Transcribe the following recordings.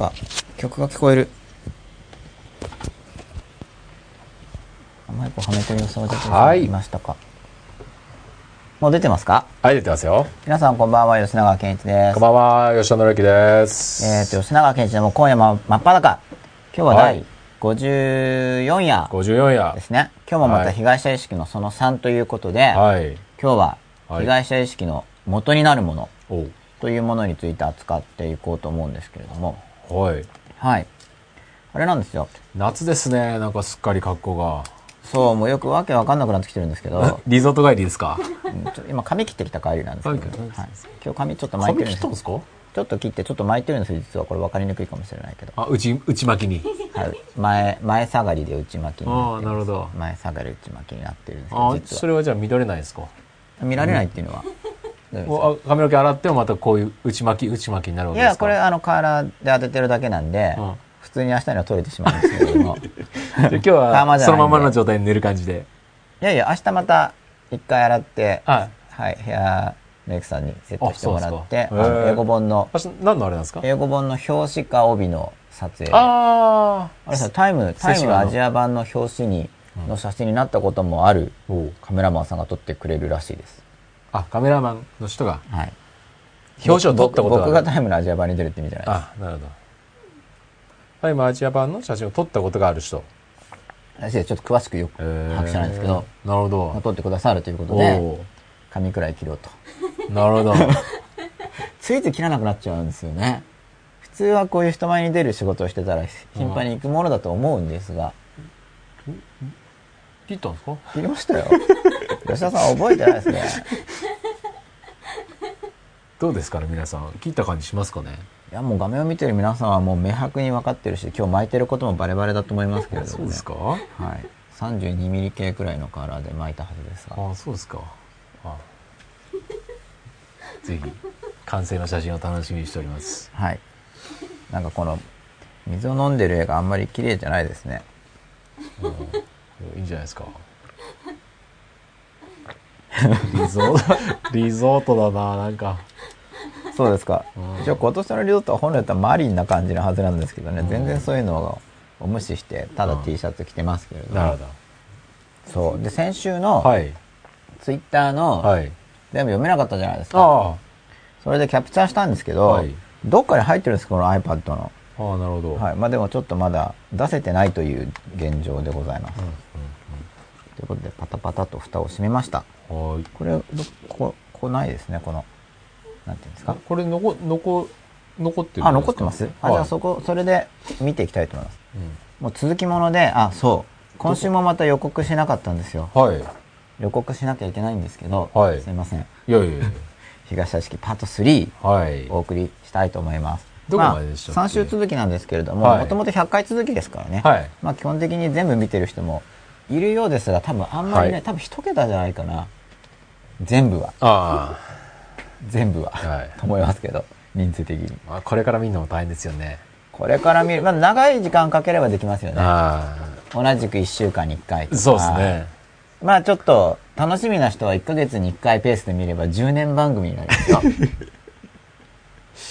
か。曲が聞こえる。マイクをはめてる様子が出てはい。いましたか、もう出てますか？はい、出てますよ。皆さんこんばんは吉永健一です。こんばんは、吉田紀之です。えー、と吉永健一でも今夜も真っ裸。今日は第54夜。54夜。で。すね、今日もまたはい。被害者意識のその3ということで、はい。今日ははい。被害者意識の元になるものおというものについて扱っていこうと思うんですけれどもはい。はい。あれなんですよ。夏ですね、なんかすっかり格好が。そうもうよくわけわかんなくなってきてるんですけど、リゾート帰りですか？うん今髪切ってきた帰りなんですけど、はい、今日髪ちょっと巻いてるんです髪切ったんですか？ちょっと切ってちょっと巻いてるんですよ実はこれ分かりにくいかもしれないけど、あ、内、内巻きに。はい、前前下がりで内巻きになってああ、なるほど。前下がり内巻きになってるんですけあど実は。それはじゃあ見られないですか？見られないっていうのは、どうい髪の毛洗ってもまたこういう内巻き、内巻きになるわいけですか？やこれあのカーラーで当ててるだけなんで、うん。普通に明日には取れてしまうんですけれども。で今日は そのままの状態で寝る感じで。いやいや明日また一回洗ってはい。はいヘアメイクさんにセットしてもらって英語本の何のあれなんですか？英語本の表紙か帯の撮影。ああれさタイムタイムアジア版の表紙にの写真になったこともあるカメラマンさんが撮ってくれるらしいですあ、カメラマンの人がはい表紙を撮ったこと僕僕がある。がタイムのアジア版に出るって意味じゃないですあ、なるほど。タイムアジア版の写真を撮ったことがある人。私はちょっと詳しくよくえー把握してないんですけど、なるほまあど。撮ってくださるということおでお髪くらい切ろうとーなるほど。ついつい切らなくなっちゃうんですよね普通はこういう人前に出る仕事をしてたら頻繁に行くものだと思うんですが切ったんですか？切りましたよ吉田さん覚えてないですね。どうですかね、皆さん。切った感じしますかね？いやもう画面を見てる皆さんはもう明白に分かってるし今日巻いてることもバレバレだと思いますけれども、ね、そうですか？はい。32ミリ系くらいのカラーで巻いたはずですが。あそうですか。あ。ぜひ、完成の写真を楽しみにしております。はい。なんかこの水を飲んでる絵があんまり綺麗じゃないですね。いいんじゃないですか。リゾート、リゾートだな、なんか。そうですか、うん。一応今年のリゾートは本来だったらマリンな感じなはずなんですけどね、全然そういうのを無視してただうん。T シャツ着てますけれども、なるほそう。で先週ど。のはい。ツイッターの、はい。全部読めなかったじゃないですか。あそれでキャプチャーしたんですけど、はい。どっかに入ってるんですこの iPad の。あ、ああ、なるほど。はい。まあでもちょっとまだ出せてないという現状でございます、うんうんということでパタパタと蓋を閉めました。うんはい。これどここないですねこのなんていうんですか？これ残、残、残ってるあ残ってます。あ、はい。じゃあそこそれで見ていきたいと思います。うん。もう続きものであそう。今週もまた予告しなかったんですよ。はい。予告しなきゃいけないんですけど、はい。すいません。いやいやいや。東屋敷パート3はい。お送りしたいと思います。どこまででしたっけ？あ、3週続きなんですけれどもはい。もともと100回続きですからね、はい。まあ、基本的に全部見てる人もいるようですが多分あんまりね、はい。多分一桁じゃないかな全部はあ全部は、はいと思いますけど人数的にあ。まあ、これから見るのも大変ですよね。これから見る、まあ、長い時間かければできますよねあ同じく1週間に1回とあ。かそうですね。まあちょっと楽しみな人は1ヶ月に1回ペースで見れば10年番組になりますよ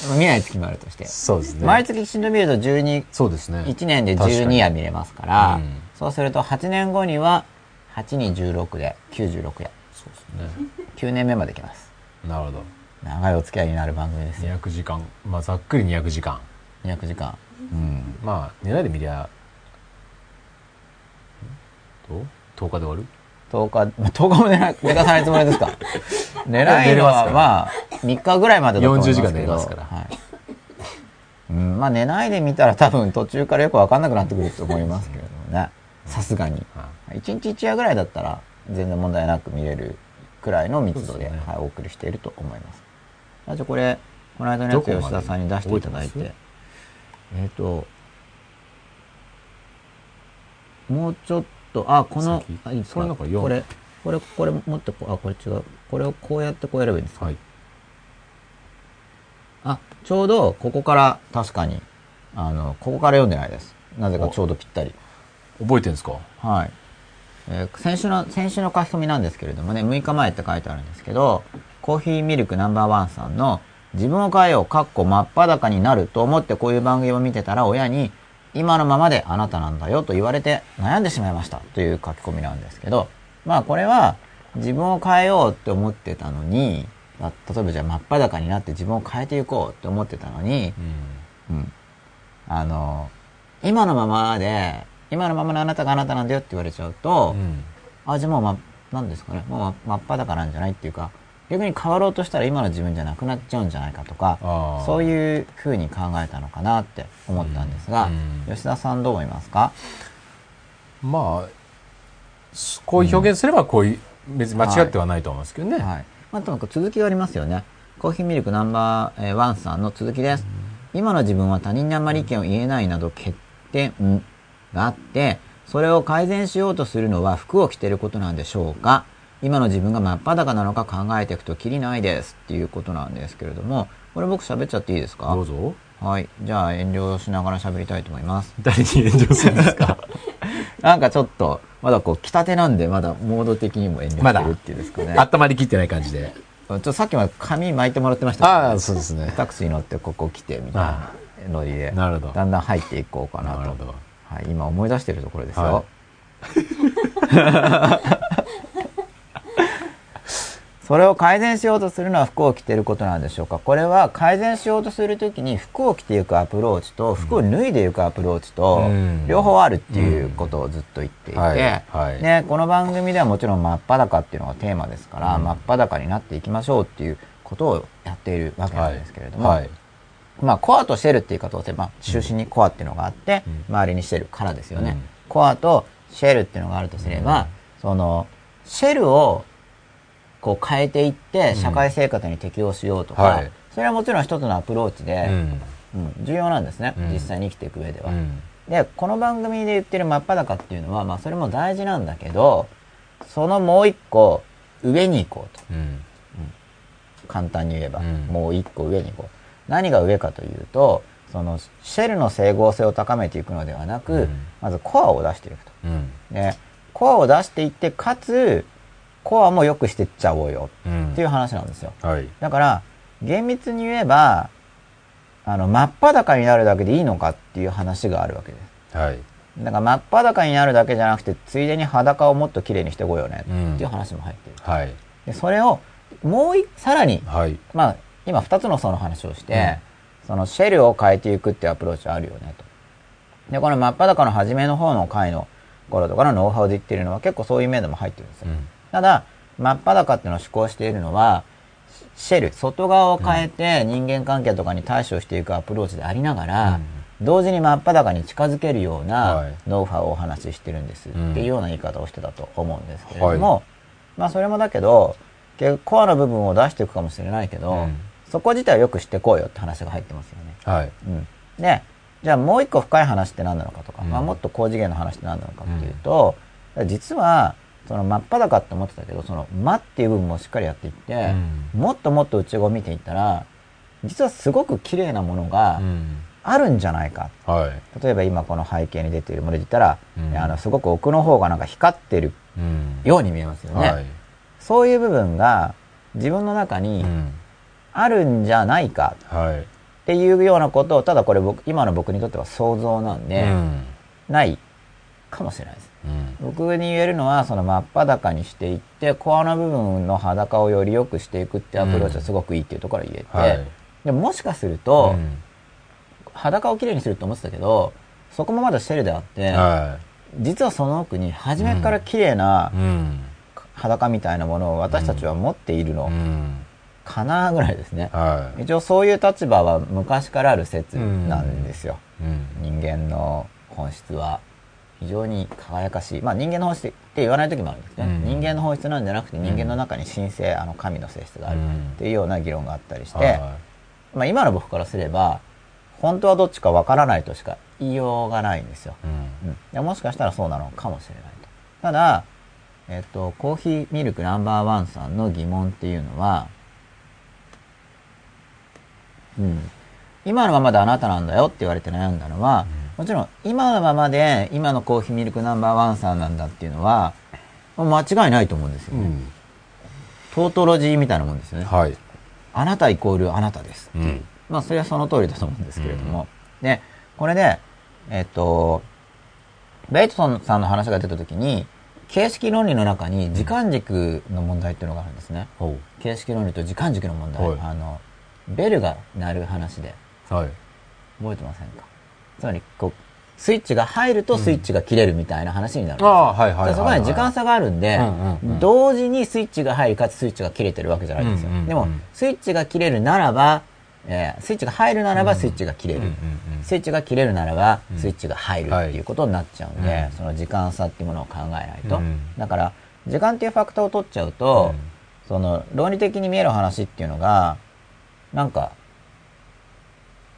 まあ 見ない月もあるとして、そうですね。毎月きちんと見ると12そうですね。1年で確かに12夜見れますから、うんそうすると8年後には8に16で96夜そうですね。9年目まで来ます。なるほど。長いお付き合いになる番組ですよ。200時間。まあ、ざっくり200時間。200時間。うん。まあ、寝ないで見りゃ、んどう ?10 日で終わる？10日、まあ、10日も寝な寝かさないつもりですか？寝ないのはまあ3日ぐらいまでだと思いますけど。40時間寝れますから。はい。うん、まあ寝ないで見たら多分途中からよく分かんなくなってくると思いますけれどもね。さすがに。1日1夜ぐらいだったら全然問題なく見れるくらいの密度でね。はい、お送りしていると思います。あじゃあこれこの間のやつ吉田さんに出していただいて。てえっ、ともうちょっとあこの先。あいいですか？これこれこれこれ持ってこあこれ違う。これをこうやってこうやればいいんですか、はい。あちょうどここから確かにあのここから読んでないです。なぜかちょうどぴったり。覚えてるんですか？はい。えー先週の、先週の書き込みなんですけれどもね、6日前って書いてあるんですけど、コーヒーミルクナンバーワンさんの自分を変えよう、かっこ真っ裸になると思ってこういう番組を見てたら親に、今のままであなたなんだよと言われて悩んでしまいましたという書き込みなんですけど、まあこれは自分を変えようって思ってたのに、まあ例えばじゃあ真っ裸になって自分を変えていこうって思ってたのに、うん。あの、今のままで、今のままのあなたがあなたなんだよって言われちゃうと、うん。あ、じゃあもう、ま、なんですかね、もうま真っ裸なんじゃないっていうか、逆に変わろうとしたら今の自分じゃなくなっちゃうんじゃないかとかそういう風に考えたのかなって思ったんですが、うん。吉田さんどう思いますか？まあすこういう表現すればこういう別に間違ってはないと思いますけどね、はい。まあ、ともかく続きがありますよね。コーヒーミルクナンバーワンさんの続きです。今の自分は他人にあんまり意見を言えないなど欠点があって、それを改善しようとするのは服を着ていることなんでしょうか。今の自分が真っ裸なのか考えていくときりないですっていうことなんですけれども、これ僕喋っちゃっていいですか？どうぞ。はい。じゃあ遠慮しながら喋りたいと思います。誰に炎上するんですか？なんかちょっと、まだこう、着たてなんで、まだモード的にも遠慮まだしてるっていうんですかね。温まりきってない感じで。ちょっとさっきまで髪巻いてもらってましたああそうですね。タクシー乗ってここ来てみたいなノリでなるほど。だんだん入っていこうかなと。なるほどはい、今思い出しているところですよ、は それを改善しようとするのは服を着ていることなんでしょうか。これは改善しようとするときに服を着ていくアプローチと服を脱いでいくアプローチとうん。両方あるっていうことをずっと言っていて、はい。はい。ね、この番組ではもちろん真っ裸っていうのがテーマですから、うん。真っ裸になっていきましょうっていうことをやっているわけなんですけれども、はいまあ、コアとシェルっていう言い方をすれば、中心にコアっていうのがあって、うん。周りにシェルからですよね。うん。コアとシェルっていうのがあるとすれば、その、シェルをこう変えていって、社会生活に適応しようとか、はい。それはもちろん一つのアプローチで、うん。うん重要なんですね、うん。実際に生きていく上では。うん。で、この番組で言ってる真っ裸っていうのは、まあそれも大事なんだけど、そのもう一個上に行こうと。うん。簡単に言えば、うん。もう一個上にこう何が上かというとそのシェルの整合性を高めていくのではなく、うん。まずコアを出していくと。うん。でコアを出していってかつコアも良くしていっちゃおうよ。うん。っていう話なんですよ。はい。だから厳密に言えばあの真っ裸になるだけでいいのかっていう話があるわけです。はい。だから真っ裸になるだけじゃなくてついでに裸をもっと綺麗にしてこようね。うん。っていう話も入っている、はい。でそれをもういさらにはい。まあ、今2つの層の話をして、そのシェルを変えていくっていうアプローチはあるよねと。で、この真っ裸の初めの方の回の頃とかのノウハウで言ってるのは結構そういう面でも入ってるんですよ。うん。ただ、真っ裸っていうのを思考しているのは、シェル、外側を変えて人間関係とかに対処していくアプローチでありながら、同時に真っ裸に近づけるようはない。ノウハウをお話ししてるんですってうんいうような言い方をしてたと思うんですけれども、はい。まあそれもだけど、結構コアの部分を出していくかもしれないけど、うんそこ自体をよく知ってこうよって話が入ってますよね。はい。うん、で、じゃあもう一個深い話って何なのかとか、うん。まあもっと高次元の話って何なのかっていうと、実は、その真っ裸って思ってたけど、その間っていう部分もしっかりやっていって、もっともっと内側を見ていったら、実はすごく綺麗なものがうん。あるんじゃないか。はい。例えば今この背景に出ているもので言ったら、うん。あのすごく奥の方がなんか光ってるうん。ように見えますよね。はい。そういう部分が自分の中にうんあるんじゃないか。はい。っていうようなことを、ただこれ僕、今の僕にとっては想像なんで、うん。ないかもしれないです。うん。僕に言えるのは、その真っ裸にしていって、コアの部分の裸をより良くしていくってアプローチはすごくいいっていうところが言えて、はい。でももしかすると、うん。裸をきれいにすると思ってたけど、そこもまだシェルであって、は実はその奥に初めから綺麗ないうん。裸みたいなものを私たちは持っているうのんかなぐらいですね。はい一応そういう立場は昔からある説なんですよ。うん人間の本質は非常に輝かしい。まあ人間の本質って言わない時もあるんですね、うん人間の本質なんじゃなくて人間の中に神聖、あの神の性質があるうんっていうような議論があったりして、はまあ今の僕からすれば、本当はどっちかわからないとしか言いようがないんですよ。いうんうん、でもしかしたらそうなのかもしれないと。ただ、えっと、コーヒーミルクナンバーワンさんの疑問っていうのは、うん、今のままであなたなんだよって言われて悩んだのは、もちろん今のままで今のコーヒーミルクナンバーワンさんなんだっていうのは、間違いないと思うんですよね。うんトートロジーみたいなもんですよね。はいあなたイコールあなたですう。うんまあ、それはその通りだと思うんですけれども。で、これで、えっと、ベイトソンさんの話が出た時に、形式論理の中に時間軸の問題っていうのがあるんですね。ほ形式論理と時間軸の問題。はいあの、ベルが鳴る話で、う。はい。覚えてませんか？つまり、こう、スイッチが入るとスイッチが切れるみたいな話になるんですよ。ああ、はいはいはいそこに時間差があるんで、うんうんうん同時にスイッチが入るかつスイッチが切れてるわけじゃないんですよ。うんうんうんでも、スイッチが切れるならば、えースイッチが入るならばスイッチが切れる。うんうんうんスイッチが切れるならば、スイッチが入るっていうことになっちゃうんで、はいその時間差っていうものを考えないと。うんだから、時間っていうファクターを取っちゃうと、うんその論理的に見える話っていうのが、なんか、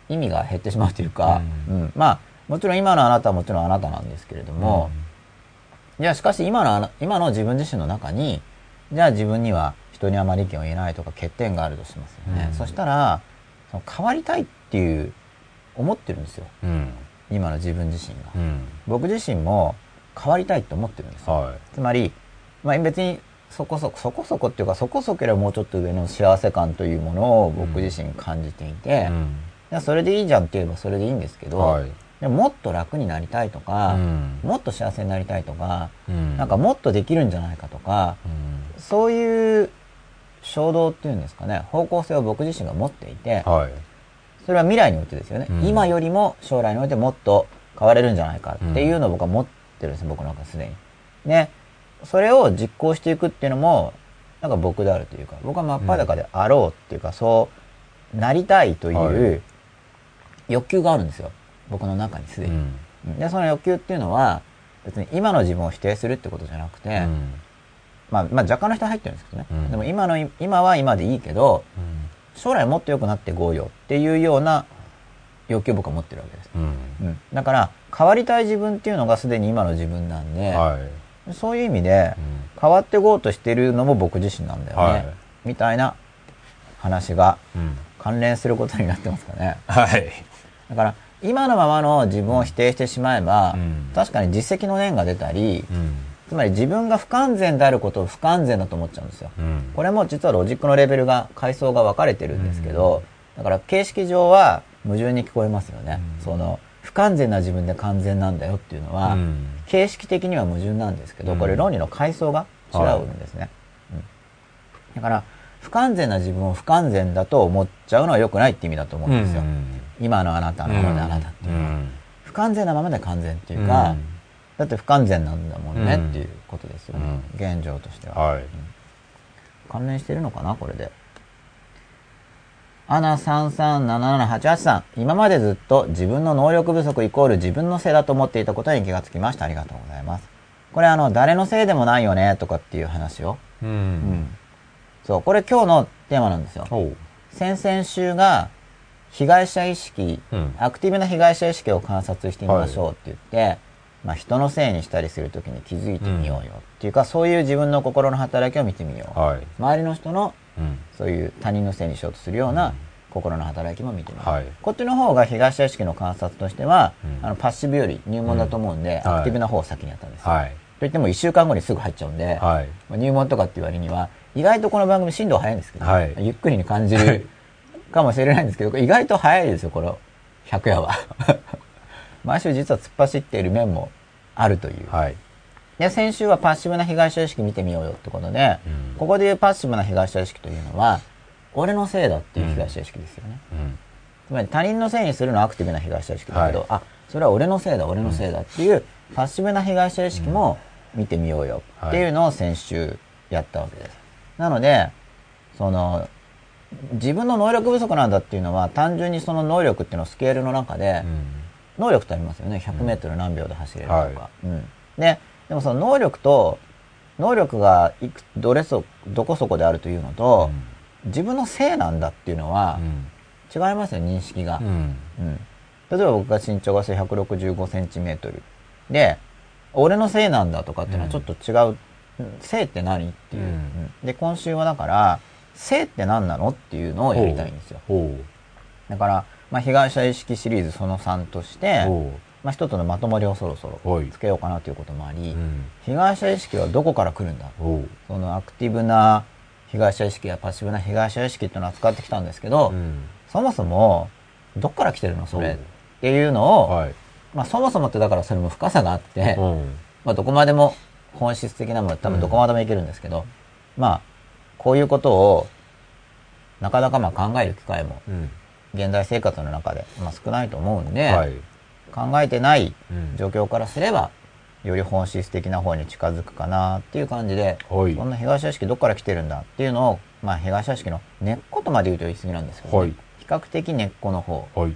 意味が減ってしまうというか、ううんまあ、もちろん今のあなたはもちろんあなたなんですけれども、じゃあしかし今の今の自分自身の中に、じゃあ自分には人にあまり意見を言えないとか欠点があるとしますよね。うんそしたら、その変わりたいっていう、思ってるんですよ。うん。今の自分自身が。うん。僕自身も変わりたいって思ってるんですよ。はつまり、まあ別にそこそこ、そこそこっていうかそこそこよりはもうちょっと上の幸せ感というものを僕自身感じていい。て、うん。それでいいじゃんって言えばそれでいいんですけど、はい。でももっと楽になりたいとか、うんもっと幸せになりたいとか、うんなんかもっとできるんじゃないかとか、うんそういう衝動っていうんですかね、方向性を僕自身が持っていて、はい。それは未来においてですよね、うん今よりも将来においてもっと変われるんじゃないかっていうのを僕は持ってるんです僕の中ですでに。ね、それを実行していくっていうのも、なんか僕であるというか、僕は真っ裸であろうっていうか、そうなりたいとはいいう欲求があるんですよ。僕の中にすでに。うんで、その欲求っていうのは、別に今の自分を否定するってことじゃなくて、うんまあ、まあ若干の人は入ってるんですけどね。うんでも今の、今は今でいいけど、うん将来もっと良くなっていこうよっていうような欲求を僕は持ってるわけです。うんうん。だから、変わりたい自分っていうのがすでに今の自分なんで、はい。そういう意味でうん変わっていこうとしてるのも僕自身なんだよね。はいみたいな話がうん関連することになってますかね。はい。だから、今のままの自分を否定してしまえば、うん確かに実績の念が出たり、うんつまり自分が不完全であることを不完全だと思っちゃうんですよ。うんこれも実はロジックのレベルが、階層が分かれてるんですけど、だから形式上は矛盾に聞こえますよね。うんその、不完全な自分で完全なんだよっていうのは、うん形式的には矛盾なんですけど、うんこれ論理の階層が違うんですね。うんだから、不完全な自分を不完全だと思っちゃうのは良くないって意味だと思うんですよ。今のあなたのままであなたっていうのは。不完全なままで完全っていうか、だって不完全なんだもんねうんっていうことですよね。現状としては。はい。関連してるのかなこれで。アナ33778さん。今までずっと自分の能力不足イコール自分のせいだと思っていたことに気がつきました。ありがとうございます。これあの、誰のせいでもないよね、とかっていう話を。う。うんん。そう、これ今日のテーマなんですよ。先々週が、被害者意識、うんアクティブな被害者意識を観察してみましょうって言って、まあ人のせいにしたりするときに気づいてみようよっていうか、そういう自分の心の働きを見てみよう。はい。周りの人のうん。そういう他人のせいにしようとするような心の働きも見てみる。はいこっちの方が被害者意識の観察としては、うんあのパッシブより入門だと思うんで、うんアクティブな方を先にやったんですよ。はい。といっても1週間後にすぐ入っちゃうんで、はい。まあ入門とかっていう割には、意外とこの番組進度は早いんですけど、はいゆっくりに感じる かもしれないんですけど、意外と早いですよ、この100夜は。毎週実は突っ走っている面もあるという。はい。で、先週はパッシブな被害者意識見てみようよってことで、うんここでいうパッシブな被害者意識というのは、俺のせいだっていう被害者意識ですよね。うん。つまり他人のせいにするのはアクティブな被害者意識だけど、はいあ、それは俺のせいだ、俺のせいだっていう、パッシブな被害者意識も見てみようよっていうのを先週やったわけです。なので、その、自分の能力不足なんだっていうのは、単純にその能力っていうのをスケールの中で、能力ってありますよね。100メートル何秒で走れるとか。はいうん。で、でもその能力と、能力がいくどれそ、どこそこであるというのと、自分のせいなんだっていうのは違いますよ、認識が。うん。うん。例えば僕が身長が165センチメートル。で、俺のせいなんだとかっていうのはちょっと違う。うんせいって何っていう、うんうんで、今週はだから、せいって何なのっていうのをやりたいんですよ。ほだから、まあ、被害者意識シリーズその3としてまあ、一つのまとまりをそろそろはいつけようかなということもあり、う。うん。被害者意識はどこから来るんだ？そのアクティブな被害者意識やパッシブな被害者意識っていうのは使ってきたんですけど、うんそもそも、どっから来てるの？それっていうのを、はい。まあそもそもってだからそれも深さがあって、うん。まあどこまでも本質的なもの多分どこまでもいけるんですけど、まあこういうことをなかなかまあ考える機会もうん。現代生活の中で、まあ、少ないと思うんで、はい。考えてないうん状況からすれば、より本質的な方に近づくかなっていう感じで、はいそんな被害者意識どっから来てるんだっていうのを、まあ被害者意識の根っことまで言うと言い過ぎなんですけど、はい比較的根っこの方、はい。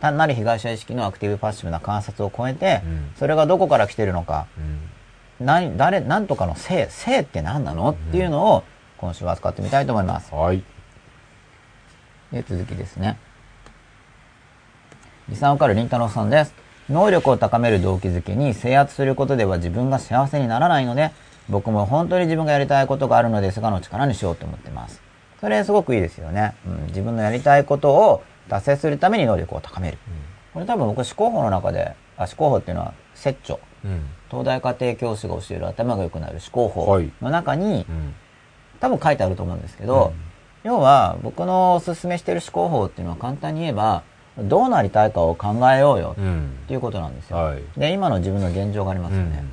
単なる被害者意識のアクティブパッシブな観察を超えて、うんそれがどこから来てるのか、うん。何、誰、何とかの性、性って何なのっていうのを今週は扱ってみたいと思います。はい。で、続きですね。リサンオカルりんたろうさんです。能力を高める動機づけに制圧することでは自分が幸せにならないので、僕も本当に自分がやりたいことがあるのですがの力にしようと思ってます。それすごくいいですよね。うん、自分のやりたいことを達成するために能力を高める。これ多分僕思考法の中で、あ、思考法っていうのは、説著。うん。東大家庭教師が教える頭が良くなる思考法はいの中に、うん。多分書いてあると思うんですけど、要は僕のおすすめしてる思考法っていうのは簡単に言えばどうなりたいかを考えようようんっていうことなんですよ。はいで今の自分の現状がありますよね。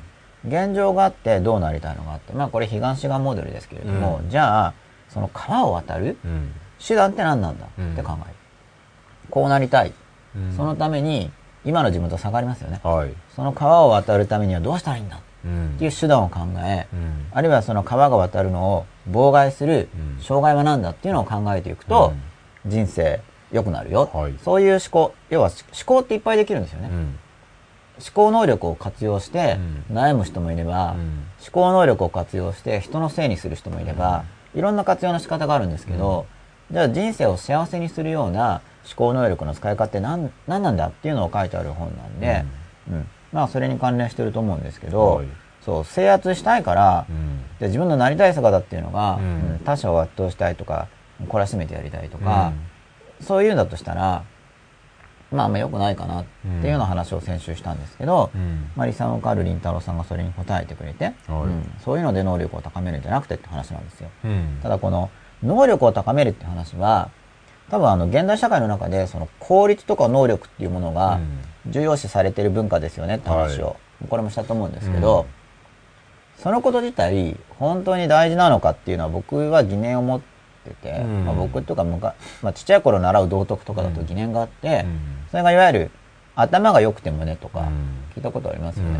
現状があってどうなりたいのがあってまあこれ東岸モデルですけれども、うんじゃあその川を渡るうん。手段って何なんだって考える。こうなりたい。うんそのために今の自分と差がありますよね。はい。その川を渡るためにはどうしたらいいんだうんっていう手段を考え、うんあるいはその川が渡るのを妨害するうん障害は何だっていうのを考えていくと、人生良くなるよ、はい。そういう思考。要は思考っていっぱいできるんですよね、うん。思考能力を活用してうん。悩む人もいれば、うん。思考能力を活用して人のせいにする人もいれば、いろんな活用の仕方があるんですけど、じゃあ人生を幸せにするような思考能力の使い方って何何なんだっていうのを書いてある本なんで、うん。まあそれに関連してると思うんですけど、はい。そう制圧したいから、うん。で自分のなりたい姿っていうのが、うん。うん他者を圧倒したいとか懲らしめてやりたいとか、そういうんだとしたらまああんま良くないかなっていうような話を先週したんですけど、うん。まあ、リサンカール・リンタロウさんがそれに答えてくれて、はい。うん。そういうので能力を高めるんじゃなくてって話なんですよ。うん。ただこの能力を高めるって話は多分あの現代社会の中でその効率とか能力っていうものが重要視されてる文化ですよねって話を、これもしたと思うんですけど、そのこと自体本当に大事なのかっていうのは僕は疑念を持ってて、うん。まあ、僕っていうかむか、まあ、ちっちゃい頃習う道徳とかだと疑念があって、うん。それがいわゆる頭が良くてもねとかうん。聞いたことありますよね。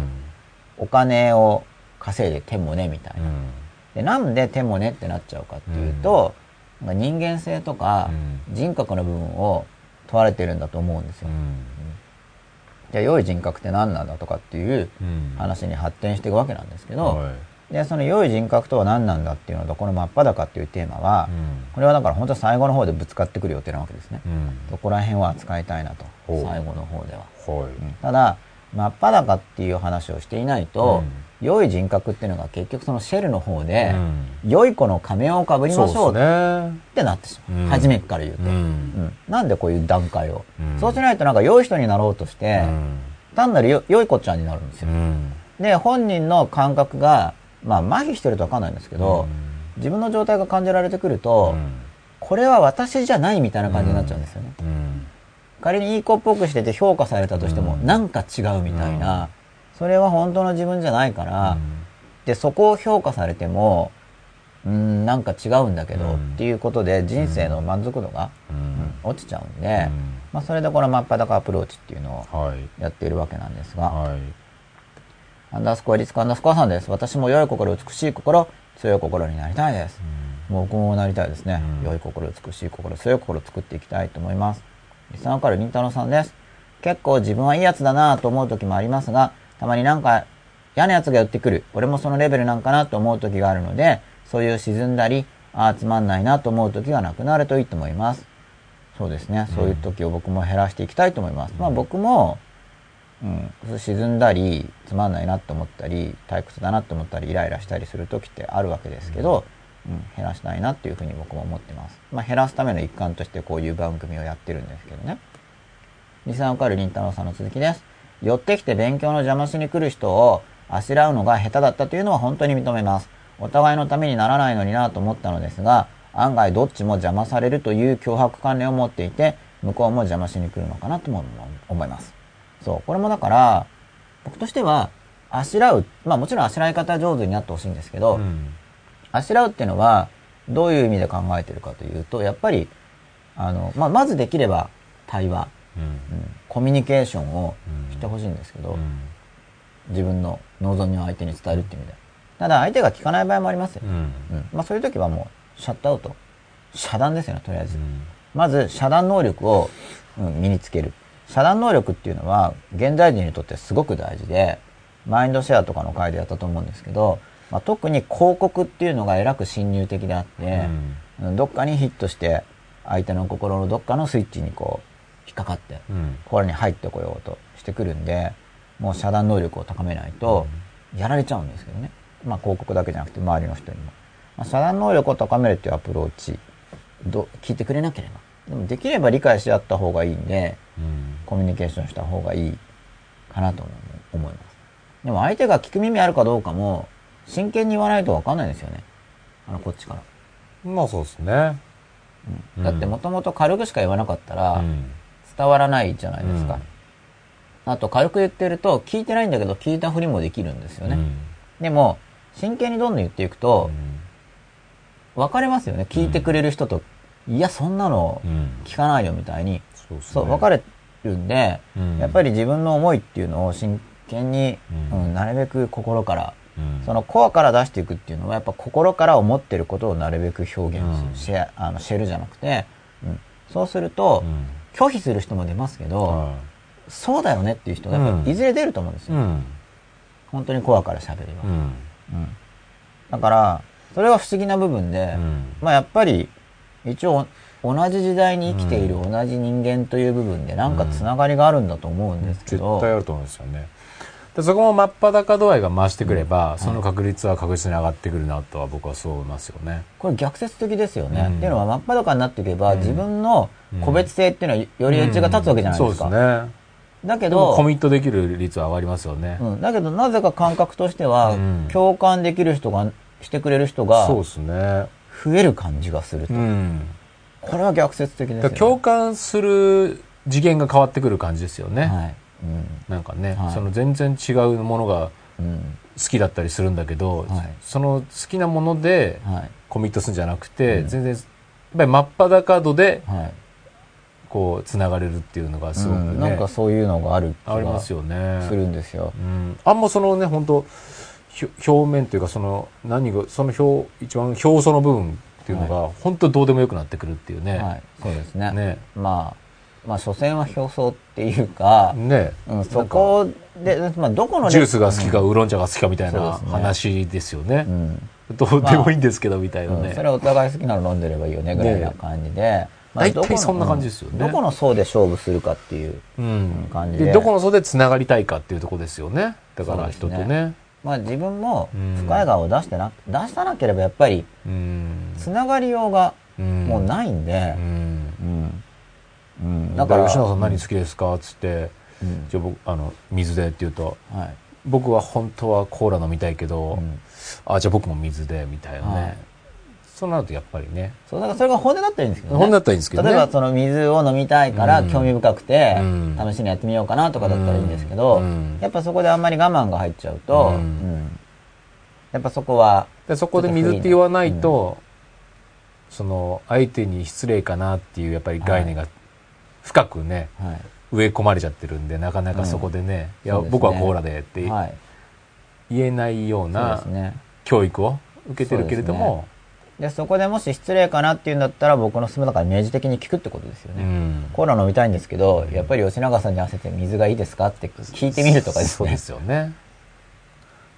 うん。お金を稼いで手もねみたいな。うん。でなんで手もねってなっちゃうかっていうと、なんか人間性とかう人格の部分を問われてるんだと思うんですよ。じゃあ良い人格って何なんだとかっていううん。話に発展していくわけなんですけど、はいでその良い人格とは何なんだっていうのとこの真っ裸っていうテーマは、うん。これはだから本当最後の方でぶつかってくる予定なわけですね。うん。そこら辺は扱いたいなと最後の方では。はいうん。ただ真っ裸っていう話をしていないと、良い人格っていうのが結局そのシェルの方で、良い子の仮面をかぶりましょうっね。てなってしまう。うん。初めから言うと、うん。うん。なんでこういう段階を、うん。そうしないとなんか良い人になろうとして、単なるよ良い子ちゃんになるんですよ。うん。で、本人の感覚が、まあ麻痺してるとわかんないんですけど、自分の状態が感じられてくると、これは私じゃないみたいな感じになっちゃうんですよね。うん。仮にいい子っぽくしてて評価されたとしても、うん。なんか違うみたいな、それは本当の自分じゃないから、で、そこを評価されても、うん、なんか違うんだけど、うん。っていうことで人生の満足度が、落ちちゃうんで、うん。まあ、それでこの真っ裸アプローチっていうのをはい。やっているわけなんですが、はいアンダースコアリツカアンダースコアさんです。私も良い心、美しい心、強い心になりたいです。もう僕もなりたいですね。うん良い心、美しい心、強い心を作っていきたいと思います。リスナーからりんたろーさんです。結構自分はいいやつだなと思う時もありますが、たまになんか嫌なやつが寄ってくる。俺もそのレベルなんかなと思う時があるので、そういう沈んだり、ああ、つまんないなと思う時がなくなるといいと思います。そうですね。そういう時を僕も減らしていきたいと思います。まあ僕も、うん、沈んだり、つまんないなと思ったり、退屈だなと思ったり、イライラしたりする時ってあるわけですけど、うん、減らしたいなっていうふうに僕も思ってます。まあ減らすための一環としてこういう番組をやってるんですけどね。リサンカルりんたろーさんの続きです。寄ってきて勉強の邪魔しに来る人をあしらうのが下手だったというのは本当に認めます。お互いのためにならないのになと思ったのですが、案外どっちも邪魔されるという脅迫観念を持っていて、向こうも邪魔しに来るのかなとも思います。そう。これもだから、僕としては、あしらう、まあもちろんあしらい方上手になってほしいんですけど、うんあしらうっていうのは、どういう意味で考えてるかというと、やっぱり、あの、まあ、まずできれば対話、うんうんコミュニケーションをしてほしいんですけど、うん自分の望みを相手に伝えるっていう意味で。ただ相手が聞かない場合もありますよ。うんうんまあそういう時はもう、シャットアウト。遮断ですよね、とりあえず。うんまず、遮断能力を、うん身につける。遮断能力っていうのは、現代人にとってすごく大事で、マインドシェアとかの回でやったと思うんですけど、まあ、特に広告っていうのがえらく侵入的であって、うんどっかにヒットして、相手の心のどっかのスイッチにこう、引っかかって、うんこれに入ってこようとしてくるんで、もう遮断能力を高めないと、やられちゃうんですけどね。まあ広告だけじゃなくて周りの人にも。まあ、遮断能力を高めるっていうアプローチ、ど聞いてくれなければ。でもできれば理解し合った方がいいんで、うんコミュニケーションした方がいいかなと思います。でも相手が聞く耳あるかどうかも、真剣に言わないとわかんないですよね。あの、こっちから。まあそうですね。うんだってもともと軽くしか言わなかったら、うん伝わらないじゃないですか。うんあと軽く言ってると聞いてないんだけど聞いたふりもできるんですよね。うんでも真剣にどんどん言っていくと分かれますよね。聞いてくれる人と、いやそんなのうん。聞かないよみたいに、そうね。そう分かれるんで、うん。やっぱり自分の思いっていうのを真剣に、うん。うんなるべく心から、うん。そのコアから出していくっていうのはやっぱ心から思ってることをなるべく表現シェアあのシェルじゃなくて、うん。そうすると、うん。拒否する人も出ますけど、はそうだよねっていう人がやっぱいずれ出ると思うんですよ。いうん。本当にコアから喋れば。うんうんだから、それは不思議な部分で、うんまあやっぱり、一応同じ時代に生きている同じ人間という部分でなんかつながりがあるんだと思うんですけ絶ど、対あると思うんですよね。でそこも真っ裸度合いが増してくれば、その確率は確実に上がってくるなとは僕はそう思いますよね。これ逆説的ですよね。うん。っていうのは真っ裸になっていけば、自分の個別性っていうのはよりエッジが立つわけじゃないですか。うん。そうですね。だけど、コミットできる率は上がりますよね、うん、だけどなぜか感覚としては、うん。共感できる人が、してくれる人がそうですね増える感じがすると。うんこれは逆説的ですよね。共感する次元が変わってくる感じですよね、はい。うん。なんかね、はいその全然違うものがうん。好きだったりするんだけど、はいその好きなものではい。コミットするんじゃなくて、うん全然やっぱり真っ裸度ではい。こうつながれるっていうのがすごくね、うん、なんかそういうのがある気がよねするんですよ。うん、あんまそのね本当表面というかその何がその表一番表層の部分っていうのが本当どうでもよくなってくるっていうね、はい。そうですね。ね。まあ、まあ、所詮は表層っていうか、ね。うん、そこで、まあ、どこのレジュースが好きかウーロン茶が好きかみたいな話ですよね。うん。どうでもいいんですけどみたいなね、うん。それはお互い好きなの飲んでればいいよねぐらいな感じで、まあ大体どこのそんな感じですよね。うん。どこの層で勝負するかっていう、うん。感じで。でどこの層でつながりたいかっていうところですよね。だから人とねまあ自分もうん。深い顔を出してな、出さなければやっぱりうん。つながりようがうん。もうないんで。う、ん。うん。うん。だから吉野さん何好きですかっつってうん。じゃあ僕あの水でって言うとはい。僕は本当はコーラ飲みたいけど、うん。あじゃあ僕も水でみたいなね、はいそうなるとやっぱりね。そう、だからそれが本音だったらいいんですけどね。本音だったらいいんですけどね。例えばその水を飲みたいからうん。興味深くてうん、試しにやってみようかなとかだったらいいんですけどうん、やっぱそこであんまり我慢が入っちゃうと、やっぱそこは、でそこで水って言わないと、その相手に失礼かなっていうやっぱり概念が深くね、はい。植え込まれちゃってるんでなかなかそこでね、いやね。僕はコーラでってはい。言えないような。教育を受けてるけれどもで、そこでもし失礼かなっていうんだったら僕の勧めだから明示的に聞くってことですようね。んコーラ飲みたいんですけど、やっぱり吉永さんに合わせて水がいいですか？って聞いてみるとかですね。そうですよね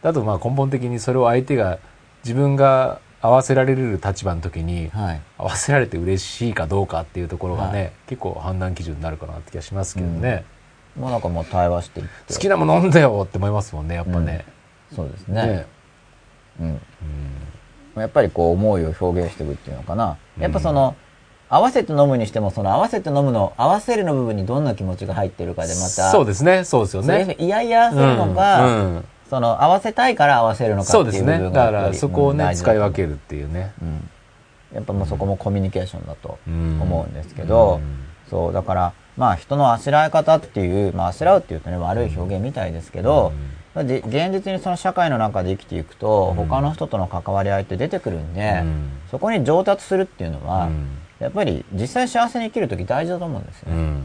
だとまあ根本的にそれを相手が自分が合わせられる立場の時にはい。合わせられて嬉しいかどうかっていうところがね、はい結構判断基準になるかなって気がしますけどね、もうなんかもう対話していって。好きなもの飲んでよって思いますもんねやっぱね,、そうですね。ねうん。やっぱりこう思いを表現していくっていうのかな。やっぱその、合わせて飲むにしても、その合わせて飲むの、合わせるの部分にどんな気持ちが入ってるかでまた、そうですね。そうですよね。いやいや合わせるのが、うん。うんその合わせたいから合わせるのかってそうですいう部ねだか分がやっぱりらそこをね、使い分けるっていうね。うん。やっぱもうそこもコミュニケーションだとうん思うんですけど、うん。そうだからまあ人のあしらい方っていうまああしらうっていうとね悪い表現みたいですけど、で現実にその社会の中で生きていくと、うん。他の人との関わり合いって出てくるんで、うん。そこに上達するっていうのは、うん。やっぱり実際幸せに生きる時大事だと思うんですよね、うん。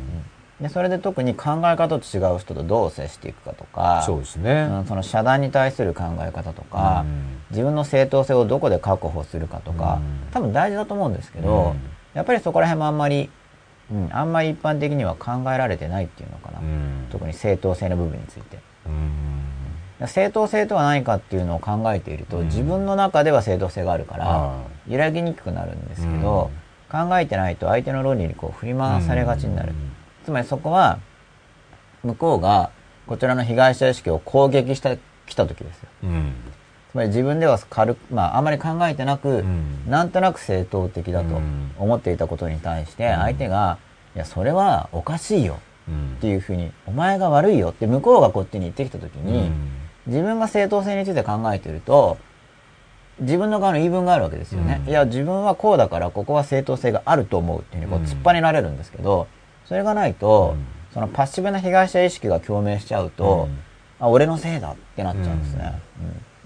でそれで特に考え方と違う人とどう接していくかとかそうですね、うんその遮断に対する考え方とか、うん。自分の正当性をどこで確保するかとか、うん。多分大事だと思うんですけど、うん。やっぱりそこら辺もあんまり、うん、あんまり一般的には考えられてないっていうのかな、うん。特に正当性の部分について。うん正当性とは何かっていうのを考えていると、うん。自分の中では正当性があるからあ揺らぎにくくなるんですけど、考えてないと相手の論理にこう振り回されがちになる、つまりそこは向こうがこちらの被害者意識を攻撃してきた時ですよ。うん。つまり自分では軽く、まあ、あまり考えてなく、うん。なんとなく正当的だとうん。思っていたことに対してうん。相手が、いやそれはおかしいようんっていうふうにお前が悪いよって向こうがこっちに言ってきた時うに、ん自分が正当性について考えてると自分の側の言い分があるわけですよね、うん。いや自分はこうだからここは正当性があると思うっていうふうにこううん突っ張りられるんですけどそれがないと、うん。そのパッシブな被害者意識が共鳴しちゃうと、うん。あ俺のせいだってなっちゃうんですね、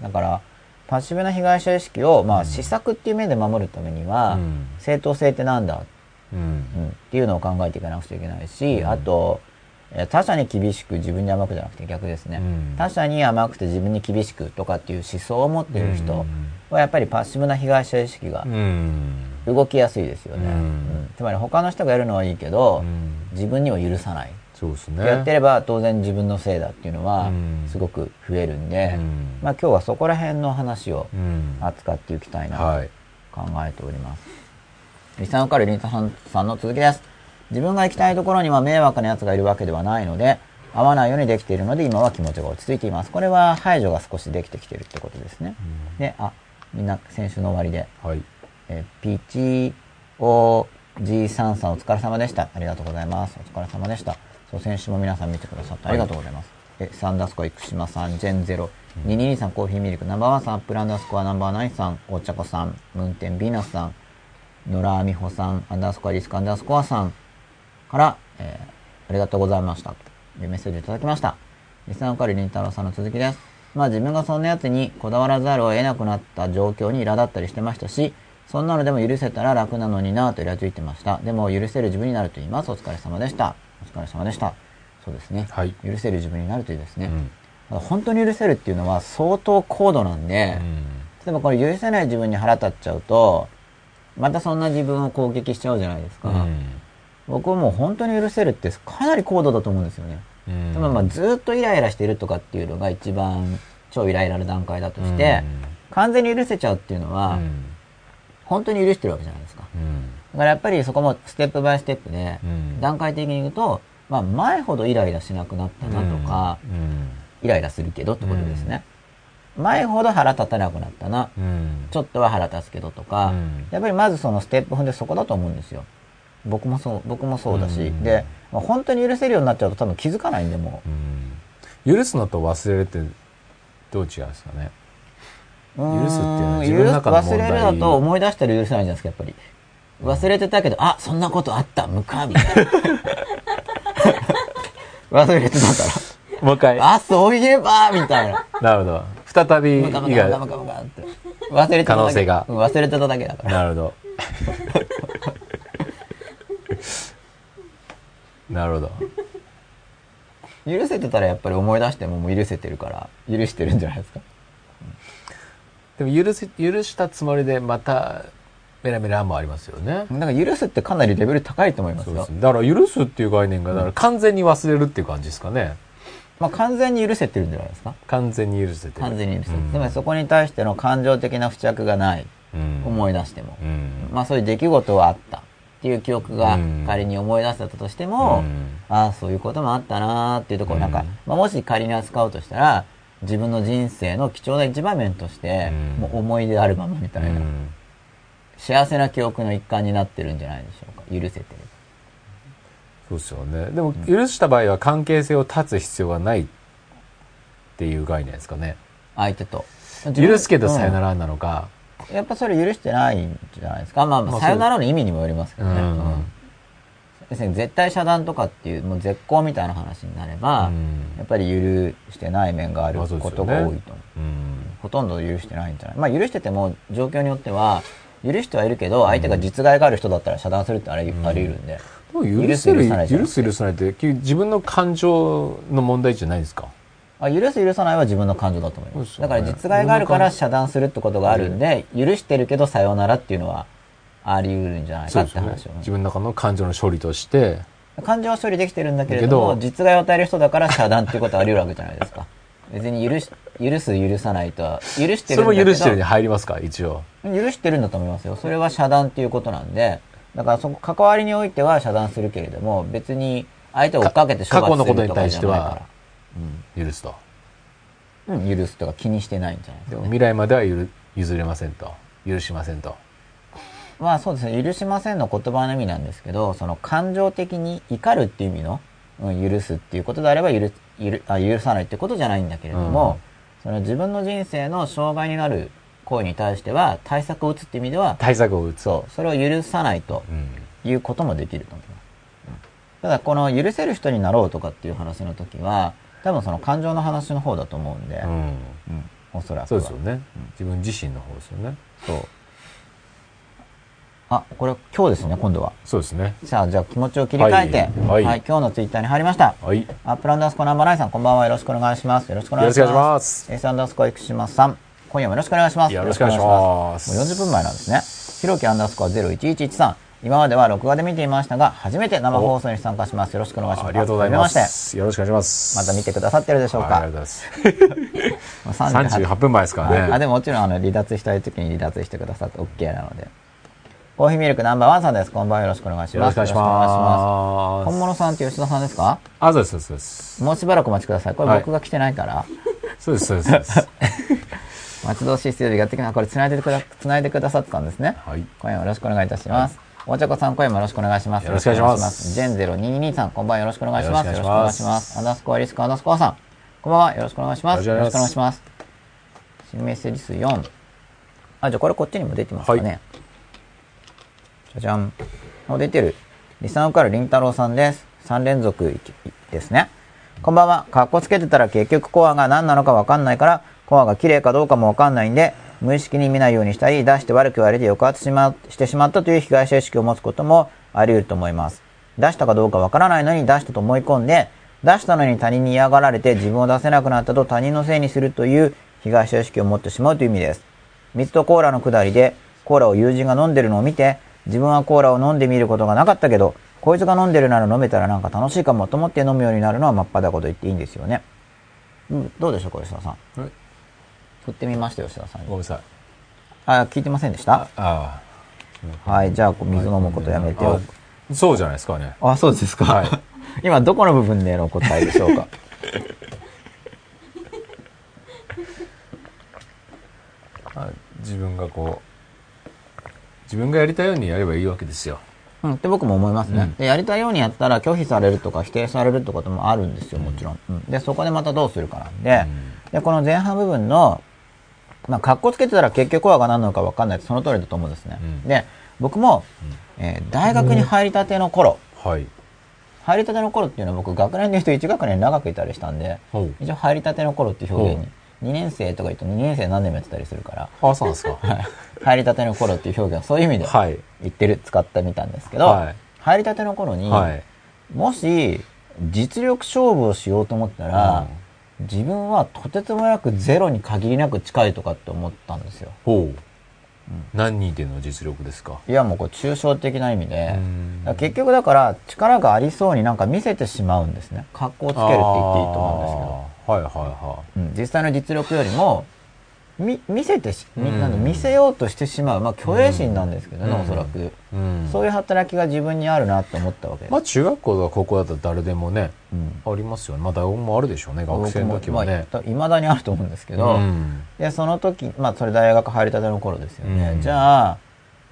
うん。だからパッシブな被害者意識を、まあ、施策っていう面で守るためには、うん。正当性ってなんだ、うん。うん。っていうのを考えていかなくちゃいけないし、うん。あとえー他者に厳しく自分に甘くじゃなくて逆ですね、うん。他者に甘くて自分に厳しくとかっていう思想を持っている人うん。はやっぱりパッシブな被害者意識がうん。動きやすいですよね、うん。うん。つまり他の人がやるのはいいけど、うん。自分には許さない、そうですね。やってれば当然自分のせいだっていうのはうん。すごく増えるんで、うん。まあ、今日はそこら辺の話をうん。扱っていきたいなとはい。考えております。リサンカルリンタさんさんの続きです。自分が行きたいところには迷惑な奴がいるわけではないので、合わないようにできているので、今は気持ちが落ち着いています。これは排除が少しできてきてるってことですね。で、あ、みんな先週の終わりで、はいえー、ピチオジさんさんお疲れ様でした。ありがとうございます。お疲れ様でした。そう、先週も皆さん見てくださってありがとうございます。え、サンダースコア生島さん、ジェンゼロ、222さん、コーヒーミルク、ナンバーワンさん、アップルアンダースコアナンバーナインさん、お茶子さん、ムンテンビーナスさん、野良美穂さん、アンダースコアリスクアンダースコアさんから、えーありがとうございました。というメッセージをいただきました。リスナーカルりんたろーさんの続きです。まあ自分がそんなやつにこだわらざるを得なくなった状況に苛立ったりしてましたし、そんなのでも許せたら楽なのになぁとイラついてました。でも許せる自分になると言います。お疲れ様でした。お疲れ様でした。そうですね。はい許せる自分になるといいですね。うん本当に許せるっていうのは相当高度なんで、例えばこれ許せない自分に腹立っちゃうと、またそんな自分を攻撃しちゃうじゃないですか。僕はもう本当に許せるってかなり高度だと思うんですよね。うんでもまあずっとイライラしてるとかっていうのが一番超イライラの段階だとして、完全に許せちゃうっていうのは、うん本当に許してるわけじゃないですか。うんだからやっぱりそこもステップバイステップで、うん段階的に言うと、まあ前ほどイライラしなくなったなとか、イライラするけどってことですね。前ほど腹立たなくなったな。うんちょっとは腹立つけどとか、うんやっぱりまずそのステップ踏んでそこだと思うんですよ。僕もそう、僕もそうだし。うんで、まあ、本当に許せるようになっちゃうと多分気づかないんで、もうん許すのと忘れるってどう違うんですかね？う。許すっていうのは自分の中の問題忘れるだと思い出したら許せないじゃないですか、やっぱり。忘れてたけど、あ、そんなことあった、むか、みたいな。忘れてたかもう一回ら。あ、そういえば、みたいな。なるほど再び以外。忘れてただけ。可能性がうん忘れてただけだから。なるほど なるほど。許せてたらやっぱり思い出してももう許せてるから、許してるんじゃないですか？でも許せ許したつもりでまたメラメラもありますよね。なんか許すってかなりレベル高いと思いますよ。だから許すっていう概念がだから完全に忘れるっていう感じですかね。まあ完全に許せてるんじゃないですか？完全に許せてる。完全に許せてる。うん。つまりそこに対しての感情的な付着がない。うん思い出しても。うん。まあそういう出来事はあったっていう記憶がうん仮に思い出せたとしても、うんああ、そういうこともあったなーっていうところをなんか、うんまあ、もし仮に扱うとしたら、自分の人生の貴重な一場面として、うんもう思い出あるままみたいな、うん幸せな記憶の一環になってるんじゃないでしょうか。許せてる。そうですよねでも許した場合は関係性を断つ必要がないっっていう概念ですかね。相手と。許すけどさよなら。らなのか。うんやっぱそれ許してないんじゃないですか。まあ、まあ、まあさよならの意味にもよりますけどね。うんうん要するに絶対遮断とかっていう、もう絶好みたいな話になれば、うんやっぱり許してない面があることが多いと思う。うん。ほとんど許してないんじゃないまあ許してても状況によっては、許してはいるけど、相手が実害がある人だったら遮断するってあり,、んあり得るんで。許せる、許す許さないじゃん許す許さないって、自分の感情の問題じゃないですか。あ許す許さないは自分の感情だと思います。すよねだから実害があるから遮断するってことがあるんで、許してるけどさようならっていうのはあり得るんじゃないかってそうですよね話を。。自分の中の感情の処理として、感情は処理できてるんだけれども、ど実害を与える人だから遮断っていうことはあり得るわけじゃないですか。別に許し、許す許さないとは、許してそれるんだけども許してるに入りますか、一応。許してるんだと思いますよ。それは遮断っていうことなんで、だからそこ、関わりにおいては遮断するけれども、別に相手を追っかけて処過去罰のことに対するとかじしては許すと。うん、許すとか気にしてないんじゃないですか、ね。未来まではゆる譲れませんと。許しませんと。まあそうですね、許しませんの言葉の意味なんですけど、その感情的に怒るっていう意味の、うん、許すっていうことであれば許許あ許さないってことじゃないんだけれども、その自分の人生の障害になる行為に対しては対策を打つっていう意味では、対策を打つ。そう、それを許さないとうん。いうこともできると思います。うんただこの許せる人になろうとかっていう話の時は、多分その感情の話の方だと思うんで、うん。うん、おそらくは。そうですよね。自分自身の方ですよね。そう。あ、これ今日ですね、今度は。そうですね。さあ、じゃあ気持ちを切り替えて、はいはい今日のツイッターに入りました。はい。アップアンダースコアナンバーナインさん、こんばんは。よろしくお願いします。よろしくお願いします。よろしくお願いします。エースアンダースコア生島さん、今夜もよろしくお願いします。よろしくお願いしますもう40分前なんですね。ひろきアンダースコア0111さ今までは録画で見ていましたが、初めて生放送に参加します。よろしくお願いします。ありがとうございます。よろしくお願いします。また見てくださってるでしょうはいか。ありがとうございます。まあ38 38分前ですからね。はいあ、でももちろんあの離脱したい時に離脱してくださって OK なので。コーヒーミルクナンバーワンさんです。こんばんは。よろしくお願いします。よろしくお願いします。本物さんって吉田さんですか？あ、そうです、そうです。もうしばらくお待ちください。これはい僕が来てないから。そうです、そうですそうです。待ち遠しい水曜日やってきな。これ繋いでくだ、繋いでくださってたんですね。はい。今夜もよろしくお願いいたします。お茶子さん、今夜もよろしくお願いします。よろしくお願いしますジェン0222さん、こんばんは。よろしくお願いします。よろしくお願いしますす。アンダースコアリスクアンダースコアさん、こんばんは。よろしくお願いします。よろしくお願いします。新メッセージ数4。あ、じゃあこれこっちにも出てますかね。はいじゃじゃん。もう出てる。リサン受かるりんたろうさんです。3連続ですね。こんばんは。かっこつけてたら結局コアが何なのかわかんないから、コアが綺麗かどうかもわかんないんで、無意識に見ないようにしたり、出して悪く言われて抑圧しましてしまったという被害者意識を持つこともあり得ると思います。出したかどうかわからないのに出したと思い込んで、出したのに他人に嫌がられて自分を出せなくなったと他人のせいにするという被害者意識を持ってしまうという意味です。水とコーラのくだりで、コーラを友人が飲んでるのを見て、自分はコーラを飲んでみることがなかったけど、こいつが飲んでるなら飲めたらなんか楽しいかもと思って飲むようになるのは真っ裸と言っていいんですよね。うん、どうでしょうか、吉田さん。はい振ってみましたよ、吉田さんに。ごめんなさい。あ、聞いてませんでした？あはい、じゃあ、こう水飲むことやめてあよ。あ。そうじゃないですかね。あ、そうですか。はい 今、どこの部分での答えでしょうか？あ自分がこう、自分がやりたいようにやればいいわけですよ。うん、って僕も思いますね、うんで。やりたいようにやったら拒否されるとか否定されるってこともあるんですよ、もちろん。うん、で、そこでまたどうするかなんで、で、この前半部分の、まあ、格好つけてたら結局はが何なのか分かんないってその通りだと思うんですね。うんで、僕も、えー大学に入りたての頃、はい。入りたての頃っていうのは僕学年で言うと1学年長くいたりしたんで、一応入りたての頃っていう表現に、2年生とか言うと2年生何年もやってたりするから、あ、そうなんですか。入りたての頃っていう表現はそういう意味ではい。言ってる、使ってみたんですけど、はい入りたての頃に、はい。もし実力勝負をしようと思ったら、自分はとてつもなくゼロに限りなく近いとかって思ったんですよ。ほう。何人での実力ですか？いやもうこう抽象的な意味で、結局だから力がありそうになんか見せてしまうんですね。格好をつけるって言っていいと思うんですけど。はいはいはうん、実際の実力よりもみ見せてし、みうん。なんだ見せようとしてしまう、まあ、虚栄心なんですけどね、うん。おそらく、い。うん。そういう働きが自分にあるなって思ったわけ。です、まあ中学校とか高校だったら誰でもね、うん。ありますよね。まあ大学もあるでしょうね、学生の時はね。いまだにあると思うんですけど、うん。でその時、まあ、それ大学入りたての頃ですよね、うん。じゃあ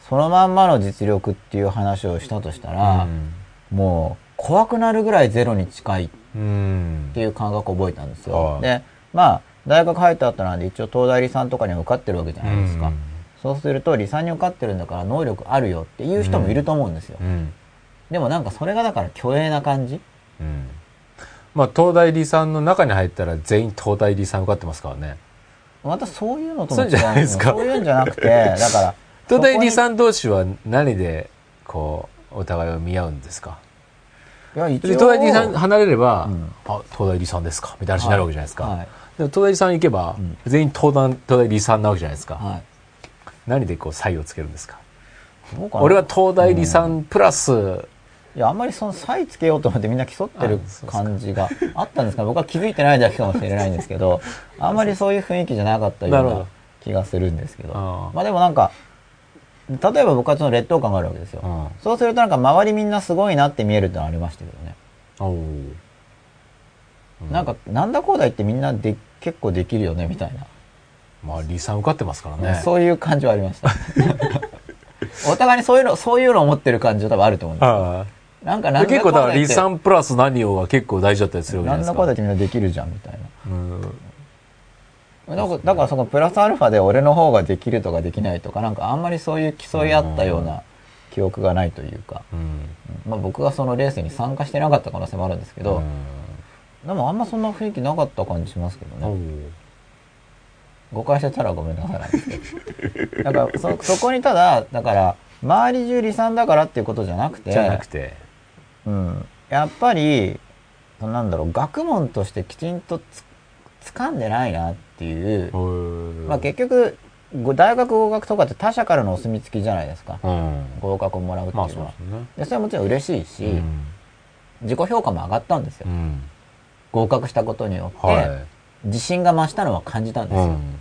そのまんまの実力っていう話をしたとしたら、もう怖くなるぐらいゼロに近いっうん。ていう感覚を覚えたんですよ、はい。でまあ、大学入った後なんで一応東大理さんとかには受かってるわけじゃないですか。うんそうすると、理さんに受かってるんだから能力あるよっていう人もいると思うんですよ。うん。でもなんかそれがだから虚栄な感じ？うん。まあ、東大理さんの中に入ったら全員東大理さん受かってますからね。またそういうのともそうじゃないですかそういうんじゃなくて、だから、東大理んさん同士は何で、こう、お互いを見合うんですか？いや、一応。で東大理さん離れれば、うんあ、東大理さんですか？みたいな話になるわけじゃないですか。はい。でも東大理さん行けば、うん。全員東大東大理さんなわけじゃないですか。はい。何でこう差異をつけるんですか？俺は東大理さん。プラス、いや、あんまりその差異つけようと思ってみんな競ってる感じがあったんですか？僕は気づいてないだけかもしれないんですけど、あんまりそういう雰囲気じゃなかったような気がするんですけど。まあでもなんか、例えば僕はその劣等感があるわけですよ。うんそうするとなんか周りみんなすごいなって見えるってのはありましたけどね。おーなんか、なんだこうだ言ってみんなで結構できるよね、みたいな。まあ、理さん受かってますからね。そういう感じはありました。お互いにそういうの、そういうのを持ってる感じは多分あると思うんですよ。あなんか結構だから、理さんプラス何をが結構大事だったりするわけじゃなないですか。んだこうだってみんなできるじゃん、みたいな。うんだからだからそのプラスアルファで俺の方ができるとかできないとか、なんかあんまりそういう競い合ったような記憶がないというか、うん。うんまあ僕がそのレースに参加してなかった可能性もあるんですけど、でもあんまそんな雰囲気なかった感じしますけどおね。ー誤解してたらごめんなさいなんですけど。だからそ、そこにただ、だから、周り中離散だからっていうことじゃなくて、じゃなくて。うん、やっぱり、なんだろう、学問としてきちんとつ掴んでないなっていう、まあ、結局、ご大学合格とかって他者からのお墨付きじゃないですか。うん。合格をもらうっていうのは。まあそうですね。でそれはもちろん嬉しいし、うん自己評価も上がったんですよ。うん。合格したことによって、はい。自信が増したのは感じたんですよ。うん。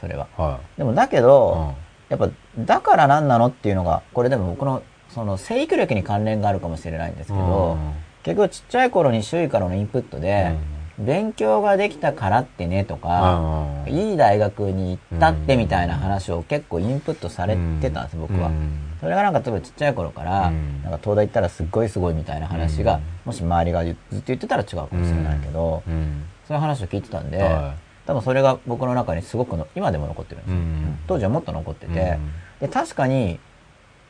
それは。はでもだけい。ど、やっぱ、だから何なのっていうのが、これでも僕の、その、生育歴に関連があるかもしれないんですけど、結局ちっちゃい頃に周囲からのインプットで、勉強ができたからってねとか、いい大学に行ったってみたいな話を結構インプットされてたんです、僕は。それがなんか例えばちっちゃい頃から、うん。なんか東大行ったらすっごいすごいみたいな話が、うん。もし周りがずっと言ってたら違うかもしれないけど、うん。そういう話を聞いてたんで、は多分それが僕の中にすごくの今でも残ってるんですよ、うん。当時はもっと残ってい。て、で確かに、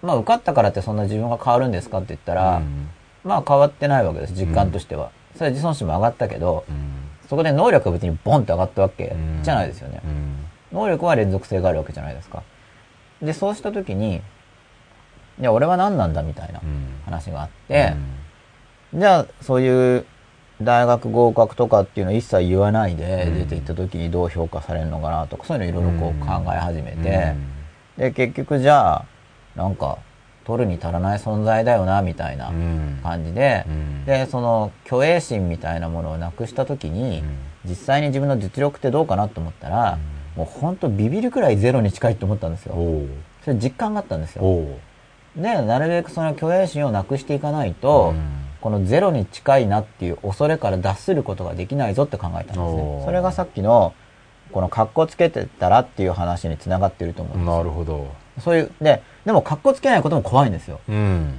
まあ受かったからってそんな自分が変わるんですかって言ったら、まあ変わってないわけです、実感としては。それは自尊心も上がったけど、そこで能力が別にボンって上がったわけじゃないですよね。能力は連続性があるわけじゃないですか。で、そうした時に、いや、俺は何なんだみたいな話があって、じゃあ、そういう大学合格とかっていうのを一切言わないでうん。出て行った時にどう評価されるのかなとか、そういうのいろいろこう考え始めて、で、結局じゃあ、なんか、取るに足らない存在だよな、みたいな感じで、で、その、虚栄心みたいなものをなくした時に、実際に自分の実力ってどうかなと思ったら、もう本当ビビるくらいゼロに近いと思ったんですよ。それ実感があったんですよ。で、なるべくその虚栄心をなくしていかないと、このゼロに近いなっていう恐れから脱することができないぞって考えたんですおね。ーそれがさっきの、この格好つけてたらっていう話につながってると思うんですよなるほど。そういう、で、でも格好つけないことも怖いんですよ。うん。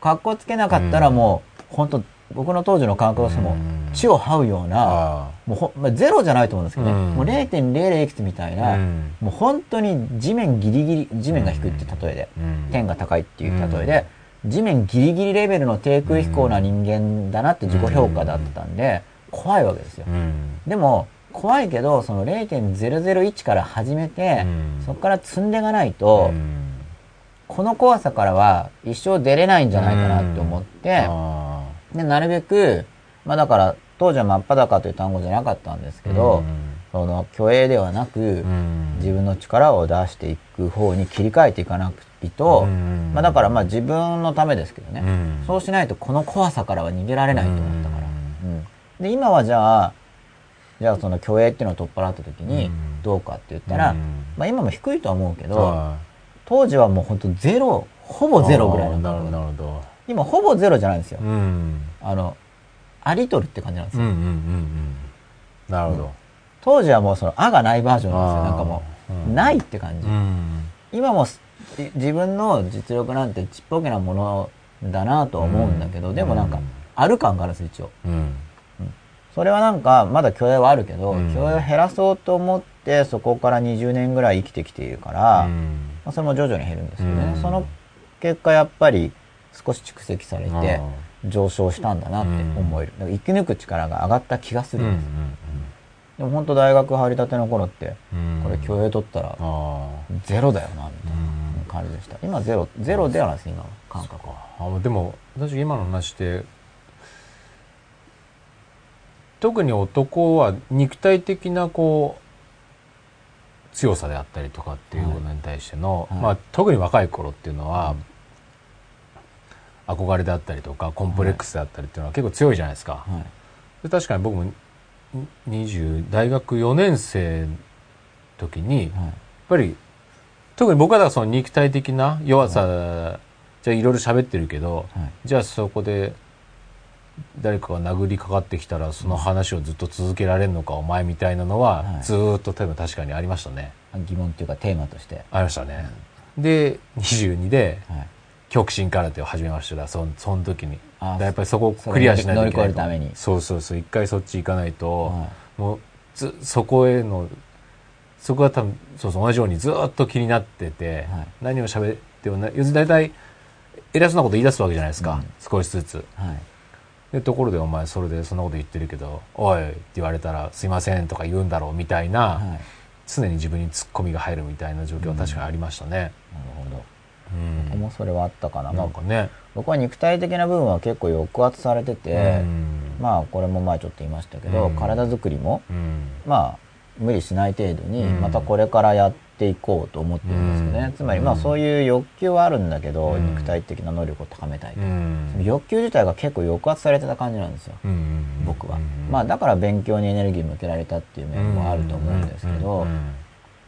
格好つけなかったらもう、本当僕の当時の感覚としてもうん、血を這うような、あもうほ、まあ、ゼロじゃないと思うんですけどね、うん。もう0.00いくつみたいな、うん。もう本当に地面ギリギリ、地面が低いって例えで、天が高いっていう例えで、地面ギリギリレベルの低空飛行な人間だなって自己評価だったんで、怖いわけですよ。でも、怖いけど、その0.001から始めて、うん。そこから積んでいかないと、この怖さからは一生出れないんじゃないかなって思って、で、なるべく、まあだから、当時は真っ裸という単語じゃなかったんですけど、その、虚栄ではなく、自分の力を出していく方に切り替えていかなくてと、まあだからまあ自分のためですけどね、そうしないとこの怖さからは逃げられないと思ったから。うん。で、今はじゃあ、じゃあその虚栄っていうのを取っ払った時にどうかって言ったら、まあ今も低いとは思うけど、当時はもう本当ゼロ、ほぼゼロぐらいなるほの感覚ど。今ほぼゼロじゃないんですよ。うん。あの、ありとるって感じなんですよ。うんうんうんうん。なるほど。当時はもうその、あがないバージョンなんですよ。なんかもう、うんないって感じ。うん。今も自分の実力なんてちっぽけなものだなとは思うんだけど、うんでもなんかうん、ある感があるんです、一応。うん。そそれはなんかまだ許容はあるけど、うん許容を減らそうと思ってそこから20年ぐらい生きてきているから、それも徐々に減るんですよね、うんその結果やっぱり少し蓄積されあて上昇したんだなって思える、だから生き抜く力が上がった気がすうんうんるんです、でも本当大学入りたての頃ってうん。これ許容取ったらあゼロだよなみたいうんな感じでした。今ゼロゼロではないです今は感覚は。ああでも私今の話で特に男は肉体的なこう強さであったりとかっていうことに対しての、はい。まあ、特に若い頃っていうのは、憧れであったりとかコンプレックスであったりっていうのは結構強いじゃないですか。はい。で確かに僕も20大学4年生の時に、やっはいぱり特に僕はだからその肉体的な弱さ、じゃあいろいろ喋ってるけど、はい。じゃあそこで誰かが殴りかかってきたらその話をずっと続けられるのかお前みたいなのははい。ずーっと多分確かにありましたね。疑問っていうかテーマとして、ありましたね。で、22ではい、極真空手を始めました。から、そその時に。あやっぱりそこをクリアしないといけない乗り越えるために。そうそうそう。一回そっち行かないと、はもうずそこへのそこが多分そうそう同じようにずっと気になってて、はい。何を喋ってもな要するに大体偉そうなこと言い出すわけじゃないですか、うん。少しずつ。いはい。でところでお前それでそんなこと言ってるけど「おい」って言われたら「すいません」とか言うんだろうみたいな、はい。常に自分にツッコミが入るみたいな状況は確かにありましたね。なるほど。うん僕もそれはあったかな、まあなんかね。僕は肉体的な部分は結構抑圧されてて、うん。まあこれも前ちょっと言いましたけど、うん。体作りもうん。まあ無理しない程度にうん。またこれからやっていこうと思ってるんですよね、うん。つまりまあそういう欲求はあるんだけど、うん。肉体的な能力を高めたいと、うん。その欲求自体が結構抑圧されてた感じなんですよ、うん僕は、うんまあだから勉強にエネルギー向けられたっていう面もあると思うんですけど、うん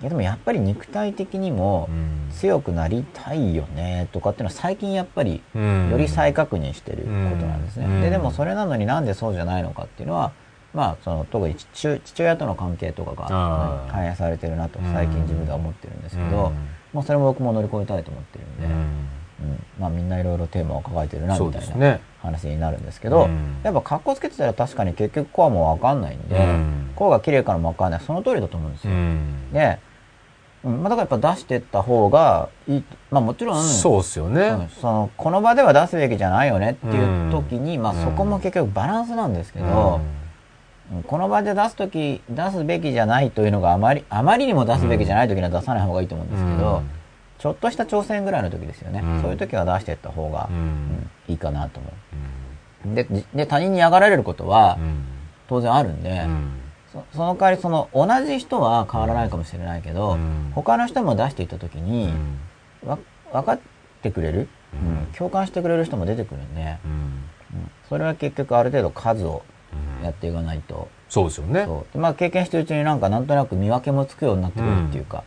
いやでもやっぱり肉体的にもうん。強くなりたいよねとかっていうのは最近やっぱりうん。より再確認してることなんですね。うん。ででもそれなのになんでそうじゃないのかっていうのはまあその特に父父親との関係とかが反映されてるなと最近自分では思ってるんですけど、うん。もうそれも僕も乗り越えたいと思ってるんで、うん。うん。まあみんないろいろテーマを抱えてるなそみたいな。話になるんですけど、うん。やっぱ格好つけてたら確かに結局コアもわかんないんで、うん。コアが綺麗からもわかんない。その通りだと思うんですよ。うん。で、うん。まあ、だからやっぱ出してった方がいい。とまあもちろんそうっすようん。ね。そのこの場では出すべきじゃないよねっていう時に、まあ、うんそこも結局バランスなんですけど、うん。この場で出す時出すべきじゃないというのがあまりあまりにも出すべきじゃない時には出さない方がいいと思うんですけど、ちょっとした挑戦ぐらいの時ですよね、うん。そういう時は出していった方が、うん。うんいいかなと思う。でじで他人に嫌がられることはうん。当然あるんで、うんそその代わりその同じ人は変わらないかもしれないけど、うん。他の人も出していった時に、わ分かってくれる、うん。うん。共感してくれる人も出てくるんで、うん。うん。それは結局ある程度数をうん。やっていかないと、そうですよね。まあ、経験してるうちになんかなんとなく見分けもつくようになってくるっていうか、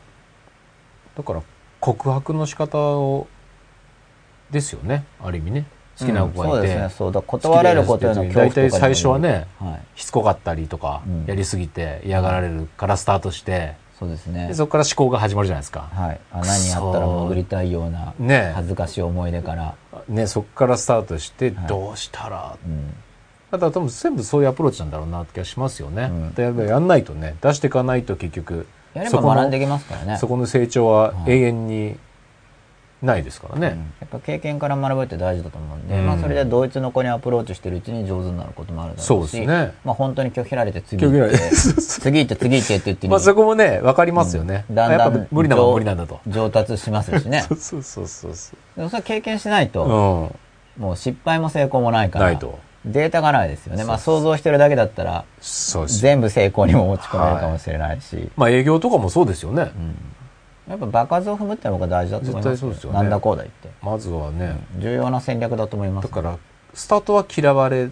だから告白の仕方をですよね。ある意味ね。好きな子がいて。うんそうね。断られることへの恐怖とか大体最初はね、はい、しつこかったりとかうん、やりすぎて嫌がられるからスタートして、そうですね。でそこから思考が始まるじゃないですか。はい、あ何やったら潜りたいようなね。恥ずかしい思い出から、ね、そこからスタートして、はい。どうしたら、うん。だから多分全部そういうアプローチなんだろうなって気がしますよね。うん。でやっぱりやんないとね、出していかないと結局、やれば学んできますからね。そこの成長ははい。永遠にないですからね。うんやっぱ経験から学ぶって大事だと思うんで、うんまあ、それでドイツの子にアプローチしてるうちに上手になることもあるだろうしそうですねまあ、本当に拒否られて次行って 次行って次行ってって言ってまあそこもね、わかりますよね。だんだんやっぱ無理な無理なんだと。上達しますしね そうそうそうそうそでもそれ経験しないと、う。うん。もう失敗も成功もないからデータがないですよねまあ想像してるだけだったら。全部成功にも持ち込めるかもしれないし、まあ営業とかもそうですよね。やっぱ爆発を踏むってのが大事だと思います絶対そうですよねなんだこうだ言って、まずはね。重要な戦略だと思いますだから、スタートは嫌われ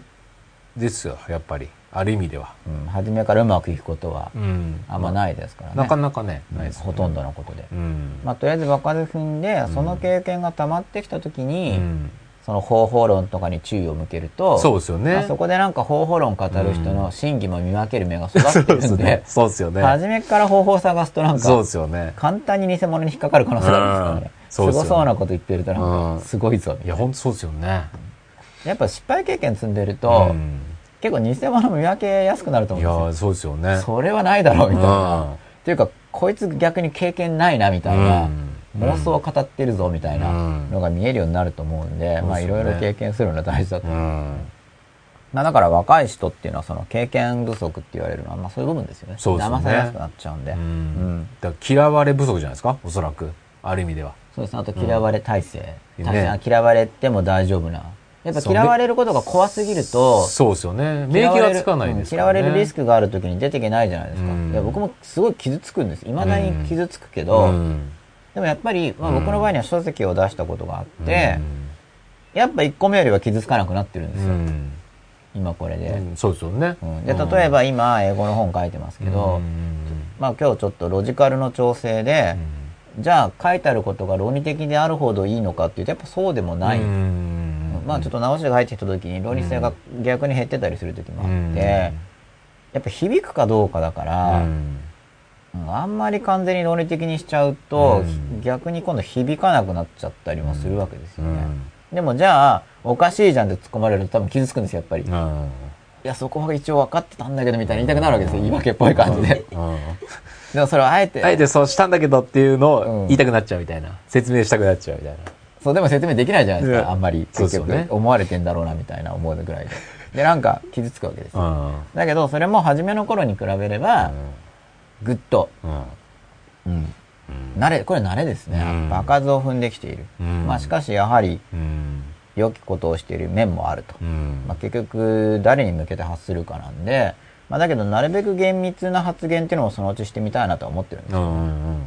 ですよ、やっぱり。ある意味では。うん、初めからうまくいくことはうん。あんまないですからね、なかなかね、うんないですよねほとんどのことで、うん。まあ、とりあえず爆発踏んでその経験が溜まってきた時に、うんその方法論とかに注意を向けるとそうですよね。まあ、そこでなんか方法論語る人の真偽も見分ける目が育ってるんで、そうですよね。初めから方法を探すとなんそうかですよね。簡単に偽物に引っかかる可能性があるんですからね。うん。すごそうなこと言ってるとなんうんかすごいぞいや、本当そうですよね。やっぱ失敗経験積んでると、うん。結構偽物見分けやすくなるとい思うんですよ。やそうですよね。それはないだろうみたいな。うん。っていうか、こいつ逆に経験ないなみたいな、うん妄想を語ってるぞみたいなのが見えるようになると思うんで、まあいろいろ経験するのは大事だと思う。うん。まあだから若い人っていうのはその経験不足って言われるのは、まあそういう部分ですよね。そうですよね。騙されやすくなっちゃうんで。ううん。んだから嫌われ不足じゃないですか？おそらく。ある意味では。そうですね。あと嫌われ体制。うん。体制ね。嫌われても大丈夫な。やっぱ嫌われることが怖すぎると、そう。ですよね。免疫がつかないですうん。嫌われるリスクがある時に出ていけないじゃないですか。うん。いや僕もすごい傷つくんです。未だに傷つくけど、うんでもやっぱり、まあ、僕の場合には書籍を出したことがあって、うん。やっぱ1個目よりは傷つかなくなってるんですよ。うん。今これで。うんそうですよね。うん。で、例えば今、英語の本書いてますけど、うんまあ今日ちょっとロジカルの調整で、じゃあ書いてあることが論理的であるほどいいのかっていうと、やっぱそうでもない。うんまあちょっと直しが入ってきた時に論理性が逆に減ってたりする時もあって、うん。やっぱ響くかどうかだから、あんまり完全に論理的にしちゃうと、うん逆に今度響かなくなっちゃったりもするわけですよね。うんでもじゃあ、おかしいじゃんって突っ込まれると多分傷つくんですよ、やっぱり。いうんや、そこは一応分かってたんだけど、みたいに言いたくなるわけですよ。言い訳っぽい感じで。うん でもそれをあえて、あえてそうしたんだけどっていうのうんを言いたくなっちゃうみたいな。説明したくなっちゃうみたいな。そう、でも説明できないじゃないですか、あんまり。結そうですよね局、思われてんだろうな、みたいな思うぐらいで。で、なんか、傷つくわけですよ。うん。だけど、それも初めの頃に比べれば、ぐっと、うん。うん。慣れ、これ慣れですね。うん場数を踏んできている。うんまあ、しかし、やはり、うん。良きことをしている面もあると。うん。まあ、結局誰に向けて発するかなんで、まあ、だけどなるべく厳密な発言っていうのもそのうちしてみたいなとは思ってるんですよ、うんうん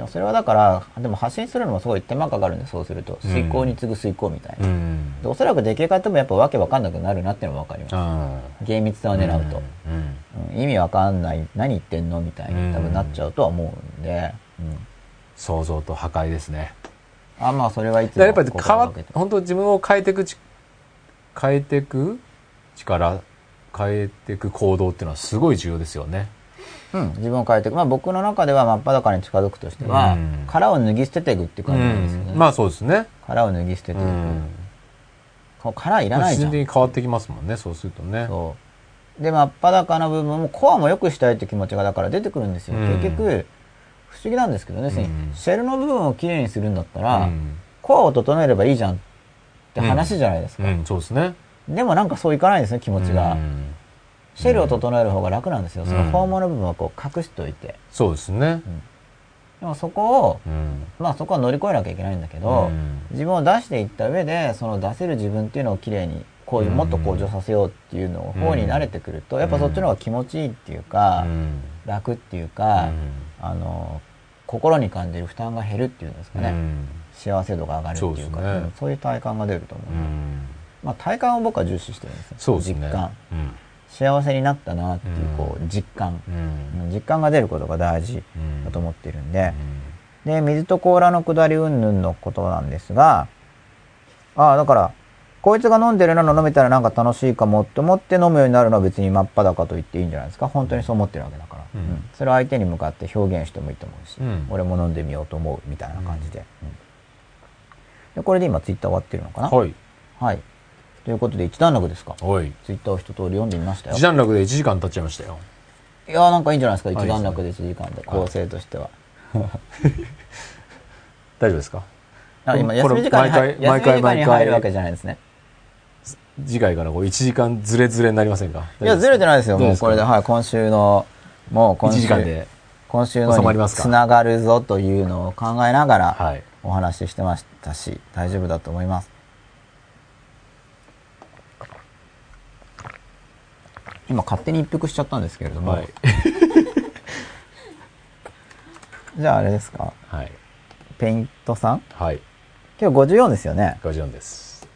でもそれはだからでも発信するのもすごい手間かかるんでそうすると。うん。遂行に次ぐ遂行みたいな、うん。うん。でおそらく出来方もやっぱわけわかんなくなるなっていうのもわかります、あ厳密さを狙うと、うん。うん意味わかんない。何言ってんのみたいに多分なっちゃうとは思うんで、うん。想像と破壊ですね。あまあそれはいつもやっぱり変わ本当自分を変えていくち変えていく力変えていく行動っていうのはすごい重要ですよね。うん、自分を変えていく。まあ僕の中では真っ裸に近づくとしては、うん殻を脱ぎ捨てていくっていう感じなんですよね。まあそうですね。殻を脱ぎ捨てていく。うん。殻いらないじゃん。自然的に変わってきますもんね。そうするとね。そう。で、真っ裸の部分もコアも良くしたいって気持ちがだから出てくるんですよ。うん結局、不思議なんですけどね、うんシェルの部分をきれいにするんだったら、うんコアを整えればいいじゃんって話じゃないですか。うん、そうですね。でもなんかそういかないんですね、気持ちが。うんシェルを整える方が楽なんですよ。そのうん訪問の部分はこう隠しておいて。そうですね。でもそこを、うん。まあそこは乗り越えなきゃいけないんだけど、うん自分を出していった上で、その出せる自分っていうのをきれいに、向上、うんもっと向上させようっていうのを方に慣れてくると、やっぱそっちの方が気持ちいいっていうか、うん楽っていうか、うんあの、心に感じる負担が減るっていうんですかね。うん幸せ度が上がるっていうか、そういう体感が出ると思う。うんまあ体感を僕は重視してるんですよ。そうですね。実感。うん幸せになったなっていう、うんこう、実感。うんうん実感が出ることが大事うんだと思ってるんで、で、水と甲羅の下り云々のことなんですが、ああ、だから、こいつが飲んでるの飲めたらなんか楽しいかもって思って飲むようになるのは別に真っ裸と言っていいんじゃないですか。本当にそう思ってるわけだから。うんうんそれを相手に向かって表現してもいいと思うし、うん俺も飲んでみようと思うみたいな感じで。うんでこれで今ツイッター終わってるのかな？はい。はい。ということで一段落ですか？はい。ツイッターを一通り読んでみましたよ。時短落で1時間経っちゃいましたよ。いやーなんかいいんじゃないですか？はい一段落で1時間で構成としては。大丈夫ですか？あ今、これ休み時間に入毎回休み時間に毎回入るわけじゃないですね。次回からこう1時間ずれずれになりませんか？いや、ずれてないですよ。もうこれで、はい、今週の、もう今週、1時間で今週のつながるぞというのを考えながら、はい。お話ししてましたし、大丈夫だと思います。今、勝手に一服しちゃったんですけれども、はい。じゃああれですか、はい。ペイントさんはい。今日54ですよね。54です。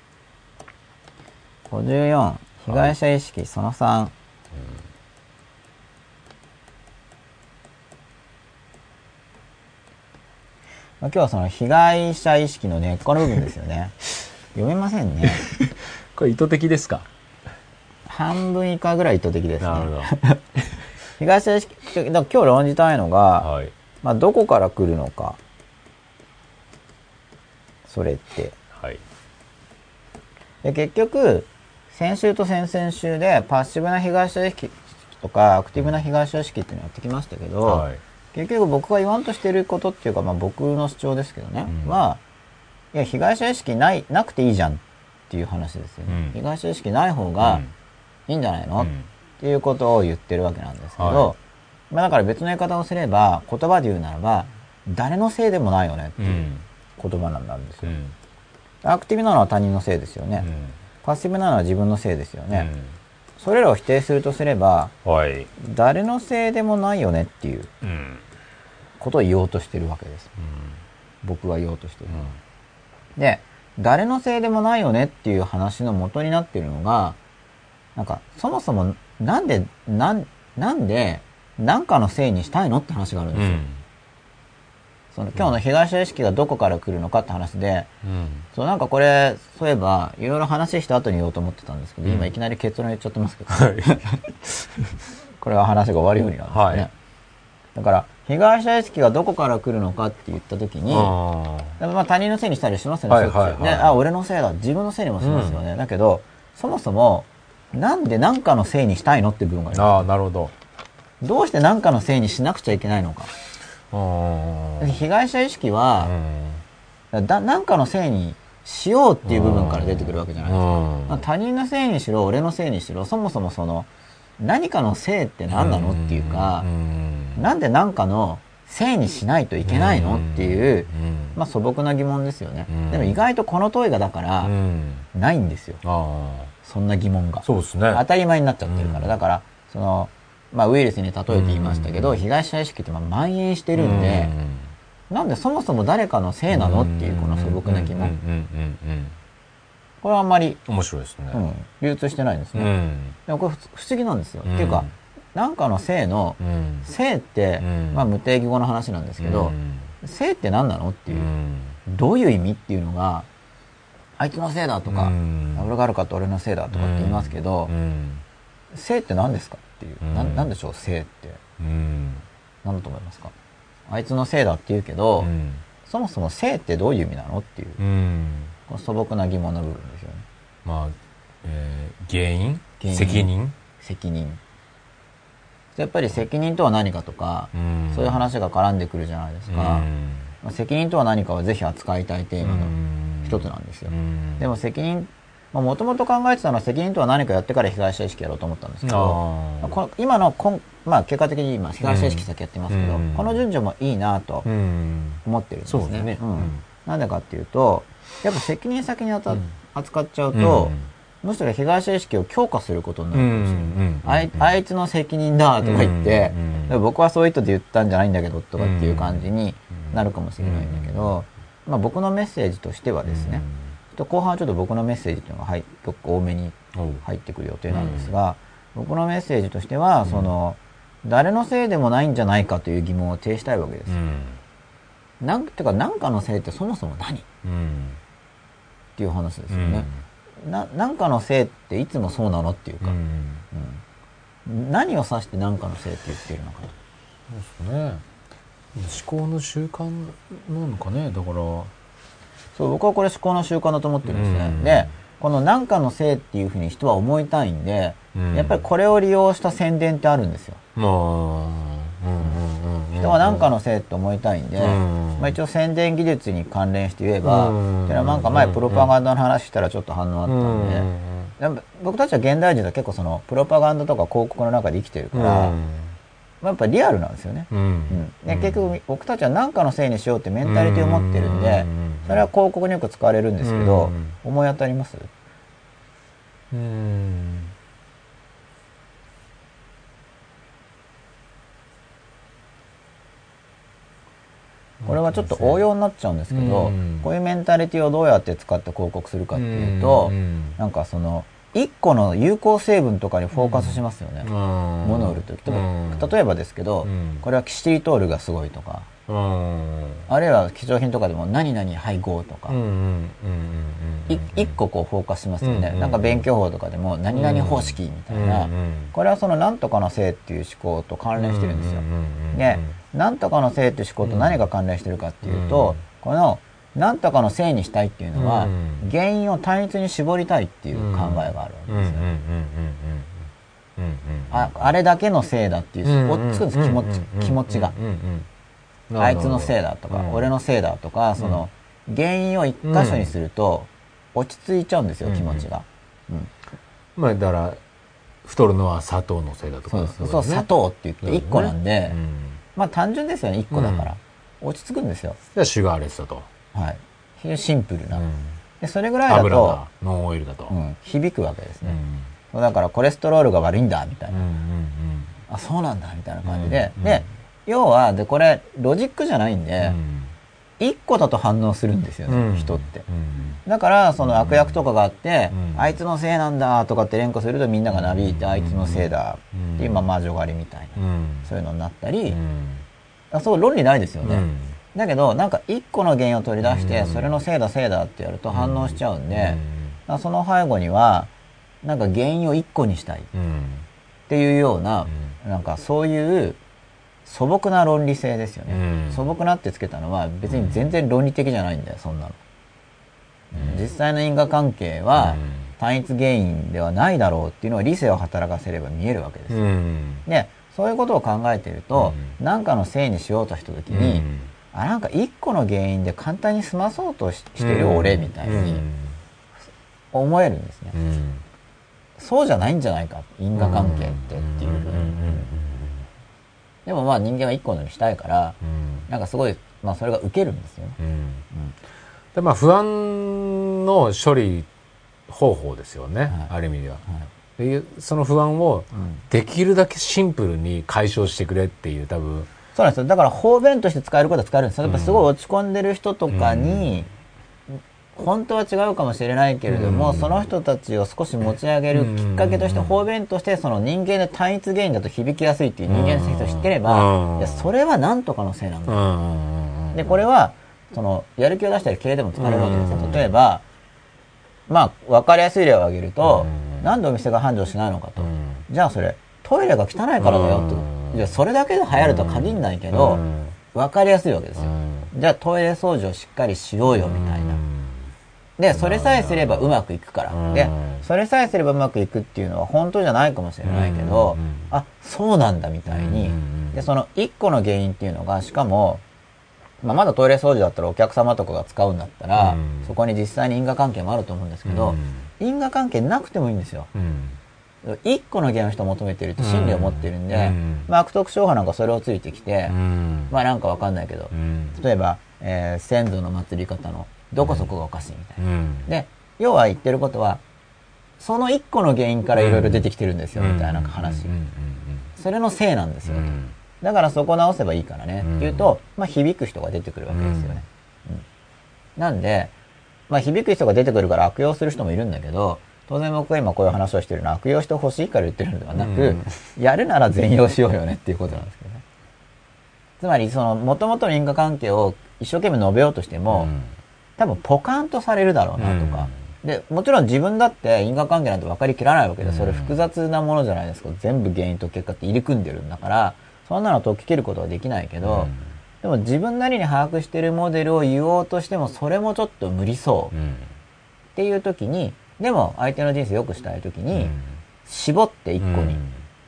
54、被害者意識その3。まあ今日はその被害者意識の根っこの部分ですよね。読めませんね。これ意図的ですか？半分以下ぐらい意図的ですなるね。ほど。被害者意識、だ今日論じたいのが、はい。まあどこから来るのか。それって。はい。で結局、先週と先々週でパッシブな被害者意識とかアクティブな被害者意識っていうのをやってきましたけど、はい。結局僕が言わんとしてることっていうか、まあ、僕の主張ですけどね、うんはいや被害者意識ないなくていいじゃんっていう話ですよね、うん被害者意識ない方がいいんじゃないの、っうんていうことを言ってるわけなんですけど、はまあ、だから別の言い方をすれば言葉で言うならば誰のせいでもないよねってう。いうん言葉なんですよ、うん。アクティブなのは他人のせいですよね、パッシブなのは自分のせいですよね、それらを否定するとすればうん。はい。誰のせいでもないよねっていううん。ことを言おうとしてるわけですうん。僕が言おうとしてる、うん。で誰のせいでもないよねっていう話の元になってるのがなんかそもそもなんでなんなんで何かのせいにしたいのって話があるんですよ、その今日の被害者意識がどこから来るのかって話でうん。そうなんかこれそういえばいろいろ話した後に言おうと思ってたんですけど、うん。今いきなり結論言っちゃってますけど。はい。これは話が終わるようになんですよね、はい。だから被害者意識がどこから来るのかって言った時に、あまあ他人のせいにしたりしますよね、はいはいはいね。あ、俺のせいだ。自分のせいにもしますよね。だけど、そもそも、なんで何かのせいにしたいのっていう部分がありあ。あまあ、なるほど。す。どうして何かのせいにしなくちゃいけないのか。うん。被害者意識は、だ何かのせいにしようっていう部分から出てくるわけじゃないですか。まあ他人のせいにしろ、俺のせいにしろ、そもそもその、何かのせいって何なのっていうか、なんで何かのせいにしないといけないのっていう、まあ素朴な疑問ですよねうん。でも意外とこの問いがだから、ないんですよ。あそんな疑問があ。。そうですね。当たり前になっちゃってるから。うんだから、その、まあウイルスに例えて言いましたけど、うん被害者意識ってまあ蔓延してるんで、なんでそもそも誰かのせいなの？っていうこの素朴な疑問。これはあんまり、面白いですね。うん、流通してないんですね。うんでもこれ不不思議なんですよ。うんっていうか、なんかのせいの、うんせいって、うんまあ無定義語の話なんですけど、せいって何なの？っていう、どういう意味？っていうのが、あいつのせいだとか、俺があるかって俺のせいだとかって言いますけど、性って何ですかっていう、うん。ななんでしょう性って。うん。何だと思いますか？あいつのせいだって言うけど、うん。そもそも性ってどういう意味なのっていう、うん。この素朴な疑問の部分ですよね。まあえー原因？責任？責任。やっぱり責任とは何かとか、うん。そういう話が絡んでくるじゃないですか、まあ責任とは何かはぜひ扱いたいテーマの一つなんですよ、でも責任もともと考えてたのは責任とは何かやってから被害者意識やろうと思ったんですけどこの今のこん、まあ、結果的に今被害者意識先やってますけど、うん。この順序もいいなとうん。思ってるんですね。そうん。うん。なんでかっていうとやっぱ責任先にあた、うん。扱っちゃうと、むしろ被害者意識を強化することになるんですよ。うんあいあいつの責任だとか言って、僕はそういう意図で言ったんじゃないんだけどとかっていう感じになるかもしれないんだけど、まあ、僕のメッセージとしてはですね、と後半はちょっと僕のメッセージっていうのが入結構多めに入ってくる予定なんですが、僕のメッセージとしては、その誰のせいでもないんじゃないかという疑問を呈したいわけです。なんていうか何かのせいってそもそも何？っていう話ですよね。ななんかのせいっていつもそうなのっていうか、うん。何を指して何かのせいって言っているのかと。そうですね思考の習慣なのかね？だから。そう僕はこれ思考の習慣だと思ってるんですね。うん。でこの何かのせいっていうふうに人は思いたいんで、うん。やっぱりこれを利用した宣伝ってあるんですよ。人は何かのせいって思いたいんで、うん。まあ、一応宣伝技術に関連して言えば、うん。っていうのはなんか前プロパガンダの話したらちょっと反応あったんで、僕たちは現代人は結構そのプロパガンダとか広告の中で生きてるから、まあ、やっぱりリアルなんですよね。うん。うん。で結局僕たちは何かのせいにしようってメンタリティを持ってるんで、それは広告によく使われるんですけど、うん。思い当たります？うん。これはちょっと応用になっちゃうんですけど、うん。こういうメンタリティをどうやって使って広告するかっていうと、なんかその1個の有効成分とかにフォーカスしますよね、も物を売るとき。例えばですけど、うん。これはキシリトールがすごいとか。あるいは貴重品とかでも何々配合とか、い一個こうフォーカスしますよね、うんなんか勉強法とかでも何々方式みたいな、これはその何とかのせいっていう思考と関連してるんですよ、で何とかのせいっていう思考と何が関連してるかっていうと、この何とかのせいにしたいっていうのは、うん原因を単一に絞りたいっていう考えがあるんですよ。ああれだけのせいだっていう、うん落ち着くんです気持ち気持ちが。あいつのせいだとか、うん俺のせいだとか、その、原因を一箇所にすると、落ち着いちゃうんですよ、うん気持ちが。うんまあだから太るのは砂糖のせいだとかそう砂糖って言って1個なんで、うんまあ単純ですよね、1個だから。落ち着くんですよ。じゃあシュガーレスだとはい。非常にシンプルな。うん。でそれぐらいだとノンオイルだと。うん、響くわけですうん。ね。だからコレステロールが悪いんだ、みたいな。うんうんあ、そうなんだ、みたいな感じで。うんで、要は、で、これ、ロジックじゃないんうん。で、1個だと反応するんですようん。ね、人って。うん。だから、その悪役とかがあって、うん。あいつのせいなんだとかって連呼するとみんながなびいて、あいつのせいだっていう、まあ、魔女狩りみたいな、うん。そういうのになったり、うん。あそう、論理ないですよね。うんだけど、なんか一個の原因を取り出して、うん。それのせいだせいだってやると反応しちゃうんで、その背後には、なんか原因を一個にしたい。っうん。ていうような、なんかそういう素朴な論理性ですよね。うん。素朴なってつけたのは別に全然論理的じゃないんだよ、そんなの。実際の因果関係は単一原因ではないだろうっていうのを理性を働かせれば見えるわけです。うん。で、そういうことを考えていると、う何かのせいにしようとした時うん。に、あ、なんか一個の原因で簡単に済まそうとししてる俺みたいに思えるんですね。うん。そうじゃないんじゃないか、因果関係ってっていうふうに。でもまあ人間は一個のにしたいから、なんかすごい、まあそれが受けるんですよね。でまあ不安の処理方法ですよね、はい。ある意味では。はい。でその不安をうん。できるだけシンプルに解消してくれっていう多分そうなんですよ。だから方便として使えることは使えるんですよ。やっぱすごい落ち込んでる人とかに、本当は違うかもしれないけれども、うんその人たちを少し持ち上げるきっかけとして、方便としてその人間で単一原因だと響きやすいっていう人間の性質を知ってれば、うんいやそれは何とかのせいなんだ。んで、これは、その、やる気を出したり経営でも使えるわけですよう。ん例えば、まあ、わかりやすい例を挙げると、うんなんでお店が繁盛しないのかと。うんじゃあそれ、トイレが汚いからだよと。うんじゃあそれだけで流行るとは限んないけど、わかりやすいわけですよ。じゃあトイレ掃除をしっかりしようよみたいな。で、それさえすればうまくいくから。うんで、それさえすればうまくいくっていうのは本当じゃないかもしれないけどうん、あ、そうなんだみたいにうん。で、その一個の原因っていうのが、しかも、まあ、まだトイレ掃除だったらお客様とかが使うんだったら、うんそこに実際に因果関係もあると思うんですけど、因果関係なくてもいいんですよ。一個の原因を人を求めてるって心理を持ってるんで、うん。まあ、悪徳商法なんかそれをついてきて、まあなんかわかんないけど、例えば、えー先祖の祭り方のどこそこがおかしいみたいな。で、要は言ってることは、その一個の原因からいろいろ出てきてるんですよ、みたいな話。それのせいなんですよ、とだからそこ直せばいいからね、うん。っていうと、まあ響く人が出てくるわけですよね。うん。なんで、まあ響く人が出てくるから悪用する人もいるんだけど、当然僕が今こういう話をしてるのは悪用してほしいから言ってるのではなく、やるなら全用しようよねっていうことなんですけどね。つまり、その、元々の因果関係を一生懸命述べようとしても、多分ポカンとされるだろうなとか。で、もちろん自分だって因果関係なんて分かりきらないわけで、それ複雑なものじゃないですか。全部原因と結果って入り組んでるんだから、そんなの解き切ることはできないけど、でも自分なりに把握してるモデルを言おうとしても、それもちょっと無理そう。っていう時に、でも相手の人生良くしたい時に、絞って一個に。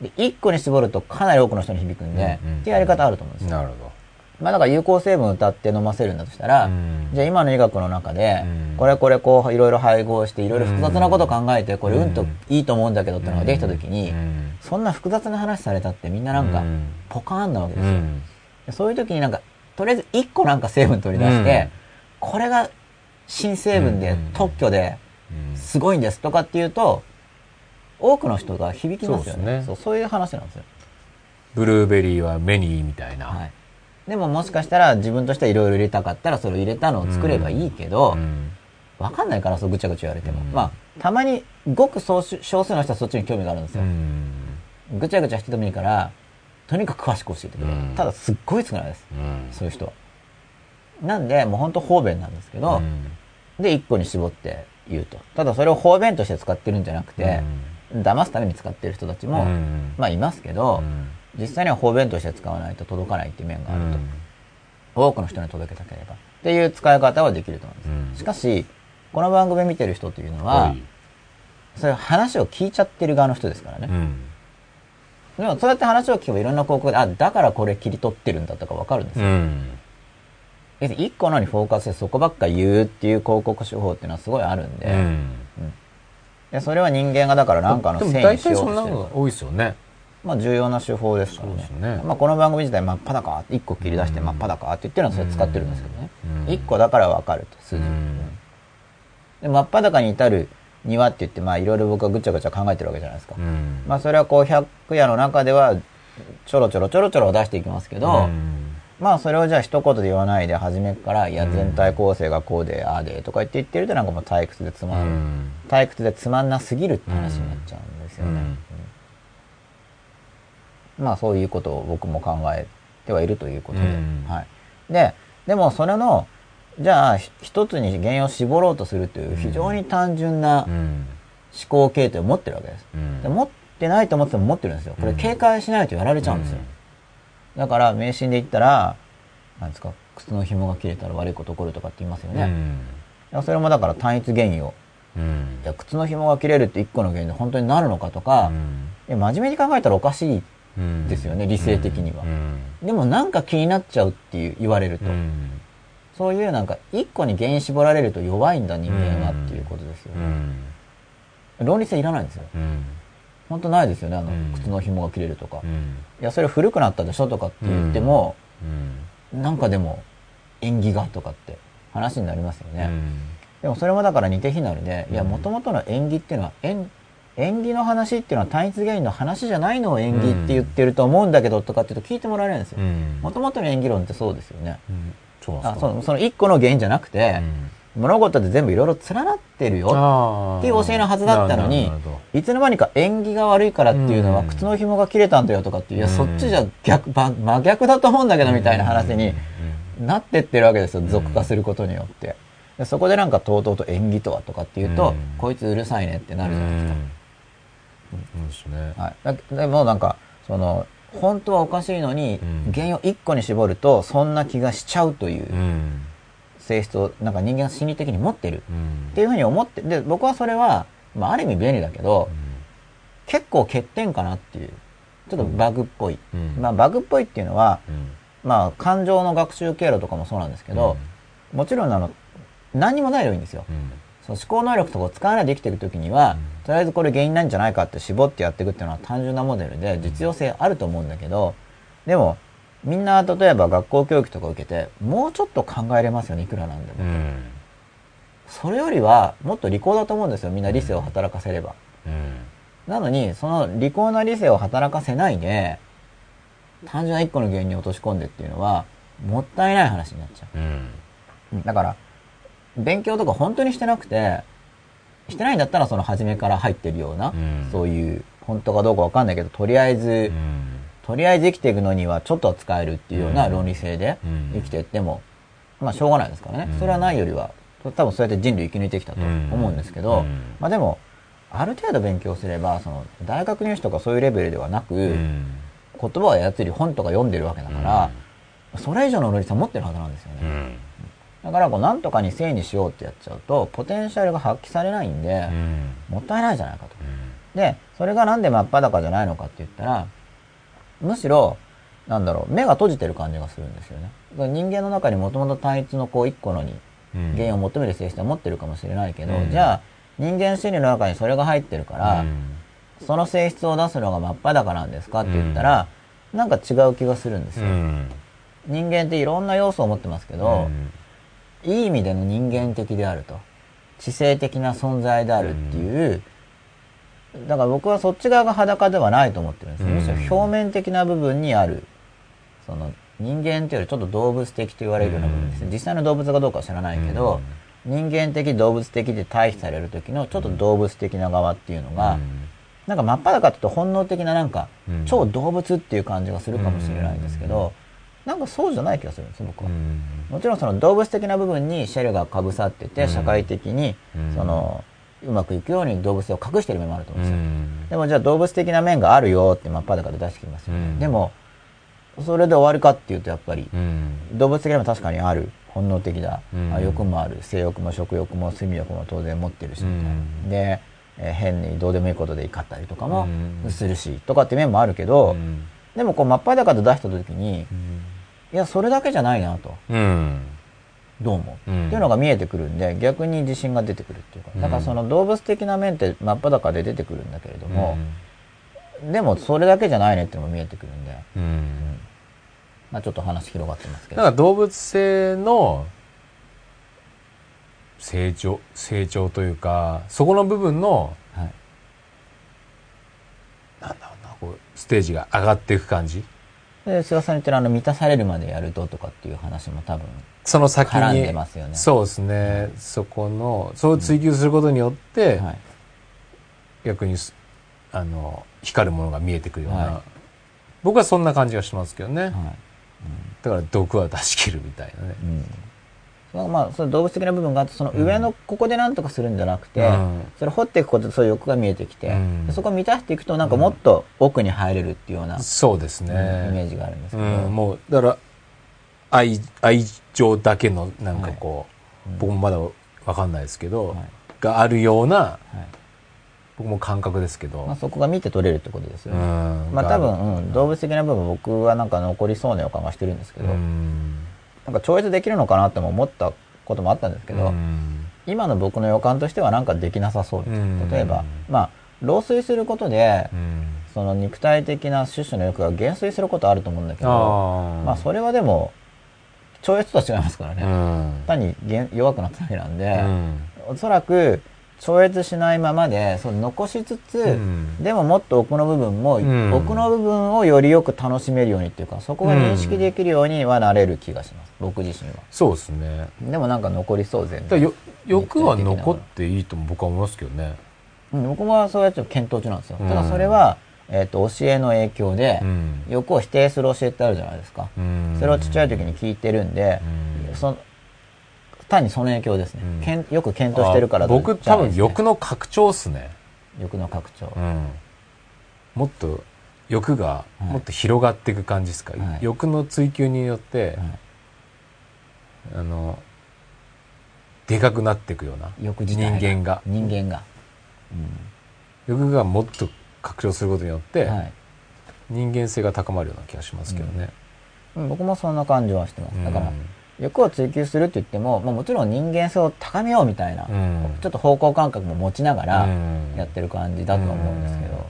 で、一個に絞るとかなり多くの人に響くんで、うんうんっていうやり方あると思うんですよ。なるほど。まあだから有効成分歌って飲ませるんだとしたら、うん。じゃあ今の医学の中でうん、これこれこういろいろ配合していろいろ複雑なこと考えて、これうんといいと思うんだけどってのができた時に、そんな複雑な話されたってみんななんかうん。ポカーンなわけですよ。でそういう時になんか、とりあえず一個なんか成分取り出して、うん。これが新成分でうん。特許ですごいんですとかっていうと、多くの人が響きますよね。そうねそういう話なんですよ。ブルーベリーは目にいいみたいな。はい。でももしかしたら自分としてはいろいろ入れたかったらそれを入れたのを作ればいいけど、うんわかんないからそうぐちゃぐちゃ言われても。うんまあ、たまにごく少数の人はそっちに興味があるんですうよ。んぐちゃぐちゃしててもいいから、とにかく詳しく教えてくれ。うんただすっごい少ないです。うんそういう人は。なんで、もうほんと方便なんですけど、で、一個に絞って言うと。ただそれを方便として使ってるんじゃなくて、騙すために使ってる人たちも、まあいますけど、実際には方便として使わないと届かないっていう面があると。多くの人に届けたければ。っていう使い方はできると思うんです、うん。しかしこの番組見てる人というのは、はい。そういう話を聞いちゃってる側の人ですからね、うん。でもそうやって話を聞けばいろんな広告であだからこれ切り取ってるんだとかわかるんですよ、うん別に一個のにフォーカスしてそこばっか言うっていう広告手法っていうのはすごいあるんで,、うん。でそれは人間がだから何かのせい大体にしようとしてる。多いですよね。まあ重要な手法ですからねね。まあ、この番組自体真っ裸って一個切り出してうん。真っ裸って言ってるのはそれ使ってるんですけどね。うん。一個だからわかると数字、うん。で真っ裸に至るにはって言ってまあいろいろ僕はぐちゃぐちゃ考えてるわけじゃないですか、うん。まあそれはこう100夜の中ではちょろちょろちょろちょろ出していきますけど、うんまあそれをじゃあ一言で言わないで初めからいやうん全体構成がこうでああでとか言って言ってるとなんかもう退屈でつまん、うん。退屈でつまんなすぎるって話になっちゃうんですよね、うん。うん。まあそういうことを僕も考えてはいるということで、うん。はい、ででもそれのじゃあひ一つに原因を絞ろうとするという非常に単純な思うん。考形態を持ってるわけです、うん。で持ってないと思ってても持ってるんですよ。これうん。警戒しないとやられちゃうんですよ、だから迷信で言ったらなんですか靴の紐が切れたら悪いこと起こるとかって言いますよね、いやそれもだから単一原因を。うん。いや靴の紐が切れるって一個の原因で本当になるのかとか、いや真面目に考えたらおかしいうんですよね理性的には。うん。でもなんか気になっちゃうっていう言われると、うん。そういうなんか一個に原因絞られると弱いんだ人間はっていうことですようね、ん。論理性いらないんですよ。うん本当ないですよねあの、うん。靴の紐が切れるとか、いうん。やそれ古くなったでしょとかって言っても、うん。なんかでも縁起がとかって話になりますよね、うん。でもそれもだから似て非なるで、いや、うん。もともとの縁起っていうのは、縁、縁起の話っていうのは単一原因の話じゃないのを縁起って言ってると思うんだけどとかっていうと聞いてもらえないんですよ。う。ん。もともとの縁起論ってそうですよね。うん。そうあそのその一個の原因じゃなくて、物事って全部いろいろ連なってるよ。あっていう教えのはずだったのにいつの間にか縁起が悪いからっていうのはうん靴の紐が切れたんだよとかっていや、うん。そっちじゃ逆、ば真逆だと思うんだけどみたいな話になってってるわけですよ、ん。俗化することによって。でそこでなんかとうとうと縁起とはとかっていうと、うん。こいつうるさいねってなるじゃないですか。うん。うん。ですねはい、だでもなん。か、その、本当はおかしいのに、うん。原因を一個に絞ると、そん。な気がしちゃうといううん性質を、なんか人間は心理的に持ってる。うん。っていうふうに思って、で、僕はそれは、まあ、ある意味便利だけど、結構欠点かなっていう、ちょっとバグっぽい。うん。まあ、バグっぽいっていうのは、うん。まあ、感情の学習経路とかもそうなんですけど、もちろんあの、何にもないでもいいんですよ。うん。その思考能力とかを使わないで生きていくときには、うん。とりあえずこれ原因なんじゃないかって絞ってやっていくっていうのは単純なモデルで実用性あると思うんだけど、でも、みんな例えば学校教育とか受けて、もうちょっと考えれますよね、いくらなんでも。うんそれよりは、もっと利口だと思うんですよ、みんな理性を働かせれば。うんなのに、その利口な理性を働かせないで、単純な一個の原因に落とし込んでっていうのは、もったいない話になっちゃう。うんうんだから、勉強とか本当にしてなくて、してないんだったらその初めから入ってるような、うんそういう、本当かどうかわかんないけど、とりあえず、うんとりあえず生きていくのにはちょっとは使えるっていうようなうん。論理性でうん。生きていっても、まあしょうがないですからね。うん。それはないよりは、多分そうやって人類生き抜いてきたと思うんですけど、うん。まあでも、ある程度勉強すれば、その、大学入試とかそういうレベルではなく、うん。言葉を操り本とか読んでるわけだから、それ以上の論理さ持ってるはずなんですよね。うん。だからこうなんとかに正にしようってやっちゃうとポテンシャルが発揮されないんで、うん。もったいないじゃないかと。でそれがなんで真っ裸じゃないのかって言ったらむしろなんだろう目が閉じてる感じがするんですよね。だから人間の中にもともと単一のこう一個のにうん原因を求める性質は持ってるかもしれないけど、うんじゃあ人間心理の中にそれが入ってるから、その性質を出すのが真っ裸なんですかって言ったら、なんか違う気がするんですよ。うん人間っていろんな要素を持ってますけど、いい意味での人間的であると。知性的な存在であるっていう、だから僕はそっち側が裸ではないと思ってるんですよ。むしろ表面的な部分にある、その人間っていうよりちょっと動物的と言われるような部分ですね。実際の動物がどうかは知らないけど、人間的動物的で対比される時のちょっと動物的な側っていうのが、なんか真っ裸って言うと本能的ななんかうん。超動物っていう感じがするかもしれないんですけど、なんかそうじゃない気がするんですよ、僕は。もちろんその動物的な部分にシェルがかぶさってて、うん。社会的にうん。そのうまくいくように動物性を隠してる面もあると思うんですよ。うん。でもじゃあ動物的な面があるよって真っ裸で出してきますよね。うん。でも、それで終わるかっていうとやっぱりうん。動物的にも確かにある。本能的だ、う欲もある。性欲も食欲も睡眠欲も当然持ってるし、うん。で、えー変にどうでもいいことで怒ったりとかもうん。するし、とかって面もあるけど、うん。でもこう真っ裸で出した時にうん。いやそれだけじゃないなと。うんどう思う、うん。っていうのが見えてくるんで逆に自信が出てくるっていうか。だからその動物的な面って真っ裸で出てくるんだけれども、でもそれだけじゃないねっていうのも見えてくるんで、うん。まあ、ちょっと話広がってますけど。か動物性の成長成長というかそこの部分のはい、なんだろうなこうステージが上がっていく感じ？で菅さん言ってるあの満たされるまでやるととかっていう話も多分その先にでますよね。そうですね、そこのそう追求することによって、はい。逆にすあの光るものが見えてくるような、はい。僕はそんな感じがしますけどね、はい。だから毒は出し切るみたいなね。うん。そのまあその動物的な部分があってその上のここで何とかするんじゃなくて、うん。それ掘っていくことでそういう欲が見えてきて、そこを満たしていくとなんかもっと奥に入れるっていうような、そうですね、イメージがあるんですけうど、ん、もうだから愛愛情だけのなんかこう、うん。僕もまだわかんないですけど、はい。があるようなはい。僕も感覚ですけど、まあ、そこが見て取れるってことですようね、ん。まあ多分、がうん、動物的な部分僕はなんか残りそうな予感がしてるんですけど、うん。なんか超越できるのかなっても思ったこともあったんですけど、うん。今の僕の予感としてはなんかできなさそう例えばまあ老衰することで、うん。その肉体的な種々の欲が減衰することあると思うんだけどあまあそれはでも超越とは違いますからね、うん。単に減弱くなっただけなんで、うん。おそらく超越しないままでその残しつつ、うん。でももっと奥の部分も、ん。奥の部分をよりよく楽しめるようにっていうかそこが認識できるようにはなれる気がします。僕自身は。そうですね。でもなんか残りそう全然。欲は残っていいとも僕は思いますけどね。うん僕はそうやって検討中なんですよ、うん。ただそれは、えー、と教えの影響で、うん。欲を否定する教えってあるじゃないですか、うん。それをちっちゃい時に聞いてるんで、うん。その単にその影響ですね、うん。けんよく検討してるからあ僕多分欲のの拡張っすね。欲の拡張、うん。もっと欲がはい。もっと広がっていく感じですか、はい。欲の追求によって、はい。あのでかくなっていくような。人間が。人間が、欲がもっと拡張することによって、はい。人間性が高まるような気がしますけどね、うん。僕もそんな感じはしてます、うん。だから欲を追求するって言っても、まあ、もちろん人間性を高めようみたいな、うん。ちょっと方向感覚も持ちながらうん。やってる感じだとは思うんですけど、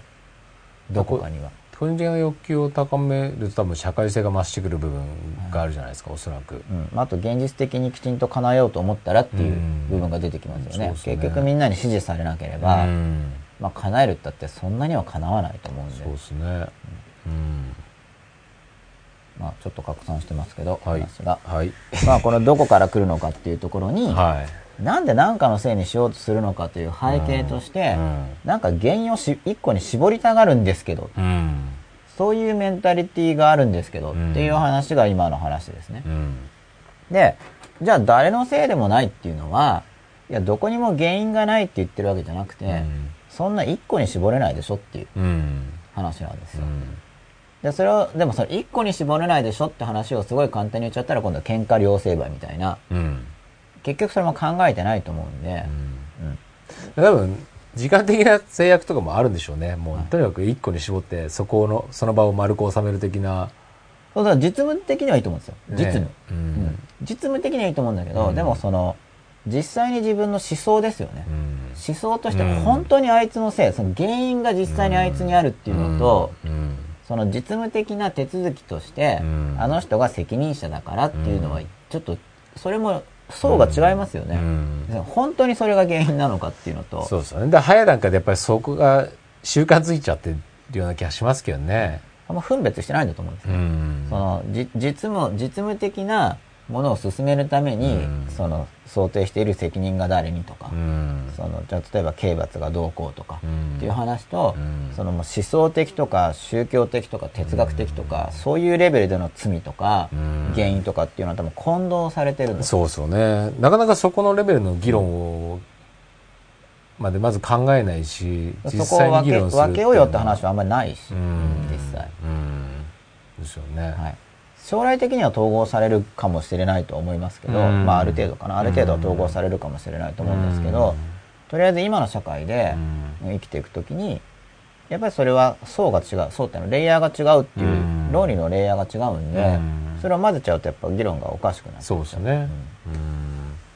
うん。どこかには。個人的な欲求を高めると多分社会性が増してくる部分があるじゃないですか、おそらく。うん。まあ、あと現実的にきちんと叶えようと思ったらっていううん。部分が出てきますよね,、そうですね。結局みんなに支持されなければ、うんまあ、叶えるったってそんなには叶わないと思うんでそうですね。うん。まあ、ちょっと拡散してますけど、はい話が、はい。まあ、このどこから来るのかっていうところに、はい。なんで何かのせいにしようとするのかという背景として、うんなんか原因をし一個に絞りたがるんですけどうん。そういうメンタリティーがあるんですけど、うんっていう話が今の話ですね。うん。で、じゃあ誰のせいでもないっていうのは、いや、どこにも原因がないって言ってるわけじゃなくて、うんそんな一個に絞れないでしょっていううん。話なんですよ。うん。で、それを、でもそれ一個に絞れないでしょって話をすごい簡単に言っちゃったら今度は喧嘩両成敗みたいな、うん。結局それも考えてないと思うんで、うん多分、時間的な制約とかもあるんでしょうね。もう、はいとにかく一個に絞って、そこの、その場を丸く収める的な。そうだ実務的にはいいと思うんですよ。ね実務。ううんん。実務的にはいいと思うんだけど、うんでもその、実際に自分の思想ですよね。うん思想としてうん本当にあいつのせい、その原因が実際にあいつにあるっていうのと、うん。その実務的な手続きとして、うんあの人が責任者だからっていうのは、ちょっと、それも層が違いますよね、うん本当にそれが原因なのかっていうのと、そうですよね。で、早い段階でやっぱりそこが習慣づいちゃってるような気がしますけどね。あんま分別してないんだと思うんですうよ。ん。そのじ実務実務的なものを進めるために、うん。その想定している責任が誰にとか、うん。そのじゃあ例えば刑罰がどうこうとかうん。っていう話と、うん。そのもう思想的とか宗教的とか哲学的とか、そういうレベルでの罪とか、うん。原因とかっていうのは多分混同されてるんですそうですよね。なかなかそこのレベルの議論を、までまず考えないし、実そこを分け際に議論する分けようよって話はあんまりないし、うん。実際。うん。ですよね。はい、将来的には統合されるかもしれないと思いますけど、うん。まあある程度かな。ある程度は統合されるかもしれないと思うんですけど、とりあえず今の社会でうん。生きていくときにやっぱりそれは層が違う層っていうのはレイヤーが違うっていう、うん。論理のレイヤーが違うんで、うん。それを混ぜちゃうとやっぱ議論がおかしくなっちゃそうですね。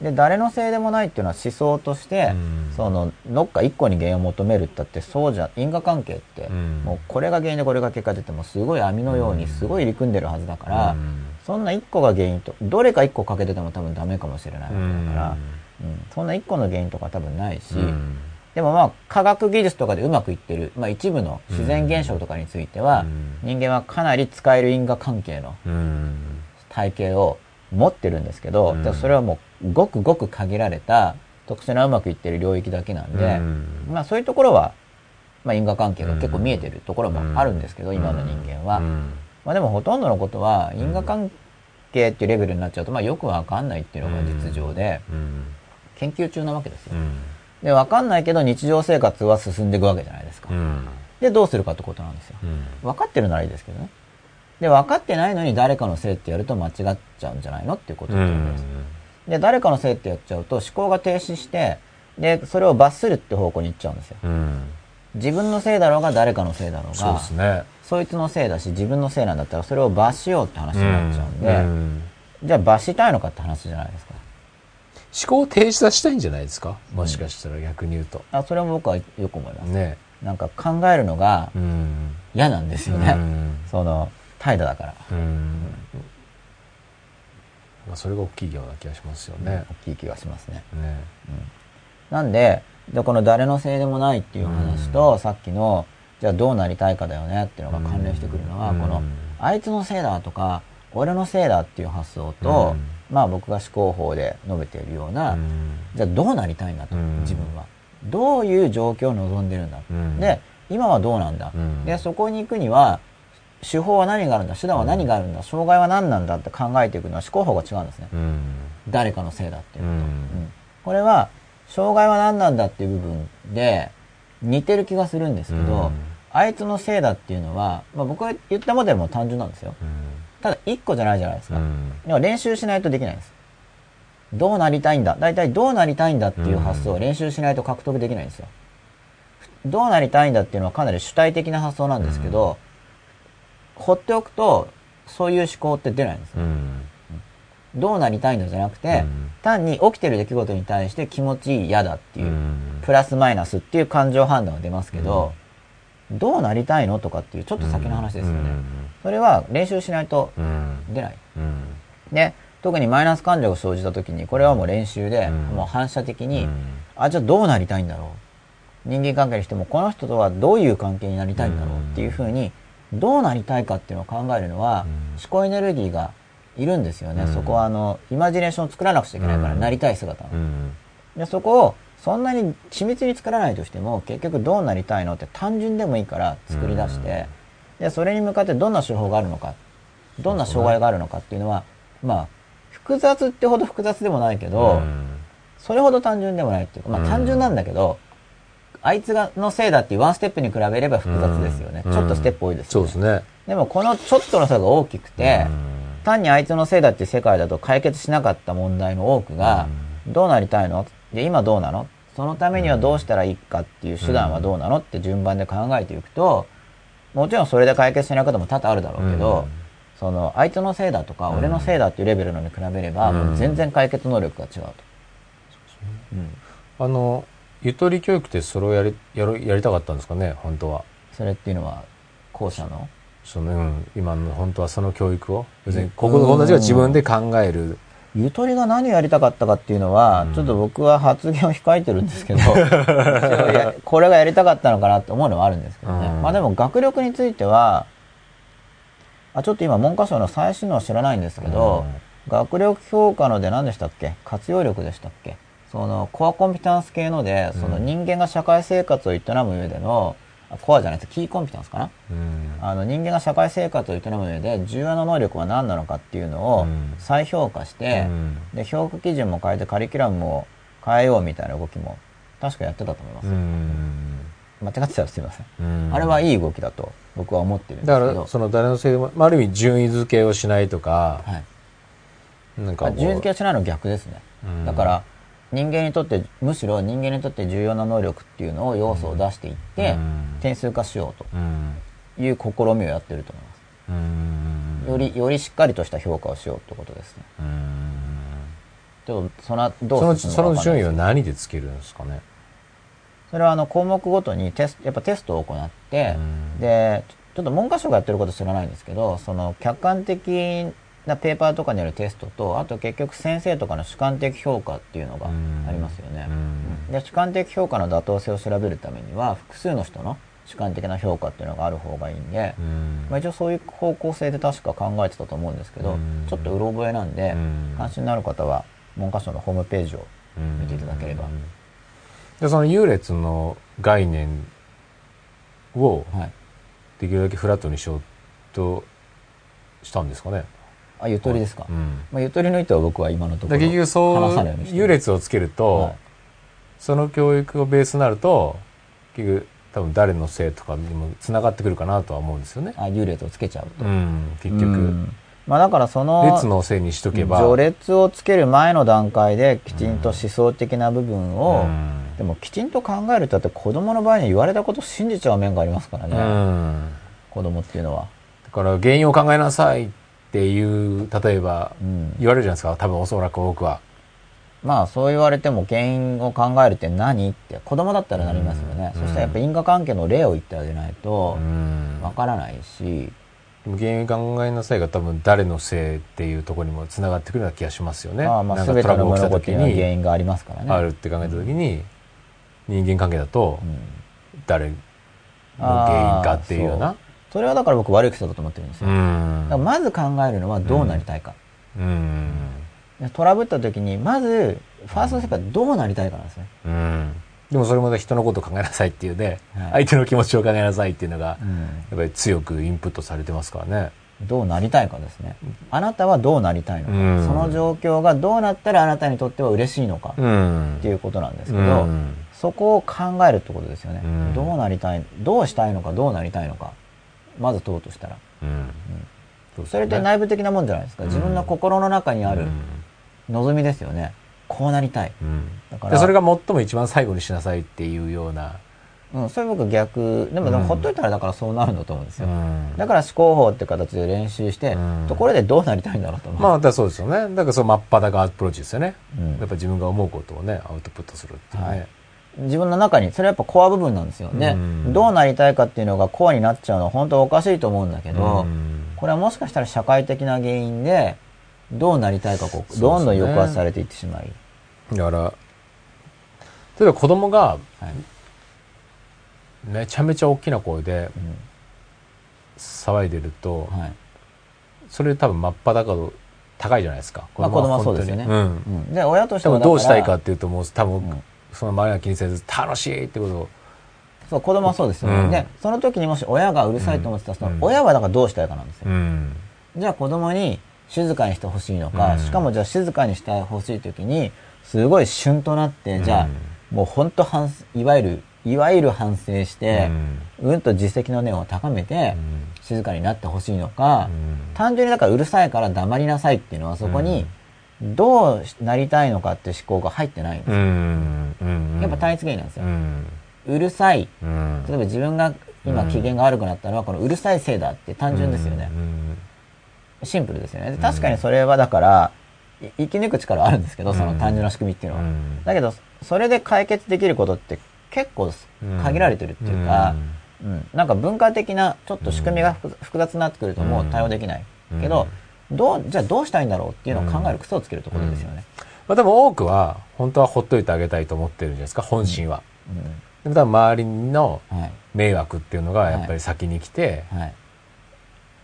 で誰のせいでもないっていうのは思想として、うん。そのどっか一個に原因を求めるったってそうじゃ因果関係って、うん。もうこれが原因でこれが結果出てもすごい網のようにすごい入り組んでるはずだから、うん。そんな一個が原因とどれか一個かけてても多分ダメかもしれないわけだから、うん。そんな一個の原因とか多分ないし、うん。でもまあ科学技術とかでうまくいってる、まあ、一部の自然現象とかについては、うん。人間はかなり使える因果関係のうん。体系を持ってるんですけど、うん。それはもうごくごく限られた特殊なうまくいってる領域だけなんで、うん。まあそういうところは、まあ、因果関係が結構見えてるところもあるんですけど、今の人間は、うん。まあでもほとんどのことは因果関係っていうレベルになっちゃうと、まあよくわかんないっていうのが実情で、うん。研究中なわけですよ。うん。で、わかんないけど日常生活は進んでいくわけじゃないですか。うん。で、どうするかってことなんですよ。うん。分かってるならいいですけどね。で、分かってないのに誰かのせいってやると間違っちゃうんじゃないのっていうことです。んで、誰かのせいってやっちゃうと思考が停止して、で、それを罰するって方向に行っちゃうんですよ。うん自分のせいだろうが誰かのせいだろうそうが、ですね。そいつのせいだし自分のせいなんだったらそれを罰しようって話になっちゃうんで、うんじゃあ罰したいのかって話じゃないですか。思考を停止させたいんじゃないですか？もしかしたら逆に言うと。あそれも僕はよく思います。ね。なんか考えるのがうん。嫌なんですようね。んその、怠惰だから。うん。まあそれが大きいような気がしますよね。大きい気がしますね。ね。なんで、でこの誰のせいでもないっていう話と、さっきの、じゃあどうなりたいかだよねっていうのが関連してくるのは、うんこの、あいつのせいだとか、俺のせいだっていう発想と、まあ僕が思考法で述べているような、うんじゃあどうなりたいんだと、うん自分は。どういう状況を望んでるんだ。うんで、今はどうなんだ、うんで、そこに行くには、手法は何があるんだ手段は何があるんだ障害は何なんだって考えていくのは思考法が違うんですね。うん。誰かのせいだっていうのと。うんうんこれは、障害は何なんだっていう部分で似てる気がするんですけど、うんあいつのせいだっていうのは、まあ、僕が言ったモデルも単純なんですよ。ただ一個じゃないじゃないですか。うん要は練習しないとできないんです。どうなりたいんだ？大体どうなりたいんだっていう発想を練習しないと獲得できないんですよ。どうなりたいんだっていうのはかなり主体的な発想なんですけど、放っておくとそういう思考って出ないんですよ。うん。どうなりたいんだじゃなくて、うん単に起きてる出来事に対して気持ちいい嫌だっていう、うんプラスマイナスっていう感情判断が出ますけど、どうなりたいのとかっていうちょっと先の話ですよね。それは練習しないとうん。出ない。うん。で、特にマイナス感情が生じた時に、これはもう練習で、うんもう反射的に、うんあ、じゃあどうなりたいんだろう。人間関係にしても、この人とはどういう関係になりたいんだろうっていうふうに、どうなりたいかっていうのを考えるのは、うん。思考エネルギーがいるんですよね。うん。そこはあの、イマジネーションを作らなくちゃいけないから、うん。なりたい姿。で、そこを、そんなに緻密に作らないとしても、結局どうなりたいのって単純でもいいから作り出して、で、それに向かってどんな手法があるのか、どんな障害があるのかっていうのは、まあ、複雑ってほど複雑でもないけど、それほど単純でもないっていうか、まあうん。単純なんだけど、あいつがのせいだっていうワンステップに比べれば複雑ですよね。うん。ちょっとステップ多いですよね。そうですね。でもこのちょっとの差が大きくて、単にあいつのせいだっていう世界だと解決しなかった問題の多くが、どうなりたいの？で、今どうなの？そのためにはどうしたらいいかっていう手段はどうなの？って順番で考えていくと、もちろんそれで解決しないことも多々あるだろうけど、うん。その、あいつのせいだとか、うん俺のせいだっていうレベルのに比べれば、全然解決能力が違うと。あの、ゆとり教育ってそれをやり、やる、やりたかったんですかね、本当は。それっていうのは、後者の？その、うん、今の本当はその教育を、別に、ここの子たちが自分で考える。ゆとりが何をやりたかったかっていうのは、うん。ちょっと僕は発言を控えてるんですけど、これがやりたかったのかなって思うのはあるんですけどね。うん。まあでも学力については、あちょっと今文科省の最新のは知らないんですけど、学力評価ので何でしたっけ？活用力でしたっけ？そのコアコンピタンス系ので、その人間が社会生活を営む上での、あコアじゃないですキーコンピタンスかな？うんあの人間が社会生活を営む上で重要な能力は何なのかっていうのをうん再評価して、うんで評価基準も変えてカリキュラムを変えようみたいな動きも確かやってたと思います、うん。間違ってたらすいません。うんあれはいい動きだと僕は思ってるんですだけど。からその誰のせいでも、まあ、ある意味順位付けをしないとか、はい。なんか順位付けはしないの逆ですね。うんだから、人間にとって、むしろ人間にとって重要な能力っていうのを要素を出していって、うん。点数化しよううん。という試みをやってると思います。うん。より、よりしっかりとした評価をしようってことですね。うん。でも、その、どそうの進むその順位は何でつけるんですかね？それはあの項目ごとにテスト、やっぱテストを行って、うん。で、ちょっと文科省がやってること知らないんですけど、その客観的なペーパーとかによるテストと、あと結局先生とかの主観的評価っていうのがうんありますよね。うんで、主観的評価の妥当性を調べるためには、複数の人の主観的な評価っていうのがある方がいいんで、うんまあ、一応そういう方向性で確か考えてたと思うんですけど、うんちょっとうろ覚えなんで、うん関心のある方は文科省のホームページを見ていただければ。でその優劣の概念をはい。できるだけフラットにしようとしたんですかね。あ、ゆとりですか。うん。まあ、ゆとりの意図は僕は今のところ結局そう優劣をつけると、はい。その教育をベースになると結局多分誰のせいとかにもつながってくるかなとは思うんですよね。あ優劣をつけちゃうと。うん、結う局ん。まあだからその列のせいにしとけば。序列をつける前の段階できちんと思想的な部分を、うん。でもきちんと考えるとだって子供の場合に言われたことを信じちゃう面がありますからね、うん。子供っていうのは。だから原因を考えなさいっていう例えばうん言われるじゃないですか多分おそらく多くは。まあそう言われても原因を考えるって何って子供だったらなりますよね。うんそしたらやっぱ因果関係の例を言ってあげないとうんわからないし、でも原因を考えなさいが多分誰のせいっていうところにもつながってくるような気がしますよね。まあまあ全ての物事時には原に因がありますからね。あるって考えた時に人間関係だとうん誰の原因かっていうような。それはだから僕悪い癖だと思ってるんですよ。うんだからまず考えるのはどうなりたいか。トラブった時に、まず、ファーストステップはどうなりたいかなんですね。うんでもそれも人のことを考えなさいっていうね、はい相手の気持ちを考えなさいっていうのが、うんやっぱり強くインプットされてますからね。どうなりたいかですね。あなたはどうなりたいのか。うんその状況がどうなったらあなたにとっては嬉しいのか。うんっていうことなんですけど、うんそこを考えるってことですよね。うんどうなりたい、どうしたいのか、どうなりたいのか。まず問うとしたら。うん。そうですそれって内部的なもんじゃないですか。自分の心の中にある望みですよね。こうなりたい。うん。だから。でそれが最も一番最後にしなさいっていうような、うん、それ僕逆、でもでもうん。ほっといたらだからそうなるんだと思うんですよ。うん。だから思考法って形で練習して、うん。ところでどうなりたいんだろうと思う。まあだそうですよね。だからその真っ裸アプローチですよね、うん。やっぱ自分が思うことをねアウトプットするっていうね、はい自分の中に、それはやっぱコア部分なんですよ。で、うん。どうなりたいかっていうのがコアになっちゃうのは本当はおかしいと思うんだけど、うん。これはもしかしたら社会的な原因で、どうなりたいかこう、どんどん抑圧されていってしまい。だから例えば子供がはい。めちゃめちゃ大きな声でうん騒いでると、はい。それ多分真っ裸度高いじゃないですか。まあ子供はそうですよね。で、親として多は分どうしたいかっだていうともう多分、うんその周りが気にせず楽しいってことを。そう、子供はそうですよね。うん。で、その時にもし親がうるさいと思ってたら、そのうん。親はだからどうしたいかなんですよ。うん。じゃあ子供に静かにしてほしいのか、うん。しかもじゃあ静かにしてほしい時に、すごい旬となって、じゃあ、もう本当反、いわゆる、いわゆる反省して、うん、と実績の念を高めて、静かになってほしいのか、単純にだからうるさいから黙りなさいっていうのはそこに、どうなりたいのかって思考が入ってないんですうよ。ん。うん。やっぱ単一原因なんですよ。うるさい。うん。例えば自分が今機嫌が悪くなったのはこのうるさいせいだって単純ですよね。シンプルですよね。で確かにそれはだから、い生き抜く力はあるんですけど、その単純な仕組みっていうのは。うん。だけど、それで解決できることって結構限られてるっていうか、うん。なんか文化的なちょっと仕組みが複複雑になってくるともう対応できない。けど、どう、じゃあどうしたいんだろうっていうのを考える癖をつけるところですよね。まあでも多くは本当はほっといてあげたいと思ってるんじゃないですか本心は、でも多分周りのうんはい。迷惑っていうのがやっぱり先に来て、はい。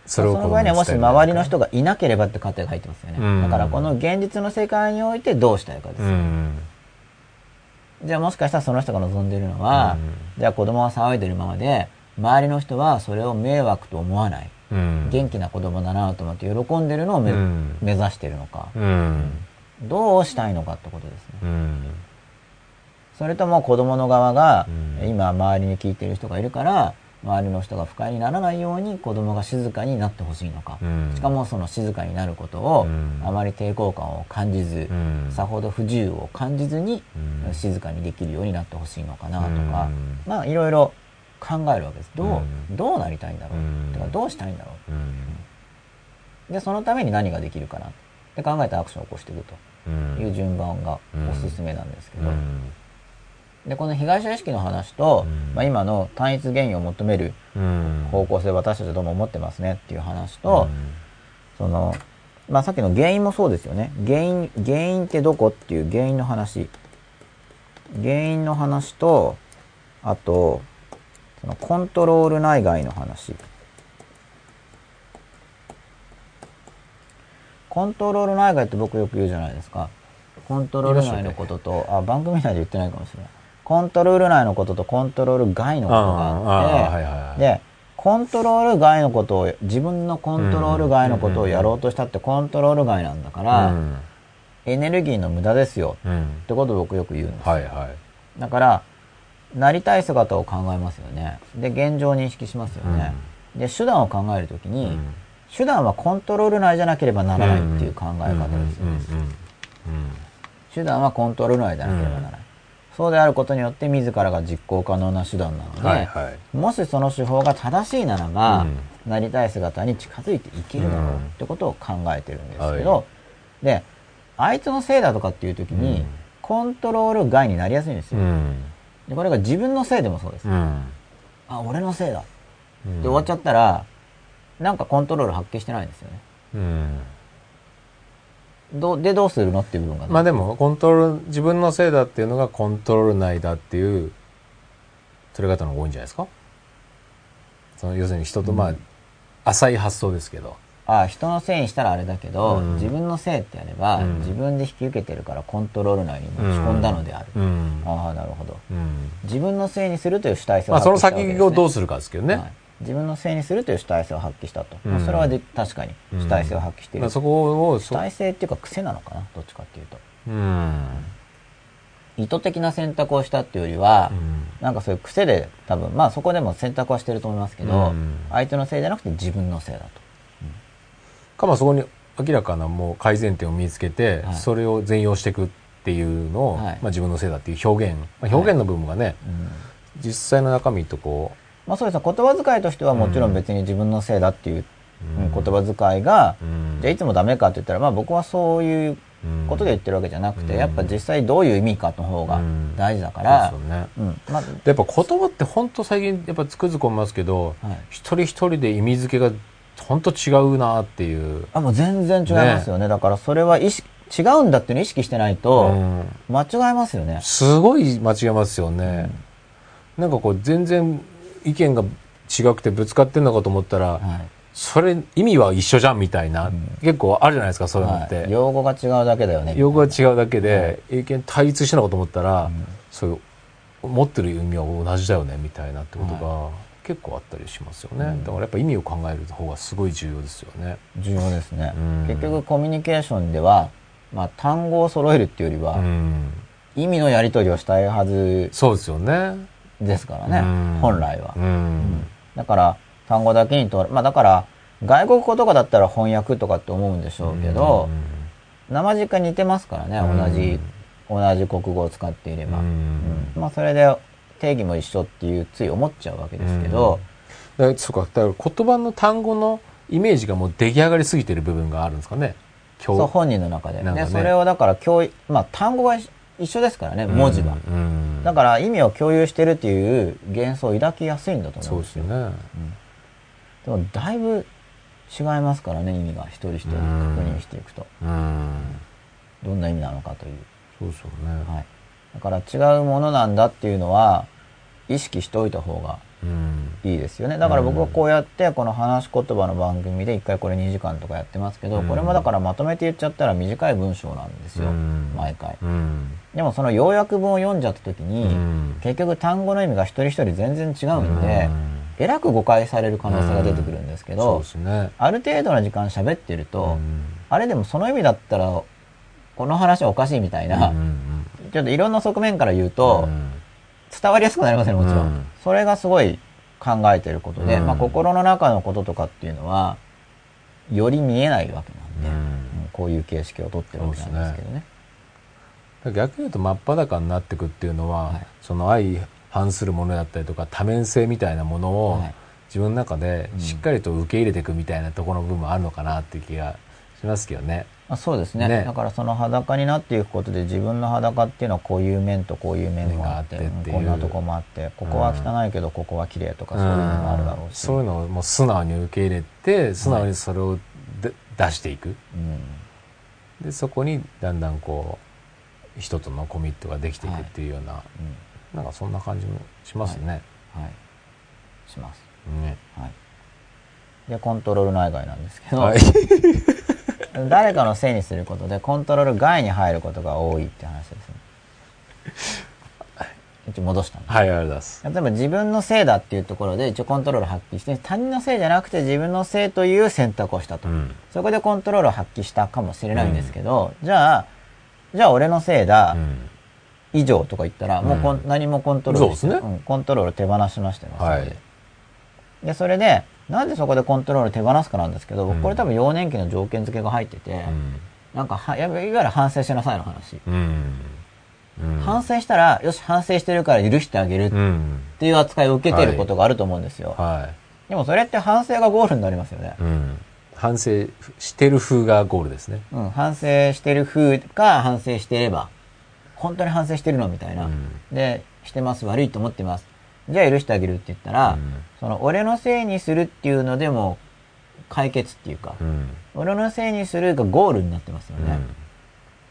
それをその場合にはもし周りの人がいなければって過程が入ってますよね。うんだからこの現実の世界においてどうしたいかですよ。うんじゃあもしかしたらその人が望んでいるのは、じゃあ子供は騒いでるままで、周りの人はそれを迷惑と思わない。うん。元気な子供だなと思って喜んでるのをめ、うん。目指してるのか、うん。どうしたいのかってことですね。うん。それとも子供の側が、うん。今周りに聞いてる人がいるから周りの人が不快にならないように子供が静かになってほしいのか、うん。しかもその静かになることを、うん。あまり抵抗感を感じず、うん。さほど不自由を感じずに、うん。静かにできるようになってほしいのかなとか、うん。まあいろいろ考えるわけです。どう,、うん。どうなりたいんだろう、うん。てかどうしたいんだろう。でそのために何ができるかな。って考えてアクションを起こしていくうん。という順番がおすすめなんですけど、うん。でこの被害者意識の話と、うん。まあ、今の単一原因を求めるうん。方向性私たちはどうも思ってますね。っていう話と、その、まあ、さっきの原因もそうですよね。原因原因ってどこっていう原因の話。原因の話とあとそのコントロール内外の話。コントロール内外って僕よく言うじゃないですか。コントロール内のことと、あ番組内で言ってないかもしれない。コントロール内のこととコントロール外のことがあってでコントロール外のことを自分のコントロール外のことをやろうとしたってコントロール外なんだから、うん。エネルギーの無駄ですようんってことを僕よく言うんですよ、はいはい。だからなりたい姿を考えますよね。で現状を認識しますよね、で手段を考えるときに、うん。手段はコントロール内じゃなければならないっていう考え方ですよね、うんうん手段はコントロール内じゃなければならない、そうであることによって自らが実行可能な手段なので、はいはい。もしその手法が正しいならば、うん。なりたい姿に近づいていけるだろううん。ってことを考えてるんですけど、はであいつのせいだとかっていう時に、うん。コントロール外になりやすいんですよ、うんでこれが自分のせいでもそうです、うん。あ俺のせいだ。うん。で終わっちゃったらなんかコントロール発揮してないんですよね。うん。どうでどうするのっていう部分が、まあでもコントロール自分のせいだっていうのがコントロール内だっていう取り方の方が多いんじゃないですか。その要するに人とまあ、浅い発想ですけどあ人のせいにしたらあれだけど、うん。自分のせいってやれば、うん。自分で引き受けてるからコントロール内に持ち込んだのである、うん。ああなるほど。うん。自分のせいにするという主体性をまあその発揮したわけです、ね。先をどうするかですけどね、はい。自分のせいにするという主体性を発揮したと、うん。まあそれはで確かに主体性を発揮している、まあ、そこを主そ体性っていうか癖なのかな？どっちかっていうと。うん。意図的な選択をしたっていうよりは、うん。なんかそういう癖で多分まあそこでも選択はしてると思いますけど、うん。相手のせいじゃなくて自分のせいだとかまあそこに明らかなもう改善点を見つけて、はい。それを全容していくっていうのを、はい。まあ、自分のせいだっていう表現、まあ、表現の部分がね、うん。実際の中身とこまあそうですね言葉遣いとしてはもちろん別に自分のせいだっていう、うん。うん言葉遣いが、う、うん。じゃあいつもダメかって言ったらまあ僕はそういううん。ことで言ってるわけじゃなくて、うん。やっぱ実際どういう意味かの方が大事だから、そうですよね。うん。まあでやっぱ言葉って本当最近やっぱつくづく思いますけど、はい。一人一人で意味付けが本当違うなっていう、あもう全然違いますよね。だからそれは意識違うんだっていうのを意識してないとうん。間違えますよね、すごい間違えますよね、なんかこう全然意見が違くてぶつかってんのかと思ったら、はい。それ意味は一緒じゃんみたいな、結構あるじゃないですかそういうのって、はい。用語が違うだけだよね。用語が違うだけで、意見対立してんのかと思ったら、そういう持ってる意味は同じだよねみたいなってことが結構あったりしますよね、うん。だからやっぱ意味を考える方がすごい重要ですよね。重要ですね、うん。結局コミュニケーションでは、まあ、単語を揃えるっていうよりは、うん、意味のやり取りをしたいはずそうですよね。ですからね、うん。本来は、うん。だから単語だけにとまあだから外国語とかだったら翻訳とかって思うんでしょうけど、生実家似てますからね同じ、同じ国語を使っていれば、まあそれで定義も一緒っていうつい思っちゃうわけですけど、だからそうか。だから言葉の単語のイメージがもう出来上がりすぎてる部分があるんですかね。今そう本人の中で、ね。でそれをだから共有まあ単語が一一緒ですからね文字は、うん。だから意味を共有してるっていう幻想を抱きやすいんだと思そううんですすよね。でもだいぶ違いますからね意味が一人一人確認していくと。うん。どんな意味なのかという、そうですよね。はい、だから違うものなんだっていうのは意識しておいた方がうん。いいですよね。だから僕はこうやってこの話し言葉の番組で一回これ2時間とかやってますけど、うん。これもだからまとめて言っちゃったら短い文章なんですよ、うん。毎回。うん。でもその要約文を読んじゃった時に、うん。結局単語の意味が一人一人全然違うんで、えらく誤解される可能性が出てくるんですけど。ある程度の時間喋ってると、うん。あれでもその意味だったらこの話はおかしいみたいな、ちちょっといろんな側面から言うと、うん伝わりやすくなりますね、もちろん。うんそれがすごい考えてることで、うんまあ心の中のこととかっていうのは、より見えないわけなんで、うんうんこういう形式をとってるわけなんですけどね。逆に言うと真っ裸になっていくっていうのは、はいその相反するものだったりとか多面性みたいなものを、はい自分の中でしっかりと受け入れていくみたいなところの部分もあるのかなっていう気がしますけどね。まあ、そうですね。ね。だからその裸になっていくことで自分の裸っていうのはこういう面とこういう面もあってこんなとこもあってここは汚いけどここは綺麗とかそういうのもあるだろうし、そういうのをもう素直に受け入れて素直にそれをで出していく。うん。でそこにだんだんこう人とのコミットができていくっていうような、うん。なんかそんな感じもしますね。はい。します。ね。はい。でコントロール内外なんですけど、はい 誰かのせいにすることでコントロール外に入ることが多いって話ですね。一応戻したんですはい、ありがとうございます。例えば自分のせいだっていうところで一応コントロールを発揮して他人のせいじゃなくて自分のせいという選択をしたと、うん。そこでコントロールを発揮したかもしれないんですけど、じゃあじゃあ俺のせいだ、うん。以上とか言ったらもうこん、うん何もコントロールね。んコントロール手放しましたよ。ね、はい。でそれでなんでそこでコントロール手放すかなんですけど、僕うん。これ多分幼年期の条件付けが入ってて、なんかはいわいわゆる反省しなさいの話、反省したらよし反省してるから許してあげるっうんていう扱いを受けてることがあると思うんですよ、はでもそれって反省がゴールになりますよね。い、うん、反省してる風がゴールですね。うん、反省してる風か反省してれば本当に反省してるのみたいな、うん。でしてます悪いと思ってますじゃあ許してあげるって言ったら、うん。その俺のせいにするっていうのでも解決っていうか、うん。俺のせいにするがゴールになってますよね、うん。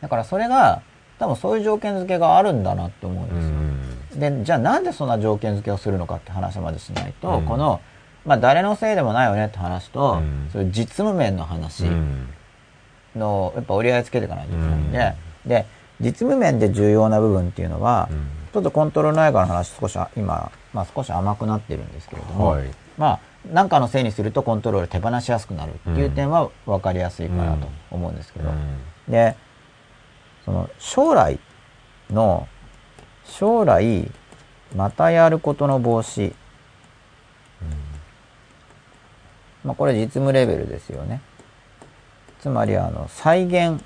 だからそれが多分そういう条件付けがあるんだなって思うんうですよ、ん。でじゃあなんでそんな条件付けをするのかって話までしないと、うん。この、まあ、誰のせいでもないよねって話と、うん。そういう実務面の話、うん。のやっぱ折り合いつけていかないといけないんで、で実務面で重要な部分っていうのは、ょっとコントロール内科の話少しあ今、まあ、少し甘くなってるんですけれども、はい。まあ何かのせいにするとコントロール手放しやすくなるっていう点は分かりやすいかなと思うんですけど、でその将来の将来またやることの防止、まあこれ実務レベルですよね。つまりあの再現。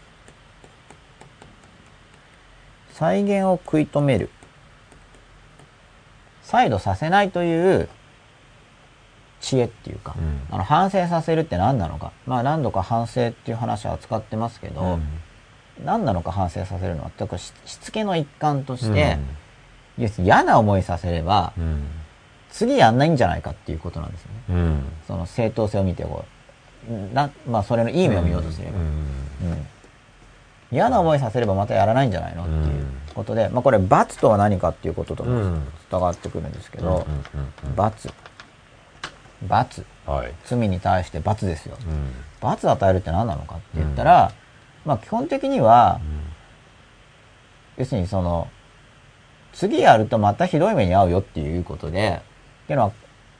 再現を食い止める再度させないという知恵っていうか、うん。あの反省させるって何なのか。まあ何度か反省っていう話は扱ってますけど、何なのか反省させるのはだからししつけの一環として、要するに嫌な思いさせれば、うん。次やんないんじゃないかっていうことなんですよね。うん。その正当性を見てこうなまあそれのいい目を見ようとすれば、うん。うん嫌な思いさせればまたやらないんじゃないの？っていうことで、まあこれ罰とは何かっていうことともうん。伝わってくるんですけど、罰。罰。はい。罪に対して罰ですよ、うん。罰与えるって何なのかって言ったら、まあ基本的には、要するにその次やるとまたひどい目に遭うよっていうことでっていうのは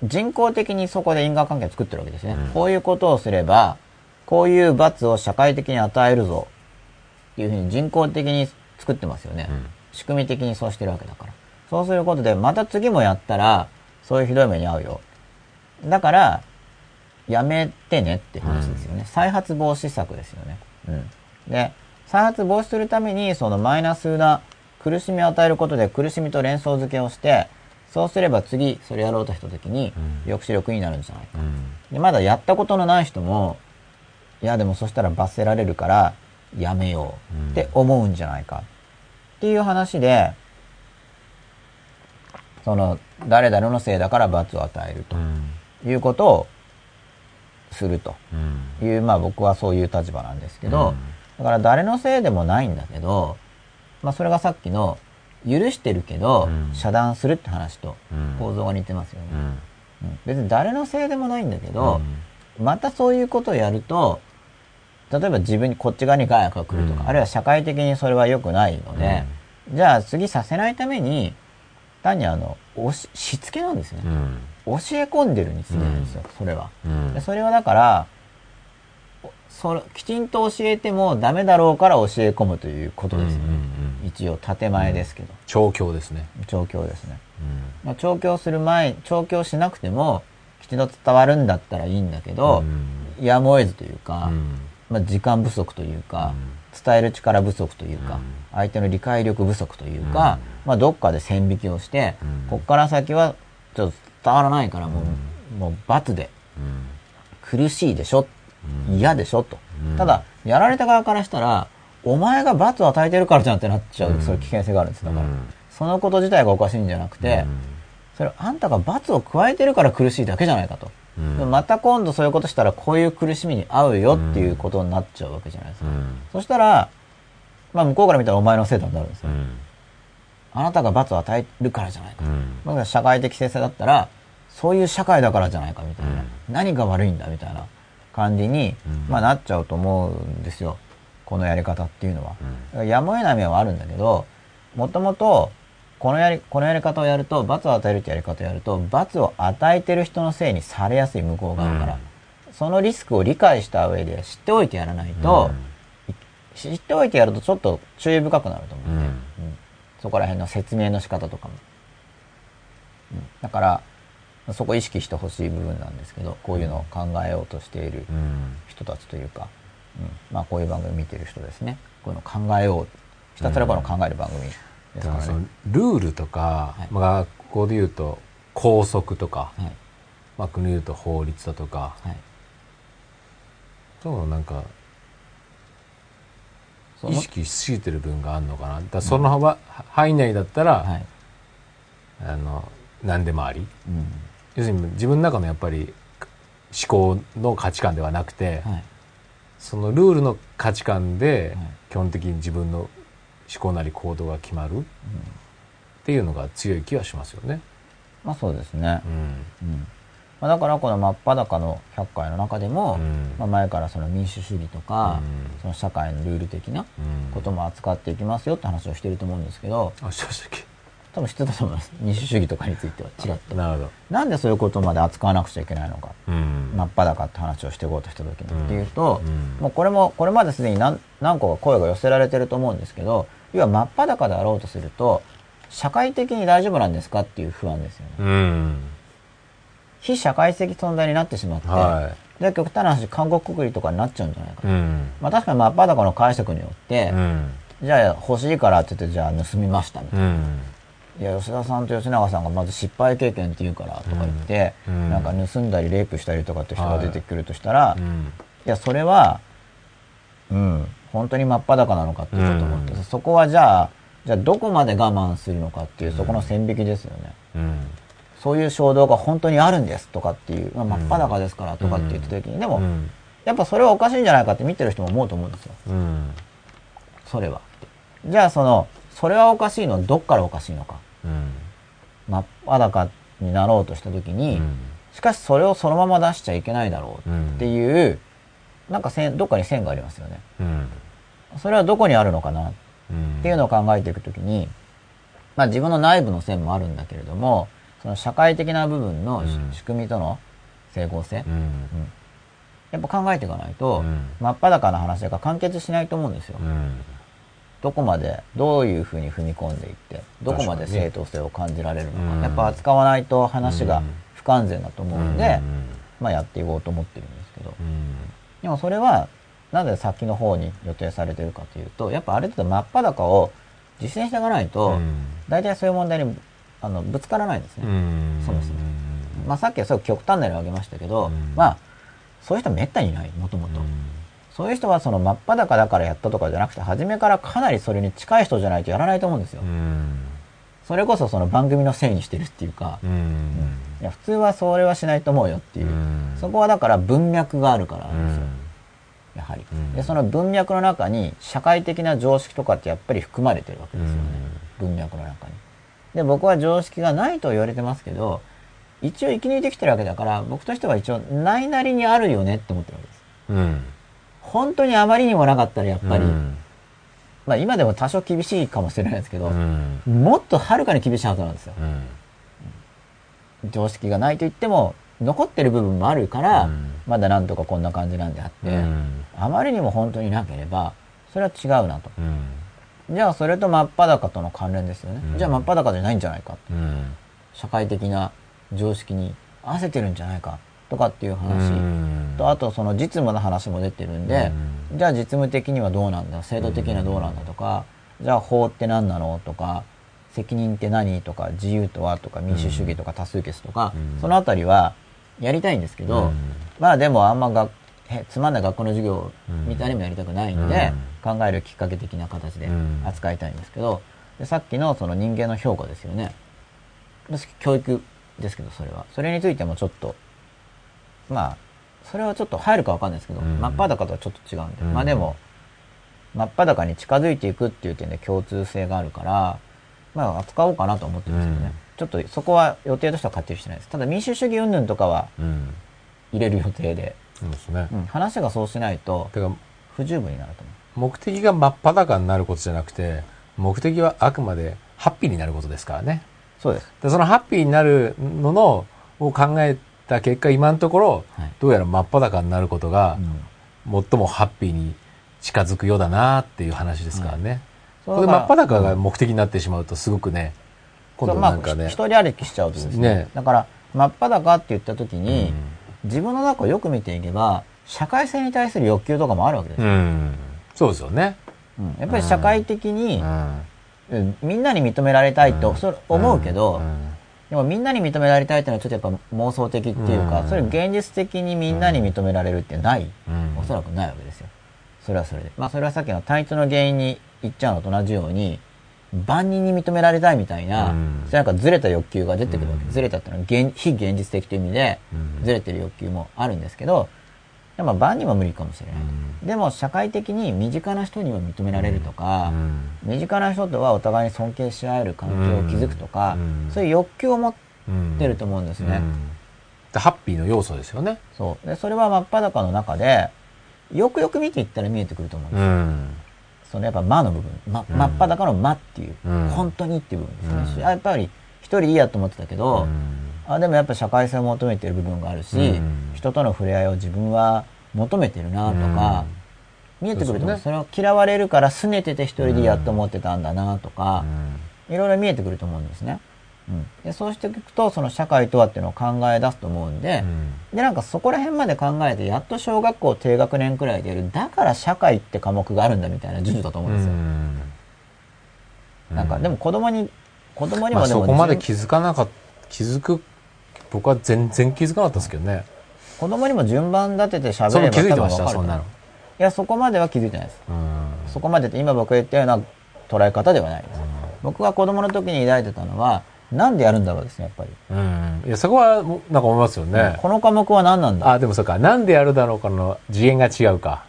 人工的にそこで因果関係を作ってるわけですね、うん。こういうことをすればこういう罰を社会的に与えるぞいうふうに人工的に作ってますよね、うん。仕組み的にそうしてるわけだから。そうすることでまた次もやったらそういうひどい目に遭うよ。だからやめてねって話ですよね、再発防止策ですよね、うん、で再発防止するためにそのマイナスな苦しみを与えることで苦しみと連想付けをしてそうすれば次それやろうとした時にうん。抑止力になるんじゃないか、うん。でまだやったことのない人もいやでもそしたら罰せられるからやめよう。って思うんじゃないか。っていう話でその誰々のせいだから罰を与えると。うん。いうことをすると。うん。いうまあ僕はそういう立場なんですけど、うん。だから誰のせいでもないんだけど、まあ、それがさっきの許してるけどうん。遮断するって話とうん。構造が似てますよね、別に誰のせいでもないんだけど、またそういうことをやると例えば自分にこっち側に害悪が来るとか、うん。あるいは社会的にそれは良くないので、じゃあ次させないために単にあの押ししつけなんですね、うん。教え込んでるに過ぎないんですよ、それは、それはだからそれきちんと教えてもダメだろうから教え込むということです。ね、うんうんうん。一応建前ですけど、調教ですね。調教ですね、うん。まあ、調教する前調教しなくてもきちんと伝わるんだったらいいんだけど、やむを得ずというか、うんまあ、時間不足というか、伝える力不足というか、相手の理解力不足というか、まあ、どっかで線引きをして、うん。こっから先はちょっと伝わらないからもう,、もう罰でうん。苦しいでしょ、嫌でしょ？と、うん。ただやられた側からしたらお前が罰を与えてるからじゃんってなっちゃう、うん。そういう危険性があるんですだから、うん。そのこと自体がおかしいんじゃなくて、それあんたが罰を加えてるから苦しいだけじゃないかと、うん。また今度そういうことしたらこういう苦しみに遭うよっていうことになっちゃうわけじゃないですか、うん。そしたら、まあ、向こうから見たらお前のせいだになるんですよ、うん。あなたが罰を与えるからじゃないか。と、うん。社会的制裁だったらそういう社会だからじゃないかみたいな、うん。何が悪いんだみたいな感じに、うん。まあ、なっちゃうと思うんですよ。このやり方っていうのは、やむを得ない面はあるんだけどもともとこのやりこのやり方をやると罰を与えるってやり方をやると罰を与えてる人のせいにされやすい向こう側から、そのリスクを理解した上で知っておいてやらないと、知っておいてやるとちょっと注意深くなると思う、うん。うん。そこら辺の説明の仕方とかも、うん。だからそこ意識してほしい部分なんですけどこういうのを考えようとしているうん。人たちというか、うん。まあこういう番組見てる人ですね。こういうのを考えよう。ひたすらこの考える番組だかそのルールとか、はい。まあ、学校で言うと校則とか、はい。まあ、国で言うと法律だとか。はい。そういうのなんか意識しすぎてる分があるのかな。だその幅、範囲内だったら、はい。あの何でもあり。うん。要するに自分の中のやっぱり思考の価値観ではなくて、はい。そのルールの価値観ではい。基本的に自分の思考なり行動が決まる。っていうのが強い気はしますよね。まあそうですね。う、ん。うん。まあ、だからこの真っ裸の100回の中でも、うん。まあ、前からその民主主義とか、うん。その社会のルール的なうん。ことも扱っていきますよって話をしてると思うんですけどあ正直。多分知ってたと思います。民主主義とかについては。ちらっとなるほど。なんでそういうことまで扱わなくちゃいけないのか。うん。真っ裸って話をしていこうとした時にっていうと、うんもうこれもこれまですでに何何個か声が寄せられてると思うんですけど要は真っ裸であろうとすると社会的に大丈夫なんですかっていう不安ですよね。うん。非社会的存在になってしまって、はで極端な話韓国くくりとかになっちゃうんじゃないかい。うん。まあ確かに真っ裸の解釈によって、うん。じゃあ欲しいからって言ってじゃあ盗みましたみたいな、うん。いや吉田さんと吉永さんがまず失敗経験って言うからとか言って、うん。なんか盗んだりレイプしたりとかって人が出てくるとしたら、い、うん。やそれはうん本当に真っ裸なのかってちょっと思って、うん。そこはじゃあじゃあどこまで我慢するのかっていうそこの線引きですよね、うん。そういう衝動が本当にあるんですとかっていう、まあ、真っ裸ですからとかって言った時に、でも、うん。やっぱそれはおかしいんじゃないかって見てる人も思うと思うんですよ。うん。それはじゃあそのそれはおかしいのはどっからおかしいのか。うん。真っ裸になろうとした時に、うん。しかしそれをそのまま出しちゃいけないだろううんっていう、なんか線どっかに線がありますよね。うん。それはどこにあるのかな？っうん。ていうのを考えていくときに、まあ自分の内部の線もあるんだけれどもその社会的な部分の仕組みとの整合性、うん。やっぱ考えていかないと、うん。真っ裸な話が完結しないと思うんですよ、うん。どこまでどういうふうに踏み込んでいってどこまで正当性を感じられるのか、うん。やっぱ扱わないと話がうん不完全だと思うので、うん。まあやっていこうと思ってるんですけど、うんでもそれはなぜ先の方に予定されてるかというとやっぱある程度真っ裸を実践していかないと、うん。大体そういう問題にあのぶつからないんですね、うん。そもそも。まあ、さっきはすごく極端な例を挙げましたけど、うん。まあそういう人めったにいないもともと。そういう人はその真っ裸だからやったとかじゃなくて初めからかなりそれに近い人じゃないとやらないと思うんですよ、うんそれこそその番組のせいにしてるっていうか、うん。いや普通はそれはしないと思うよっていう、うん。そこはだから文脈があるからですよ、ん。やはり、うん。でその文脈の中に社会的な常識とかってやっぱり含まれてるわけですよね、文脈の中に。で僕は常識がないと言われてますけど一応生き抜いてきてるわけだから僕としては一応ないなりにあるよねって思ってるわけです。うん。本当にあまりにもなかったらやっぱり、うんまあ今でも多少厳しいかもしれないですけど、うん。もっとはるかに厳しいはずなんですよ。うん。常識がないと言っても残ってる部分もあるから、うん。まだなんとかこんな感じなんであって、うん。あまりにも本当になければそれは違うなと。うん。じゃあそれと真っ裸との関連ですよね、うん。じゃあ真っ裸じゃないんじゃないかうん。社会的な常識に合わせてるんじゃないかとかっていう話、うん。とあとその実務の話も出てるんで、じゃあ実務的にはどうなんだ？制度的にはどうなんだとか、じゃあ法って何なの？とか責任って何？とか自由とは？とか民主主義とか多数決とか、うん。そのあたりはやりたいんですけど、うん。まあでもあんまがへつまんない学校の授業みたいにもやりたくないんで、考えるきっかけ的な形でうん。扱いたいんですけどでさっきのその人間の評価ですよね。私教育ですけどそれは。それについてもちょっとまあそれはちょっと入るかわかんないですけど、うん。真っ裸とはちょっと違うんで、うん。まあでも真っ裸に近づいていくっていう点で共通性があるからまあ扱おうかなと思ってるんですけどね、うん。ちょっとそこは予定としては勝手にしてないですただ民主主義云々とかはうん。入れる予定で、そうですね。うん。話がそうしないと不十分になると思う。目的が真っ裸になることじゃなくて目的はあくまでハッピーになることですからね。そうです。でそのハッピーになるののを考えた結果今のところ、はい。どうやら真っ裸になることがうん。最もハッピーに近づくようだなっていう話ですからね、そうこれ真っ裸が目的になってしまうとすごくね今度なんかね、ひ一人歩きしちゃうとですね。ね。だから真っ裸って言った時に、うん。自分の中をよく見ていけば社会性に対する欲求とかもあるわけですよ、うん。そうですよね、うん。やっぱり社会的にみんなに認められたいと、思うけど、んでもみんなに認められたいっていうのはちょっとやっぱ妄想的っていうか、うん。それ現実的にみんなに認められるってない、うん。おそらくないわけですよ。それはそれで。まあそれはさっきの体調の原因に言っちゃうのと同じように万人に認められたいみたいな、うん。そういうなんかずれた欲求が出てくるわけ、うん。ずれたっていうのは現非現実的という意味で、うん。ずれてる欲求もあるんですけどでも万人は無理かもしれない、うん。でも社会的に身近な人には認められるとか、うん。身近な人とはお互いに尊敬し合える環境を築くとか、うん。そういう欲求を持っうんてると思うんですね、うん。でハッピーの要素ですよね。そう。でそれは真っ裸の中でよくよく見ていったら見えてくると思うんです、ん。そのやっぱ魔の部分、ま、うん。真っ裸の魔っていう、うん。本当にっていう部分ですね、うん。やっぱり一人いいやと思ってたけど、うんあでもやっぱ社会性を求めてる部分があるし、うん。人との触れ合いを自分は求めてるなとか、見えてくると思う。それを嫌われるから拗ねてて一人でやと思ってたんだなとか、いろいろ見えてくると思うんですね。うん、でそうしていくとその社会とはっていうのを考え出すと思うんで、でなんかそこら辺まで考えてやっと小学校低学年くらいでやる。だから社会って科目があるんだみたいな授業だと思うんですよ。なんかでも子供に子供にまあ、もでもそこまで順気づかなか気づく僕は全然気づかなかったですけどね。子供にも順番立てて喋れば気づいてましたそんなの。いやそこまでは気づいてないです。そこまでって今僕が言ったような捉え方ではないです。僕が子供の時に抱いてたのはなんでやるんだろうですねやっぱり。うん。いやそこはなんか思いますよね、この科目は何なんだ？あでもそうか。なんでやるだろうかの次元が違うか、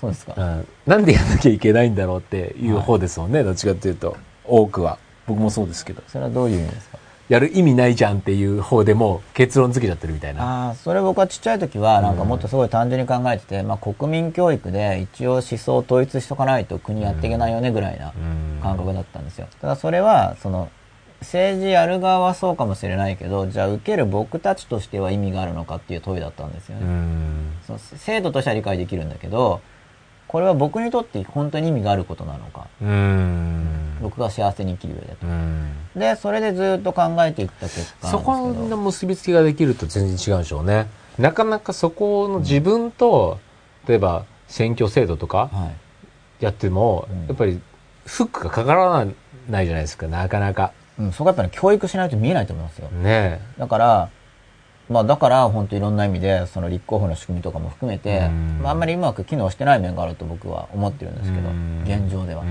そうですか。うん、なんでやんなきゃいけないんだろうっていう方ですもんね、どっちかっていうと。多くは。僕もそうですけど。それはどういう意味ですか？やる意味ないじゃんっていう方でも結論付けちゃってるみたいな。ああそれ僕はちっちゃい時はなんかもっとすごい単純に考えてて、まあ、国民教育で一応思想を統一しとかないと国やっていけないよねぐらいなうん。感覚だったんですよ。ただそれはその政治やる側はそうかもしれないけどじゃあ受ける僕たちとしては意味があるのかっていう問いだったんですようね、ん。その制度としては理解できるんだけどこれは僕にとって本当に意味があることなのか。うん。僕が幸せに生きる上でと。うん。でそれでずっと考えていった結果そこの結びつきができると全然違うんでしょうね。なかなかそこの自分と、例えば選挙制度とかはい。やっても、うん。やっぱりフックがかからないじゃないですかなかなかうん、そこはやっぱり教育しないと見えないと思いますよ。ねだから、まあだから本当いろんな意味でその立候補の仕組みとかも含めて、うんまああんまりうまく機能してない面があると僕は思ってるんですけど、うん現状では。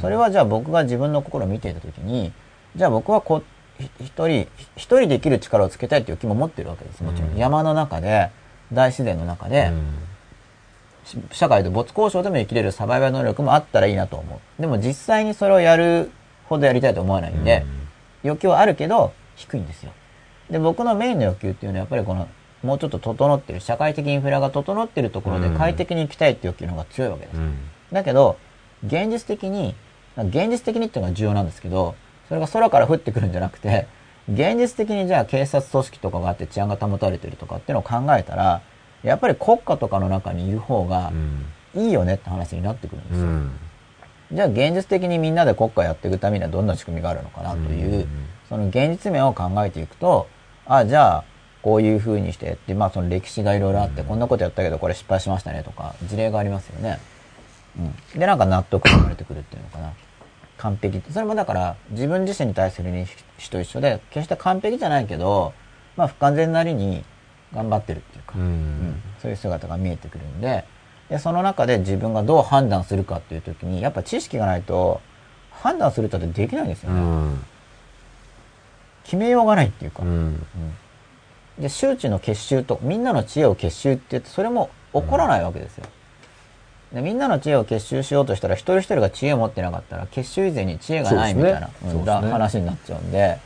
それはじゃあ僕が自分の心を見ていた時に、じゃあ僕はこ一人、一人で生きる力をつけたいっていう気も持ってるわけです。もちろん。うん山の中で、大自然の中で、し社会で没交渉でも生きれるサバイバル能力もあったらいいなと思う。でも実際にそれをやるほどやりたいと思わないんで、欲求はあるけど低いんですよ。で、僕のメインの欲求っていうのはやっぱりこの、もうちょっと整ってる、社会的インフラが整ってるところでうん。快適に生きたいっていう欲求の方が強いわけです。うん。だけど、現実的に、現実的にっていうのが重要なんですけど、それが空から降ってくるんじゃなくて、現実的にじゃあ警察組織とかがあって治安が保たれてるとかっていうのを考えたら、やっぱり国家とかの中にいる方がうん。いいよねって話になってくるんですよ。うん。じゃあ現実的にみんなで国家やっていくためにはどんな仕組みがあるのかなという、うんその現実面を考えていくと、あ、じゃあこういう風にしてって、まあその歴史がいろいろあって、こんなことやったけどこれ失敗しましたねとか、事例がありますよね。うん。で、なんか納得が生まれてくるっていうのかな。完璧って。それもだから自分自身に対する認識と一緒で、決して完璧じゃないけど、まあ不完全なりに頑張ってるっていうか、うんうんそういう姿が見えてくるんででその中で自分がどう判断するかっていう時にやっぱ知識がないと判断するとってできないんですようね、ん決めようがないっていうか、うん。で周知の結集とみんなの知恵を結集って言ってそれも起こらないわけですよ、でみんなの知恵を結集しようとしたら一人一人が知恵を持ってなかったら結集以前に知恵がないみたいな、ね。ね。話になっちゃうんで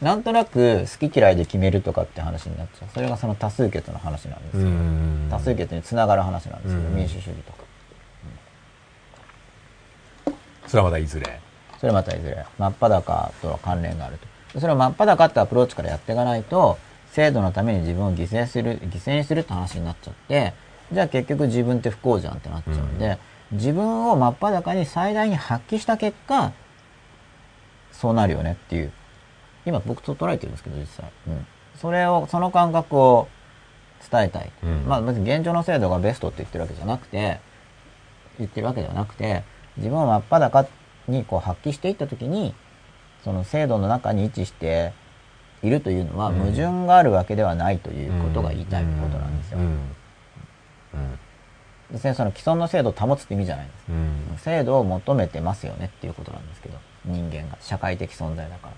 なんとなく好き嫌いで決めるとかって話になっちゃう。それがその多数決の話なんですうよ、ん。多数決につながる話なんですけど、うん。民主主義とか。それはまたいずれ？それまたいずれ。真っ裸とは関連があると。でそれを真っ裸ってアプローチからやっていかないと制度のために自分を犠牲する犠牲にするって話になっちゃってじゃあ結局自分って不幸じゃんってなっちゃうんで、自分を真っ裸に最大に発揮した結果そうなるよねっていう。今僕と捉えてるんですけど実際、うん、それをその感覚を伝えたい、うん。まあ別に現状の制度がベストって言ってるわけじゃなくて言ってるわけではなくて自分を真っ裸にこう発揮していった時にその制度の中に位置しているというのはうん。矛盾があるわけではないということが言いたいことなんですよ。うん。実際その既存の制度を保つって意味じゃないんです。うん。制度を求めてますよねっていうことなんですけど人間が社会的存在だか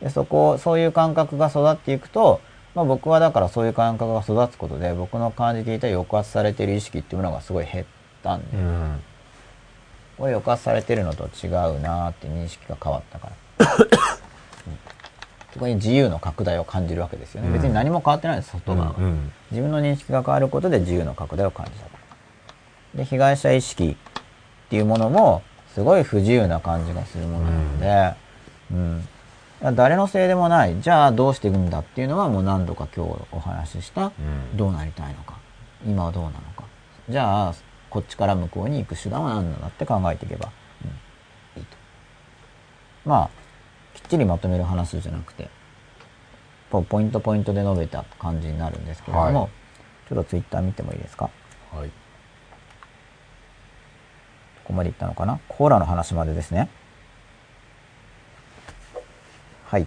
らでそこそういう感覚が育っていくと、まあ、僕はだからそういう感覚が育つことで僕の感じていた抑圧されている意識っていうものがすごい減ったんで、うん。これ抑圧されてるのと違うなーって認識が変わったから、うんそこに自由の拡大を感じるわけですよね、うん。別に何も変わってないです外側は、うん自分の認識が変わることで自由の拡大を感じたで被害者意識っていうものもすごい不自由な感じがするものなので、うん。誰のせいでもない。じゃあどうしていくんだっていうのはもう何度か今日お話しした、うん。どうなりたいのか。今はどうなのか。じゃあこっちから向こうに行く手段は何なんだって考えていけば、うん、いいと。まあきりまとめる話じゃなくてポポイントポイントで述べた感じになるんですけれども、はいちょっとツイッター見てもいいですか？はいここまでいったのかな？コーラの話までですね。はい。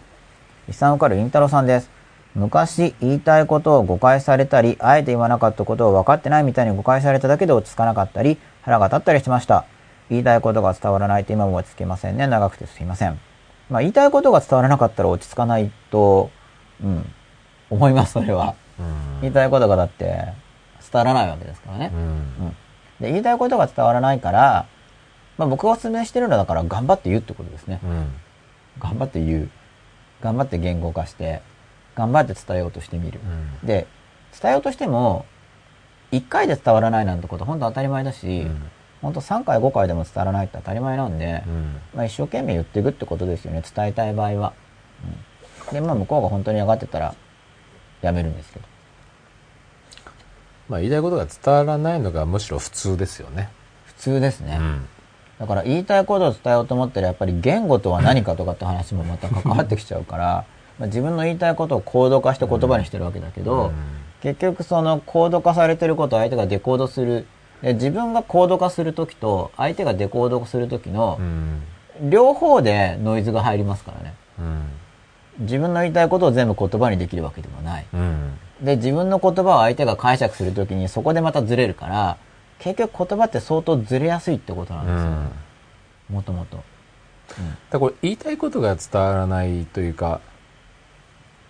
遺産受かるインタロさんです。昔言いたいことを誤解されたり、あえて言わなかったことを分かってないみたいに誤解されただけで落ち着かなかったり、腹が立ったりしました。言いたいことが伝わらないと今も落ち着けませんね。長くてすいません。まあ言いたいことが伝わらなかったら落ち着かないと、うん、思います、それは。うん言いたいことがだって伝わらないわけですからね。うんうんで言いたいことが伝わらないから、まあ、僕がお勧めしてるのだから頑張って言うってことですね。うん頑張って言う。頑張って言語化して、頑張って伝えようとしてみる。うんで、伝えようとしても、1回で伝わらないなんてこと本当当たり前だし、うん本当3回5回でも伝わらないって当たり前なんで、うんまあ、一生懸命言っていくってことですよね。伝えたい場合は。うんで、まあ向こうが本当に上がってたら、やめるんですけど。まあ言いたいことが伝わらないのがむしろ普通ですよね。普通ですね。うんだから言いたいことを伝えようと思ったらやっぱり言語とは何かとかって話もまた関わってきちゃうから、まあ自分の言いたいことをコード化して言葉にしてるわけだけど、うん結局そのコード化されてることを相手がデコードするで自分がコード化するときと相手がデコードするときのうん。両方でノイズが入りますからね。うん。自分の言いたいことを全部言葉にできるわけでもない。うん。で自分の言葉を相手が解釈するときにそこでまたずれるから結局言葉って相当ずれやすいってことなんですよ。うん。もともと。だからこれ言いたいことが伝わらないというか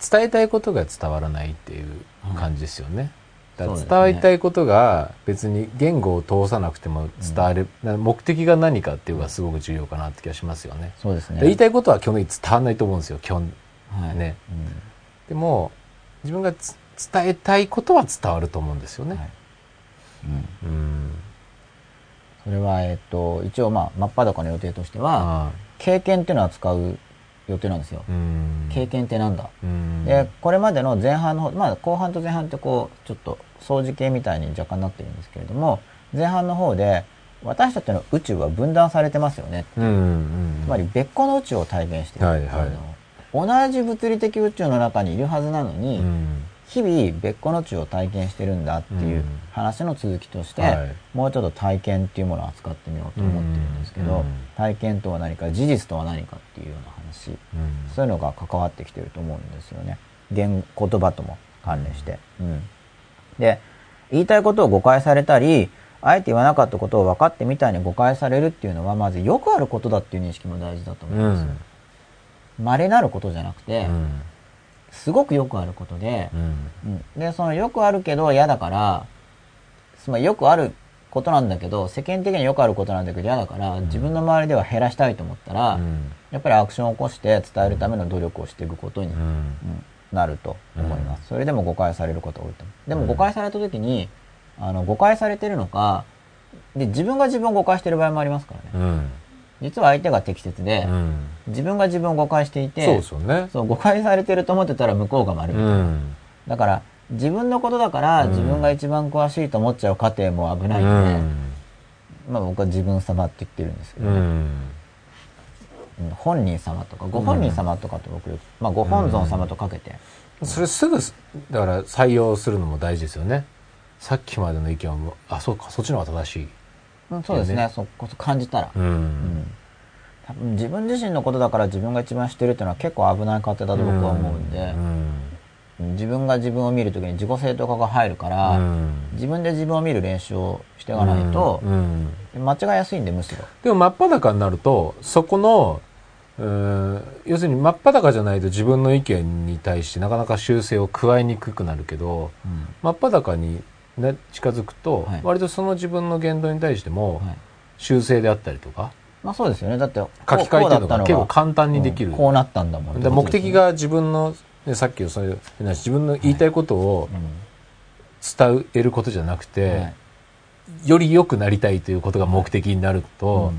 伝えたいことが伝わらないっていう感じですよね。うですね。伝わりたいことが別に言語を通さなくても伝わる、な目的が何かっていうのがすごく重要かなって気がしますよね。そうですね。で言いたいことは基本的に伝わらないと思うんですよ基本。はい。ね。うん。でも自分がつ伝えたいことは伝わると思うんですよね。はい。うん。うん。それは、えっと、一応、まあ、真っ裸の予定としては、あ経験っていうのは使う予定なんですよ。経験ってなんだ、うん。で、これまでの前半の方、まあ、後半と前半ってこう、ちょっと掃除系みたいに若干なってるんですけれども前半の方で私たちの宇宙は分断されてますよね。うんうんつまり別個の宇宙を体現している、はいはい。同じ物理的宇宙の中にいるはずなのに、うん。日々別個の宇宙を体験してるんだっていううん。話の続きとして、はい。もうちょっと体験っていうものを扱ってみようと思ってるんですけど、うん。体験とは何か事実とは何かっていうような話。うん。そういうのが関わってきてると思うんですよね。言言葉とも関連して、うん、で言いたいことを誤解されたりあえて言わなかったことを分かってみたいに誤解されるっていうのはまずよくあることだっていう認識も大事だと思うんですよ、稀なることじゃなくて、うん。すごくよくあることで、うん。うん、でそのよくあるけど嫌だからつまりよくあることなんだけど世間的にはよくあることなんだけど嫌だから、自分の周りでは減らしたいと思ったら、うん。やっぱりアクションを起こして伝えるための努力をしていくことに、うん。うんなると思います、それでも誤解されることが多いと思う。でも誤解された時にあの誤解されてるのかで自分が自分を誤解してる場合もありますからね。うん。実は相手が適切で、うん。自分が自分を誤解していてそうですよね。そう誤解されてると思ってたら向こうが悪い、うん。だから自分のことだからうん。自分が一番詳しいと思っちゃう過程も危ないんで、まあ僕は自分様って言ってるんですけど、うんうん本人様とかご本人様とかと僕よく、まあご本尊様とかけて、それすぐだから採用するのも大事ですよね。さっきまでの意見はもうあそうかそっちの方が正しい。うんそうですね。そこそ感じたら、ううん。ん多分自分自身のことだから自分が一番知ってるっていうのは結構危ない過程だと僕は思うんで、自分が自分を見るときに自己正当化が入るから、自分で自分を見る練習をしていかないとうん。うん。間違いやすいんでむしろ。でも真っ裸になるとそこの要するに真っ裸じゃないと自分の意見に対してなかなか修正を加えにくくなるけど真っ裸に、ね、近づくと、はい。割とその自分の言動に対してもはい。修正であったりとか？まあそうですよね。だって書き換えてるのが結構簡単にできる、うん。こうなったんだもんで目的、が自分の、ね、さっきのそういう自分の言いたいことをうん。伝えることじゃなくて、はい。より良くなりたいということが目的になると、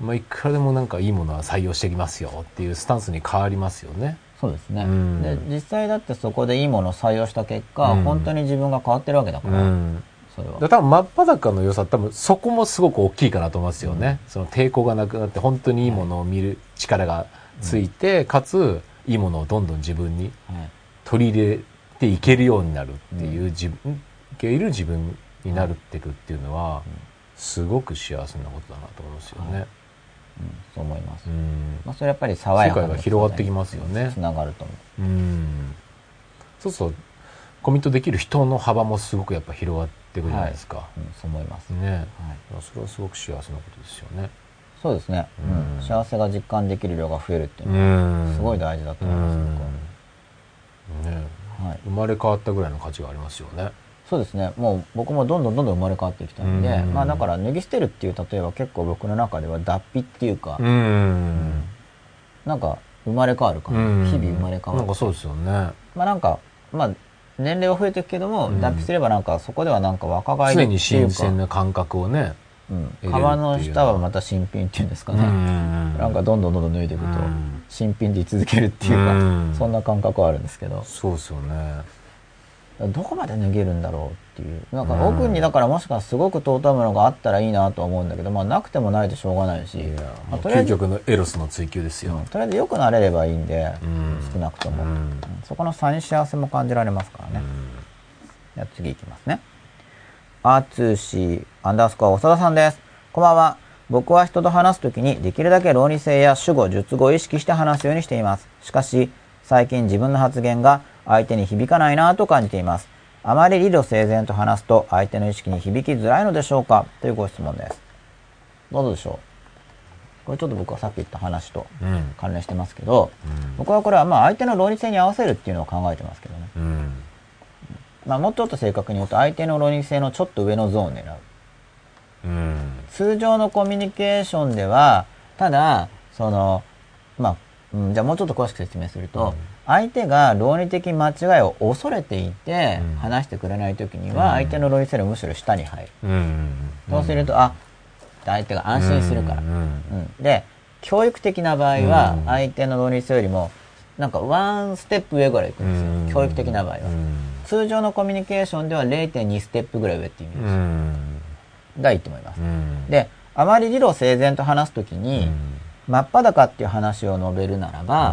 うん。まあ、いくらでもなんかいいものは採用してきますよっていうスタンスに変わりますよね。そうですね、うん。で実際だってそこでいいものを採用した結果、うん。本当に自分が変わってるわけだから、うん。それは。多分真っ裸の良さ多分そこもすごく大きいかなと思いますよね、その抵抗がなくなって本当にいいものを見る力がついて、かついいものをどんどん自分にはい取り入れていけるようになるっていう自分、いける自分になるっていくっていうのは、すごく幸せなことだなと思いますよね。うん、そう思います、うん。まあ、それやっぱり爽やかな世界が広がってきますよね。つながると思ううん。そうそうコミットできる人の幅もすごくやっぱ広がっていくじゃないですか、うん、そう思います、ね。はい、それはすごく幸せなことですよねそうですね、うん。うん幸せが実感できる量が増えるっていうのはん。すごい大事だと思います、僕は。ねはい、生まれ変わったぐらいの価値がありますよね。そうですね。もう僕もどんどんどんどん生まれ変わってきたので、うん。まあだから脱ぎ捨てるっていう例えば結構僕の中では脱皮っていうか、ん。なんか生まれ変わるかな、うん。日々生まれ変わるなんかそうですよね。まあなんかまあ年齢は増えていくけども、うん。脱皮すればなんかそこではなんか若返り常にっていう新か鮮な感覚をねうん、得れるっていう皮の下はまた新品っていうんですかね、んなんかどんどんどんどん脱いでいくとうん。新品で居続けるっていうか、うん。そんな感覚はあるんですけど。そうですよね。どこまで脱げるんだろうっていう。なんかうん。奥にだからもしかすごく尊いものがあったらいいなとは思うんだけど、まあ、なくてもないでしょうがないし、まあ、とりあえず、究極のエロスの追求ですよ、うん。とりあえず良くなれればいいんで、うん。少なくとも、そこの差に幸せも感じられますからね、じゃあ次いきますね。アーツーシ。ーアンダースコア長田さんです。こんばんは。僕は人と話すときにできるだけ論理性や主語、述語を意識して話すようにしています。しかし、最近自分の発言が相手に響かないなぁと感じています。あまり理路整然と話すと相手の意識に響きづらいのでしょうか？というご質問です。どうでしょうこれちょっと僕はさっき言った話とうん関連してますけど、うん僕はこれはまあ相手の論理性に合わせるっていうのを考えてますけどね。うんまあ、もうちょっと正確に言うと相手の論理性のちょっと上のゾーンを狙ううん。通常のコミュニケーションではただそのまあ、うん、じゃあもうちょっと詳しく説明すると、うん。相手が論理的間違いを恐れていてうん。話してくれない時にうん。は相手の論理性のむしろ下に入る、うん。そうするとあ相手が安心するから、うん。うん。で教育的な場合はうん。相手の論理性よりもなんかワンステップ上ぐらい行くんですよ、うん。教育的な場合は、うん。通常のコミュニケーションでは0.2ステップぐらい上っていう意味うです。んがいいと思います。うん。で、あまり理路整然と話すときうに、ん。真っ裸っていう話を述べるならば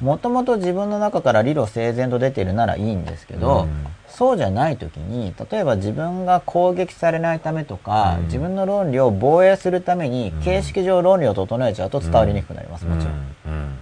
う、ん。もともと自分の中から理路整然と出てるならいいんですけど、うん。そうじゃない時に例えば自分が攻撃されないためとか、うん。自分の論理を防衛するために、うん。形式上論理を整えちゃうと伝わりにくくなります、もちろん。うん。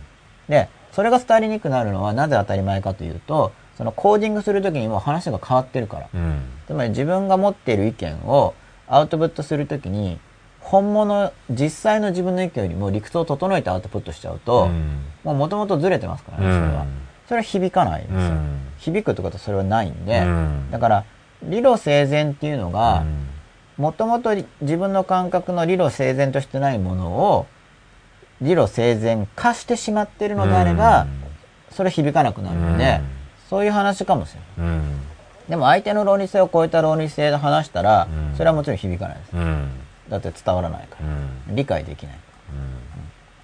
でそれが伝わりにくくなるのはなぜ当たり前かというとそのコーディングする時にもう話が変わってるから。うん。つまり自分が持っている意見をアウトプットする時に本物実際の自分の意見よりも理屈を整えてアウトプットしちゃうと、うん。もう元々ずれてますからね、それは。それは響かないんですよ。うん。響くってことはそれはないんで、うん。だから、理路整然っていうのがう、ん。もともと自分の感覚の理路整然としてないものを、理路整然化してしまっているのであれば、それは響かなくなるので、そういう話かもしれない。うんでも相手の論理性を超えた論理性で話したらう、んそれはもちろん響かないです。うんだって伝わらないから。うん理解できない。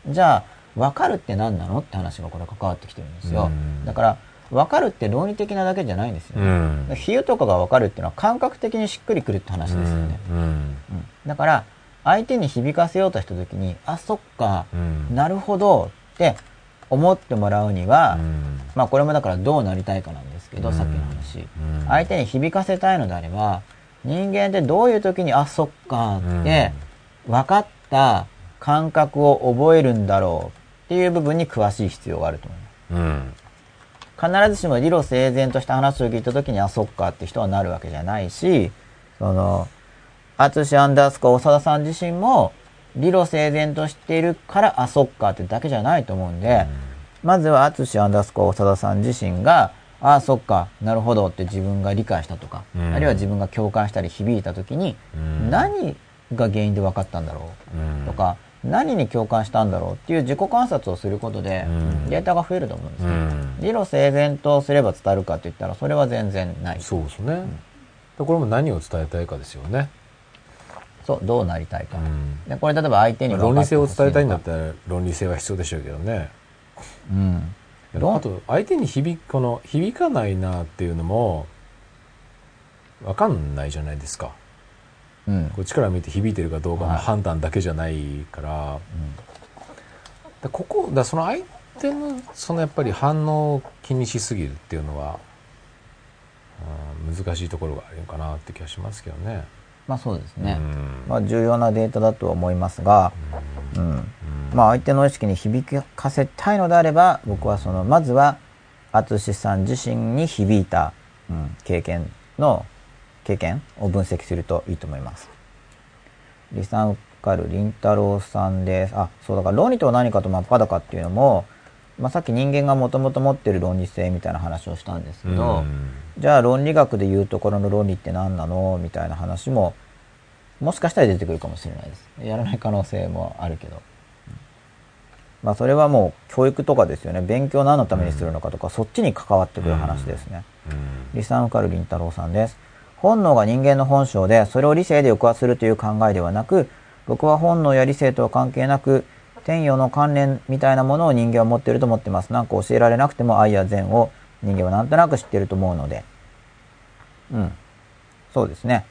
じゃあ、分かるって何なのって話がこれ関わってきてるんですよ。うんだから、分かるって論理的なだけじゃないんですよ、ね。うん比喩とかが分かるっていうのは感覚的にしっくりくるって話ですよね。うんうんだから、相手に響かせようとした時に、あ、そっか、うんなるほどって思ってもらうには、うんまあこれもだからどうなりたいかなんですけど、うんさっきの話。うん相手に響かせたいのであれば、人間ってどういう時に、あ、そっかって、分かった感覚を覚えるんだろうっていう部分に詳しい必要があると思います。うん必ずしも理路整然とした話を聞いた時に、あ、そっかって人はなるわけじゃないし、その、アツシアンダースコ長田さん自身も、理路整然としているから、あ、そっかってだけじゃないと思うんで、まずはアツシアンダースコ長田さん自身が、あ、そっか、なるほどって自分が理解したとか、うん。あるいは自分が共感したり響いた時に、うん。何が原因で分かったんだろう？ん。うとか、何に共感したんだろうっていう自己観察をすることでうん。データが増えると思うんですね。うん。理路整然とすれば伝わるかって言ったらそれは全然ない。そうですね。でこれも何を伝えたいかですよね。そう、どうなりたいか。うん。でこれ例えば相手に論理性を伝えたいんだったら論理性は必要でしょうけどね。うん。どうあと相手に響この響かないなっていうのも分かんないじゃないですか。うん。こっちから見て響いてるかどうかのはい。判断だけじゃないから、でここだその相手のそのやっぱり反応を気にしすぎるっていうのは、うん難しいところがあるのかなって気がしますけどね。まあそうですね。うんまあ重要なデータだとは思いますが、うん。まあ相手の意識に響かせたいのであれば、僕はその、まずは、淳さん自身に響いた、うん、経験の、経験を分析するといいと思います。リサンカル、リンタロウさんです。あ、そうだから論理とは何かと真っ裸っていうのも、まあさっき人間がもともと持ってる論理性みたいな話をしたんですけど、うんじゃあ論理学でいうところの論理って何なのみたいな話も、もしかしたら出てくるかもしれないです。やらない可能性もあるけど。うんまあそれはもう教育とかですよね。勉強何のためにするのかとか、そっちに関わってくる話ですね。リサンカルリンタロウさんです。本能が人間の本性で、それを理性で抑圧するという考えではなく、僕は本能や理性とは関係なく、天与の関連みたいなものを人間は持っていると思ってます。なんか教えられなくても愛や善を人間はなんとなく知っていると思うので。うん。そうですね。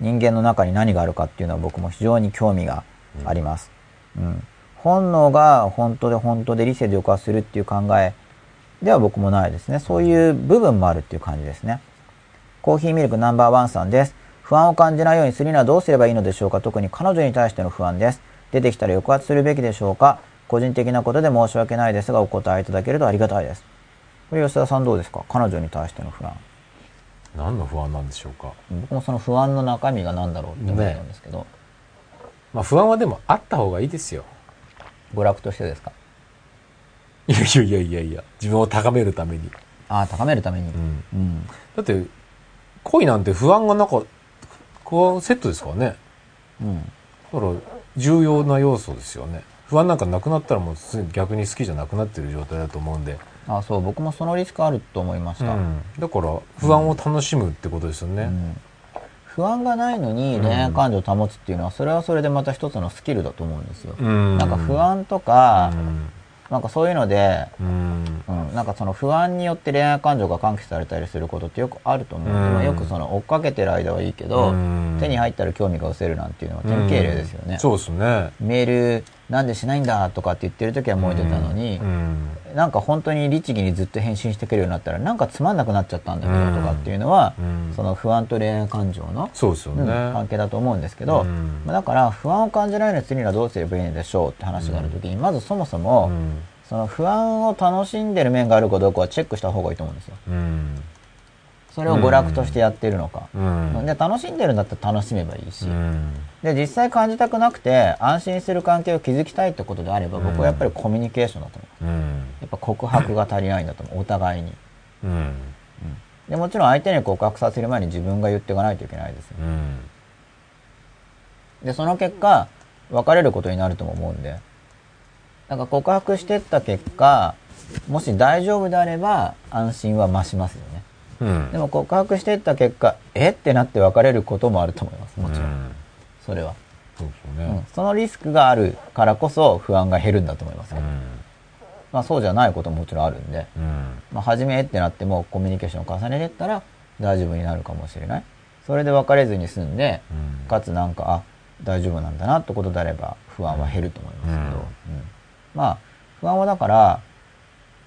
人間の中に何があるかっていうのは僕も非常に興味があります。うん。本能が本当で本当で理性で抑圧するっていう考えでは僕もないですね。そういう部分もあるっていう感じですね。コーヒーミルクナンバーワンさんです。不安を感じないようにするにはどうすればいいのでしょうか特に彼女に対しての不安です。出てきたら抑圧するべきでしょうか？個人的なことで申し訳ないですがお答えいただけるとありがたいです。これ吉田さんどうですか？彼女に対しての不安。何の不安なんでしょうか？僕もその不安の中身が何だろうって思ったんですけど、まあ不安はでもあった方がいいですよ。娯楽としてですか？いやいやいやいやいや、自分を高めるために。ああ、高めるために。うんうん。だって、恋なんて不安がなんか、不安セットですからね。うん。だから、重要な要素ですよね。不安なんかなくなったらもうすぐに逆に好きじゃなくなってる状態だと思うんで。あそう、僕もそのリスクあると思いました。うん。だから、不安を楽しむってことですよね。うん不安がないのに恋愛感情を保つっていうのは、それはそれでまた一つのスキルだと思うんですよ。うん。なんか不安とか、うん。なんかそういうので、うん。うん、うん、なんかその不安によって恋愛感情が喚起されたりすることってよくあると思うんで、うんまあよくその追っかけてる間はいいけど、うん手に入ったら興味が失せるなんていうのは典型例ですよね。そうですね。メールなんでしないんだとかって言ってる時は燃えてたのにう、ん。なんか本当に律儀にずっと返信してくれるようになったらなんかつまんなくなっちゃったんだけどとかっていうのは、うんその不安と恋愛感情の、ね。関係だと思うんですけど、うんまあだから不安を感じないようにするにはどうすればいいんでしょうって話がある時に、まずそもそも、うん。その不安を楽しんでる面があるかどうかはチェックした方がいいと思うんですよ。うん。それを娯楽としてやってるのか。うん。で楽しんでるんだったら楽しめばいいし、うん。で実際感じたくなくて安心する関係を築きたいってことであれば僕はやっぱりコミュニケーションだと思う。うん。やっぱ告白が足りないんだと思うお互いに。うん。でもちろん相手に告白させる前に自分が言っていかないといけないですよ。うん。でその結果別れることになるとも思うんでなんか告白してった結果もし大丈夫であれば安心は増しますよねうん。でも告白してった結果え？ってなって別れることもあると思いますもちろん、うんそれは、そうですうん。よね。そのリスクがあるからこそ不安が減るんだと思いますよ、うん。まあ、そうじゃないことももちろんあるんで、うん。まあ、初めってなってもコミュニケーションを重ねてったら大丈夫になるかもしれない。それで別れずに済んで、うん。かつなんかあ大丈夫なんだなってことであれば不安は減ると思いますけど、うん。うん。まあ不安はだから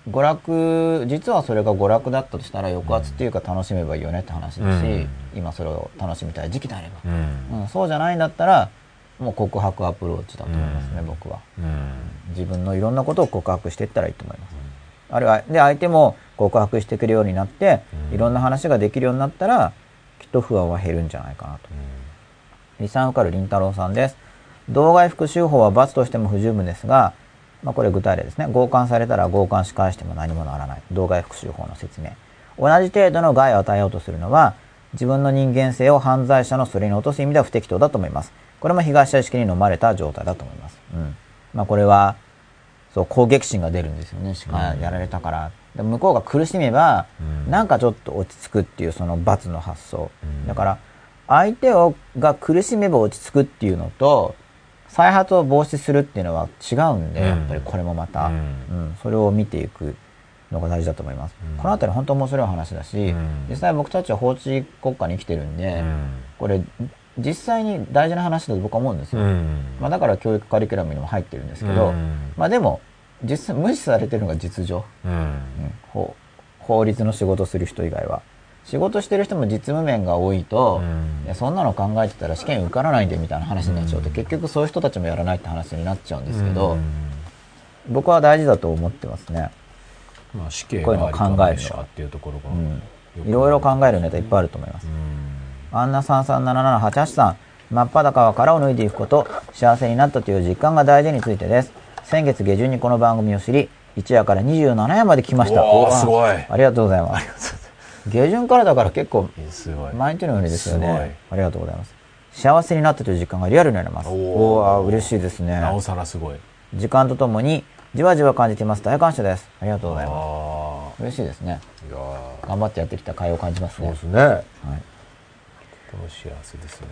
娯楽実はそれが娯楽だったとしたら抑圧っていうか楽しめばいいよねって話だし、うん。今それを楽しみたい時期であれば、うん。うんそうじゃないんだったらもう告白アプローチだと思いますね、うん。僕は。うん。自分のいろんなことを告白していったらいいと思います、あるいはで相手も告白してくれるようになって、うん。いろんな話ができるようになったらきっと不安は減るんじゃないかなと。理産受かるりんたろうさんです。動外復讐法は罰としても不十分ですが、まあ、これ具体例ですね。強姦されたら強姦し返しても何もならない。動外復讐法の説明。同じ程度の害を与えようとするのは、自分の人間性を犯罪者のそれに落とす意味では不適当だと思います。これも被害者意識に飲まれた状態だと思います。うん。まあこれは、そう、攻撃心が出るんですよね。しかやられたから。で向こうが苦しめば、うんなんかちょっと落ち着くっていうその罰の発想。うんだから、相手をが苦しめば落ち着くっていうのと、再発を防止するっていうのは違うんで、うん。やっぱりこれもまた、ううん。んそれを見ていくのが大事だと思います。うん。このあたり本当面白い話だし、うん。実際僕たちは法治国家に生きてるんで、うん。これ実際に大事な話だと僕は思うんですよ。うん。まあ、だから教育カリキュラムにも入ってるんですけど、うん。まあでも実際無視されてるのが実情、法律の仕事する人以外は仕事してる人も実務面が多いと、うん。いやそんなの考えてたら試験受からないんでみたいな話になっちゃうと、結局そういう人たちもやらないって話になっちゃうんですけど、うん。僕は大事だと思ってますね、まあ死刑こういうのを考えるのっていうところがいろいろ考えるネタいっぱいあると思います、うん。アンナ337788さん真っ裸は殻を脱いでいくこと幸せになったという実感が大事についてです。先月下旬にこの番組を知り1夜から27夜まで来ました。おすごい。ありがとうございます下旬からだから結構すごい毎日のようにですよね。ありがとうございます。幸せになったという実感がリアルになります。おー。おお嬉しいですね。なおさらすごい。時間とともにじわじわ感じています。大感謝です。ありがとうございまあす嬉しいですね。あいやー。頑張ってやってきた甲斐を感じますね。そうですね。はい。とても幸せですね。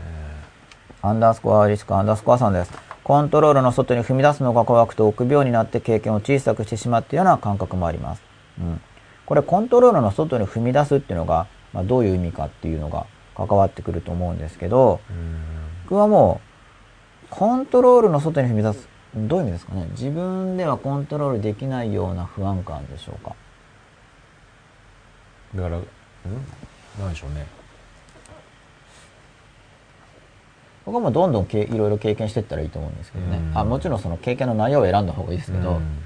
アンダースコアリスクアンダースコアさんです。コントロールの外に踏み出すのが怖くて臆病になって経験を小さくしてしまっているような感覚もあります。うん。これコントロールの外に踏み出すっていうのが、まあ、どういう意味かっていうのが関わってくると思うんですけど、うん。僕はもう、コントロールの外に踏み出す、どういう意味ですかね？自分ではコントロールできないような不安感でしょうか？だからうん？なんでしょうね。僕はもうどんどんけいろいろ経験していったらいいと思うんですけどね。うん。あもちろんその経験の内容を選んだ方がいいですけど、うん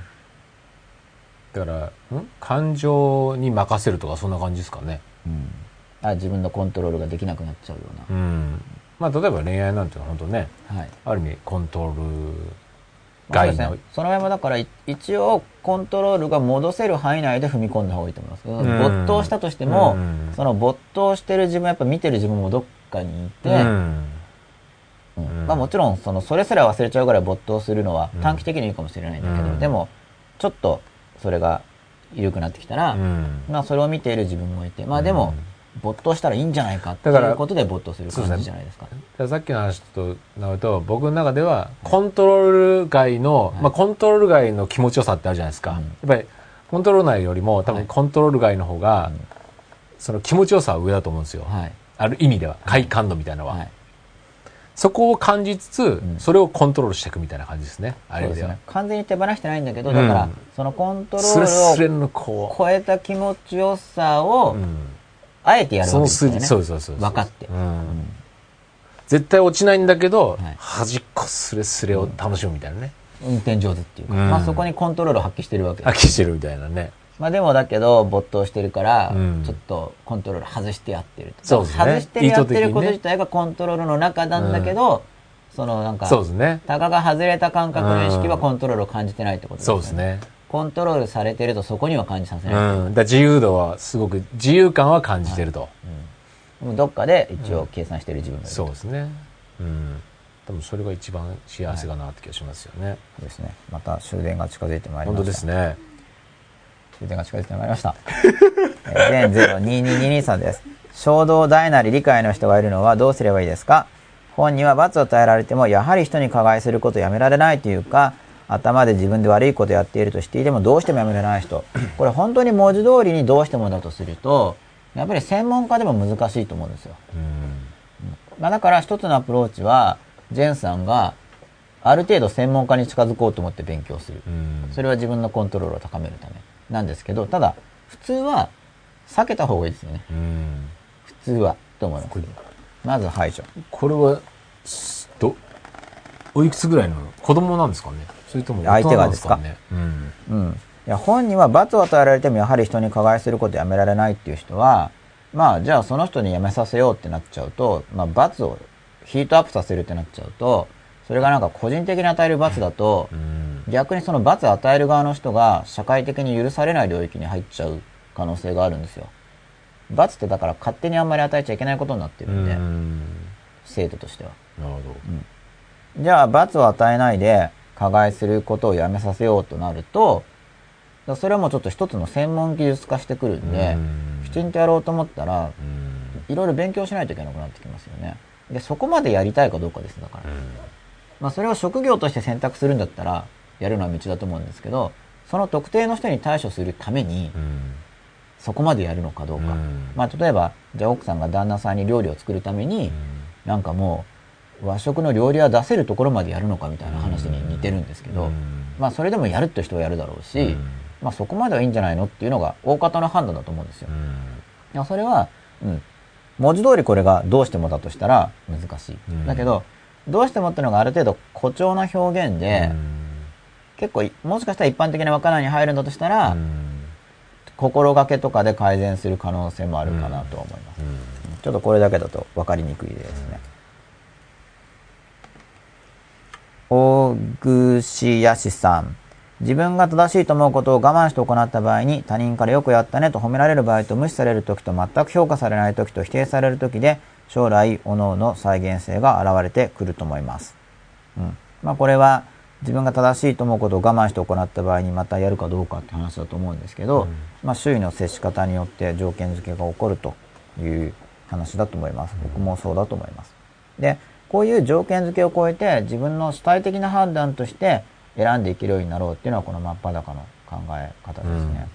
だからん？感情に任せるとかそんな感じですかね。うん。あ自分のコントロールができなくなっちゃうよううん。まあ例えば恋愛なんていうのは本当ねな。はい。ある意味コントロールまあそう外の、ですね。その辺もだからい一応コントロールが戻せる範囲内で踏み込んだ方がいいと思います。ん。没頭したとしても、うん。その没頭してる自分やっぱ見てる自分もどっかにいて、うん。まあもちろんそのそれすら忘れちゃうぐらい没頭するのはうん短期的にいいかもしれないんだけど、うん。でもちょっとそれが緩くなってきたら、うんまあそれを見ている自分もいて、まあでも、没頭したらいいんじゃないかってだからいうことで没頭する感じじゃないですか。だからさっきの話となると僕の中ではコントロール外の、はいまあ、コントロール外の気持ちよさってあるじゃないですか、うんやっぱりコントロール内よりも多分コントロール外の方が、その気持ちよさは上だと思うんですよ。はい。ある意味では、快感度みたいなのは。はい。そこを感じつつ、んそれをコントロールしていくみたいな感じですね。ある意味ではね。。完全に手放してないんだけど、うんだから、そのコントロールを超えた気持ちよさをう、うん、あえてやるわけですよね。そうそうそう。分かってうん絶対落ちないんだけど、はい端っこスレスレを楽しむみたいなね。運転上手っていうか、うんまあそこにコントロールを発揮してるわけです。飽きしてるみたいなね。まあでもだけど、没頭してるから、うんちょっとコントロール外してやってると。そうですね外してやってること自体がコントロールの中なんだけど、そのなんか、そうですね。タガが外れた感覚の意識はコントロールを感じてないってことですよね。そうですね。コントロールされてるとそこには感じさせうない。ん。だ自由度はすごく、自由感は感じてると。でもどっかで一応計算してる自分がいると。そうですね。うん。多分それが一番幸せかなって気がしますよね。そうですね。また終電が近づいてまいりました。本当ですね。終電が近づいてまいりました。全022223です。衝動大なり理解の人がいるのはどうす。ればいいです。か本には罰を与えられても、やはり人に加害す。ることをやめられないというか、頭で自分で悪いことやっているとしていてもどうしてもやめられない人。これ本当に文字通りにどうしてもだとす。ると、やっぱり専門家でも難しいと思うんです。よ。まあ、だから一つのアプローチは、ジェンさんがある程度専門家に近づこうと思って勉強する。それは自分のコントロールを高めるためなんですけど、ただ、普通は避けた方がいいですよね。うん。普通は。と思います。まず排除。これは、すど、おいくつぐらいの子供なんですかね？それとも大人なんですかね？うん。うん。いや、本には罰を与えられてもやはり人に加害することをやめられないっていう人は、まあ、じゃあその人にやめさせようってなっちゃうと、まあ、罰をヒートアップさせるってなっちゃうと、それがなんか個人的に与える罰だと、うん。逆にその罰を与える側の人が社会的に許されない領域に入っちゃう可能性があるんですよ。罰ってだから勝手にあんまり与えちゃいけないことになってるんで、うん生徒としては。なるほど。じゃあ罰を与えないで加害することをやめさせようとなると、それはもうちょっと一つの専門技術化してくるんで、うんきちんとやろうと思ったら、うん。いろいろ勉強しないといけなくなってきますよね。で、そこまでやりたいかどうかです、だから。まあそれを職業として選択するんだったら、やるのは道だと思うんですけど、その特定の人に対処するために、うん。そこまでやるのかどうか。うんまあ例えば、じゃあ奥さんが旦那さんに料理を作るために、なんかもう、和食の料理は出せるところまでやるのかみたいな話に似てるんですけど、うんまあそれでもやるって人はやるだろうし、うんまあそこまではいいんじゃないのっていうのが大方の判断だと思うんですよ。うんそれは、うん。文字通りこれがどうしてもだとしたら難しい。うんだけど、どうしてもっていうのがある程度誇張な表現で、結構いもしかしたら一般的な若菜に入るんだとしたら、うん心がけとかで改善する可能性もあるかなとは思います。うんちょっとこれだけだと分かりにくいですね。大串やしさん。自分が正しいと思うことを我慢して行った場合に他人からよくやったねと褒められる場合と無視される時と全く評価されない時と否定される時で将来各々の再現性が現れてくると思います。うん。まあこれは自分が正しいと思うことを我慢して行った場合にまたやるかどうかって話だと思うんですけど、うんまあ周囲の接し方によって条件付けが起こるという話だと思います。僕もそうだと思います。で、こういう条件付けを超えて自分の主体的な判断として選んでいけるようになろうっていうのはこの真っ裸の考え方ですね。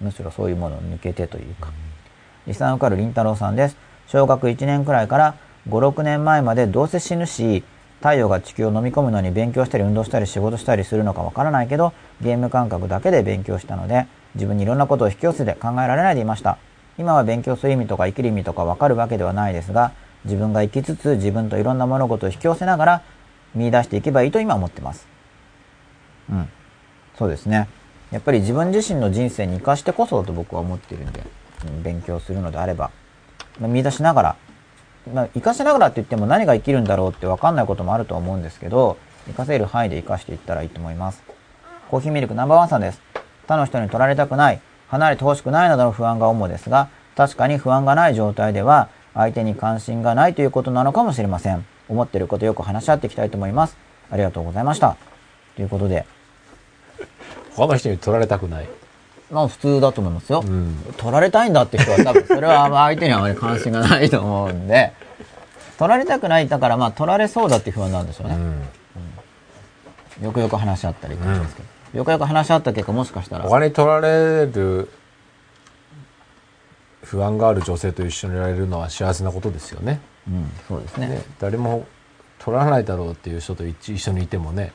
むしろそういうものを抜けてというか。リサン受かるりんたろうさんです。小学1年くらいから5、6年前までどうせ死ぬし、太陽が地球を飲み込むのに勉強したり運動したり仕事したりするのかわからないけど、ゲーム感覚だけで勉強したので、自分にいろんなことを引き寄せて考えられないでいました。今は勉強する意味とか生きる意味とかわかるわけではないですが、自分が生きつつ自分といろんな物事を引き寄せながら見出していけばいいと今思ってます。うん。そうですね。やっぱり自分自身の人生に生かしてこそだと僕は思ってるんで、うん勉強するのであれば、まあ、見出しながら、まあ、生かしながらって言っても何が生きるんだろうって分かんないこともあると思うんですけど、生かせる範囲で生かしていったらいいと思います。コーヒーミルクナンバーワンさんです。他の人に取られたくない、離れてほしくないなどの不安が主ですが、確かに不安がない状態では、相手に関心がないということなのかもしれません。思ってることよく話し合っていきたいと思います。ありがとうございました。ということで、他の人に取られたくない。まあ普通だと思いますよ。うん取られたいんだって人は多分 それは相手にはあまり関心がないと思うんで、取られたくないだからまあ取られそうだっていう不安なんでしょうね。うんよくよく話し合ったらいいと思いますけど。よくよく話し合った結果、もしかしたらお。金取られる不安がある女性と一緒にいられるのは幸せなことですよね。うん、そうですね。ね誰も取らないだろうっていう人と一一緒にいてもね、はい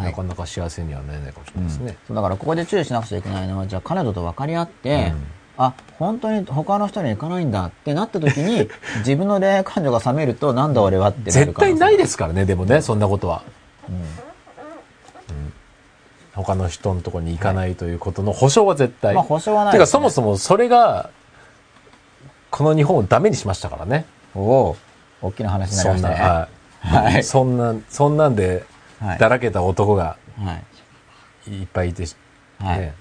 なかなか幸せにはなれないかもしれないですね。そうだからここで注意しなくちゃいけないのは、じゃあ彼女と分かり合って、うんあ、本当に他の人に行かないんだってなった時に、自分の恋愛感情が冷めると、なんだ俺はって絶対ないす。ですからね、でもね、そんなことは。うんうん他の人のところに行かないということの保証は絶対。まあ保証はないてか、そもそもそれが、この日本をダメにしましたからね。おお大きな話になりそんな、ましたね。はい はいそんな、そんなんで、はいだらけた男がはい。いっぱいいて、はいね、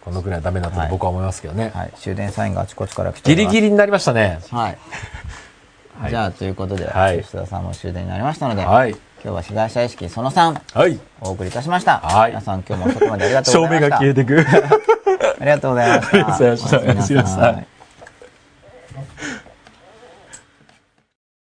このくらいはダメだとはい僕は思いますけどね。はい。終電サインがあちこちから来てギリギリになりましたね。はい。はいじゃあ、ということで、はい吉田さんも終電になりましたので、はい。今日は被害者意識その3、はい。お送りいたしました。はい皆さん今日も遅くまでありがとう照ございました。明が消えてく。ありがとうございました。ありがとうございました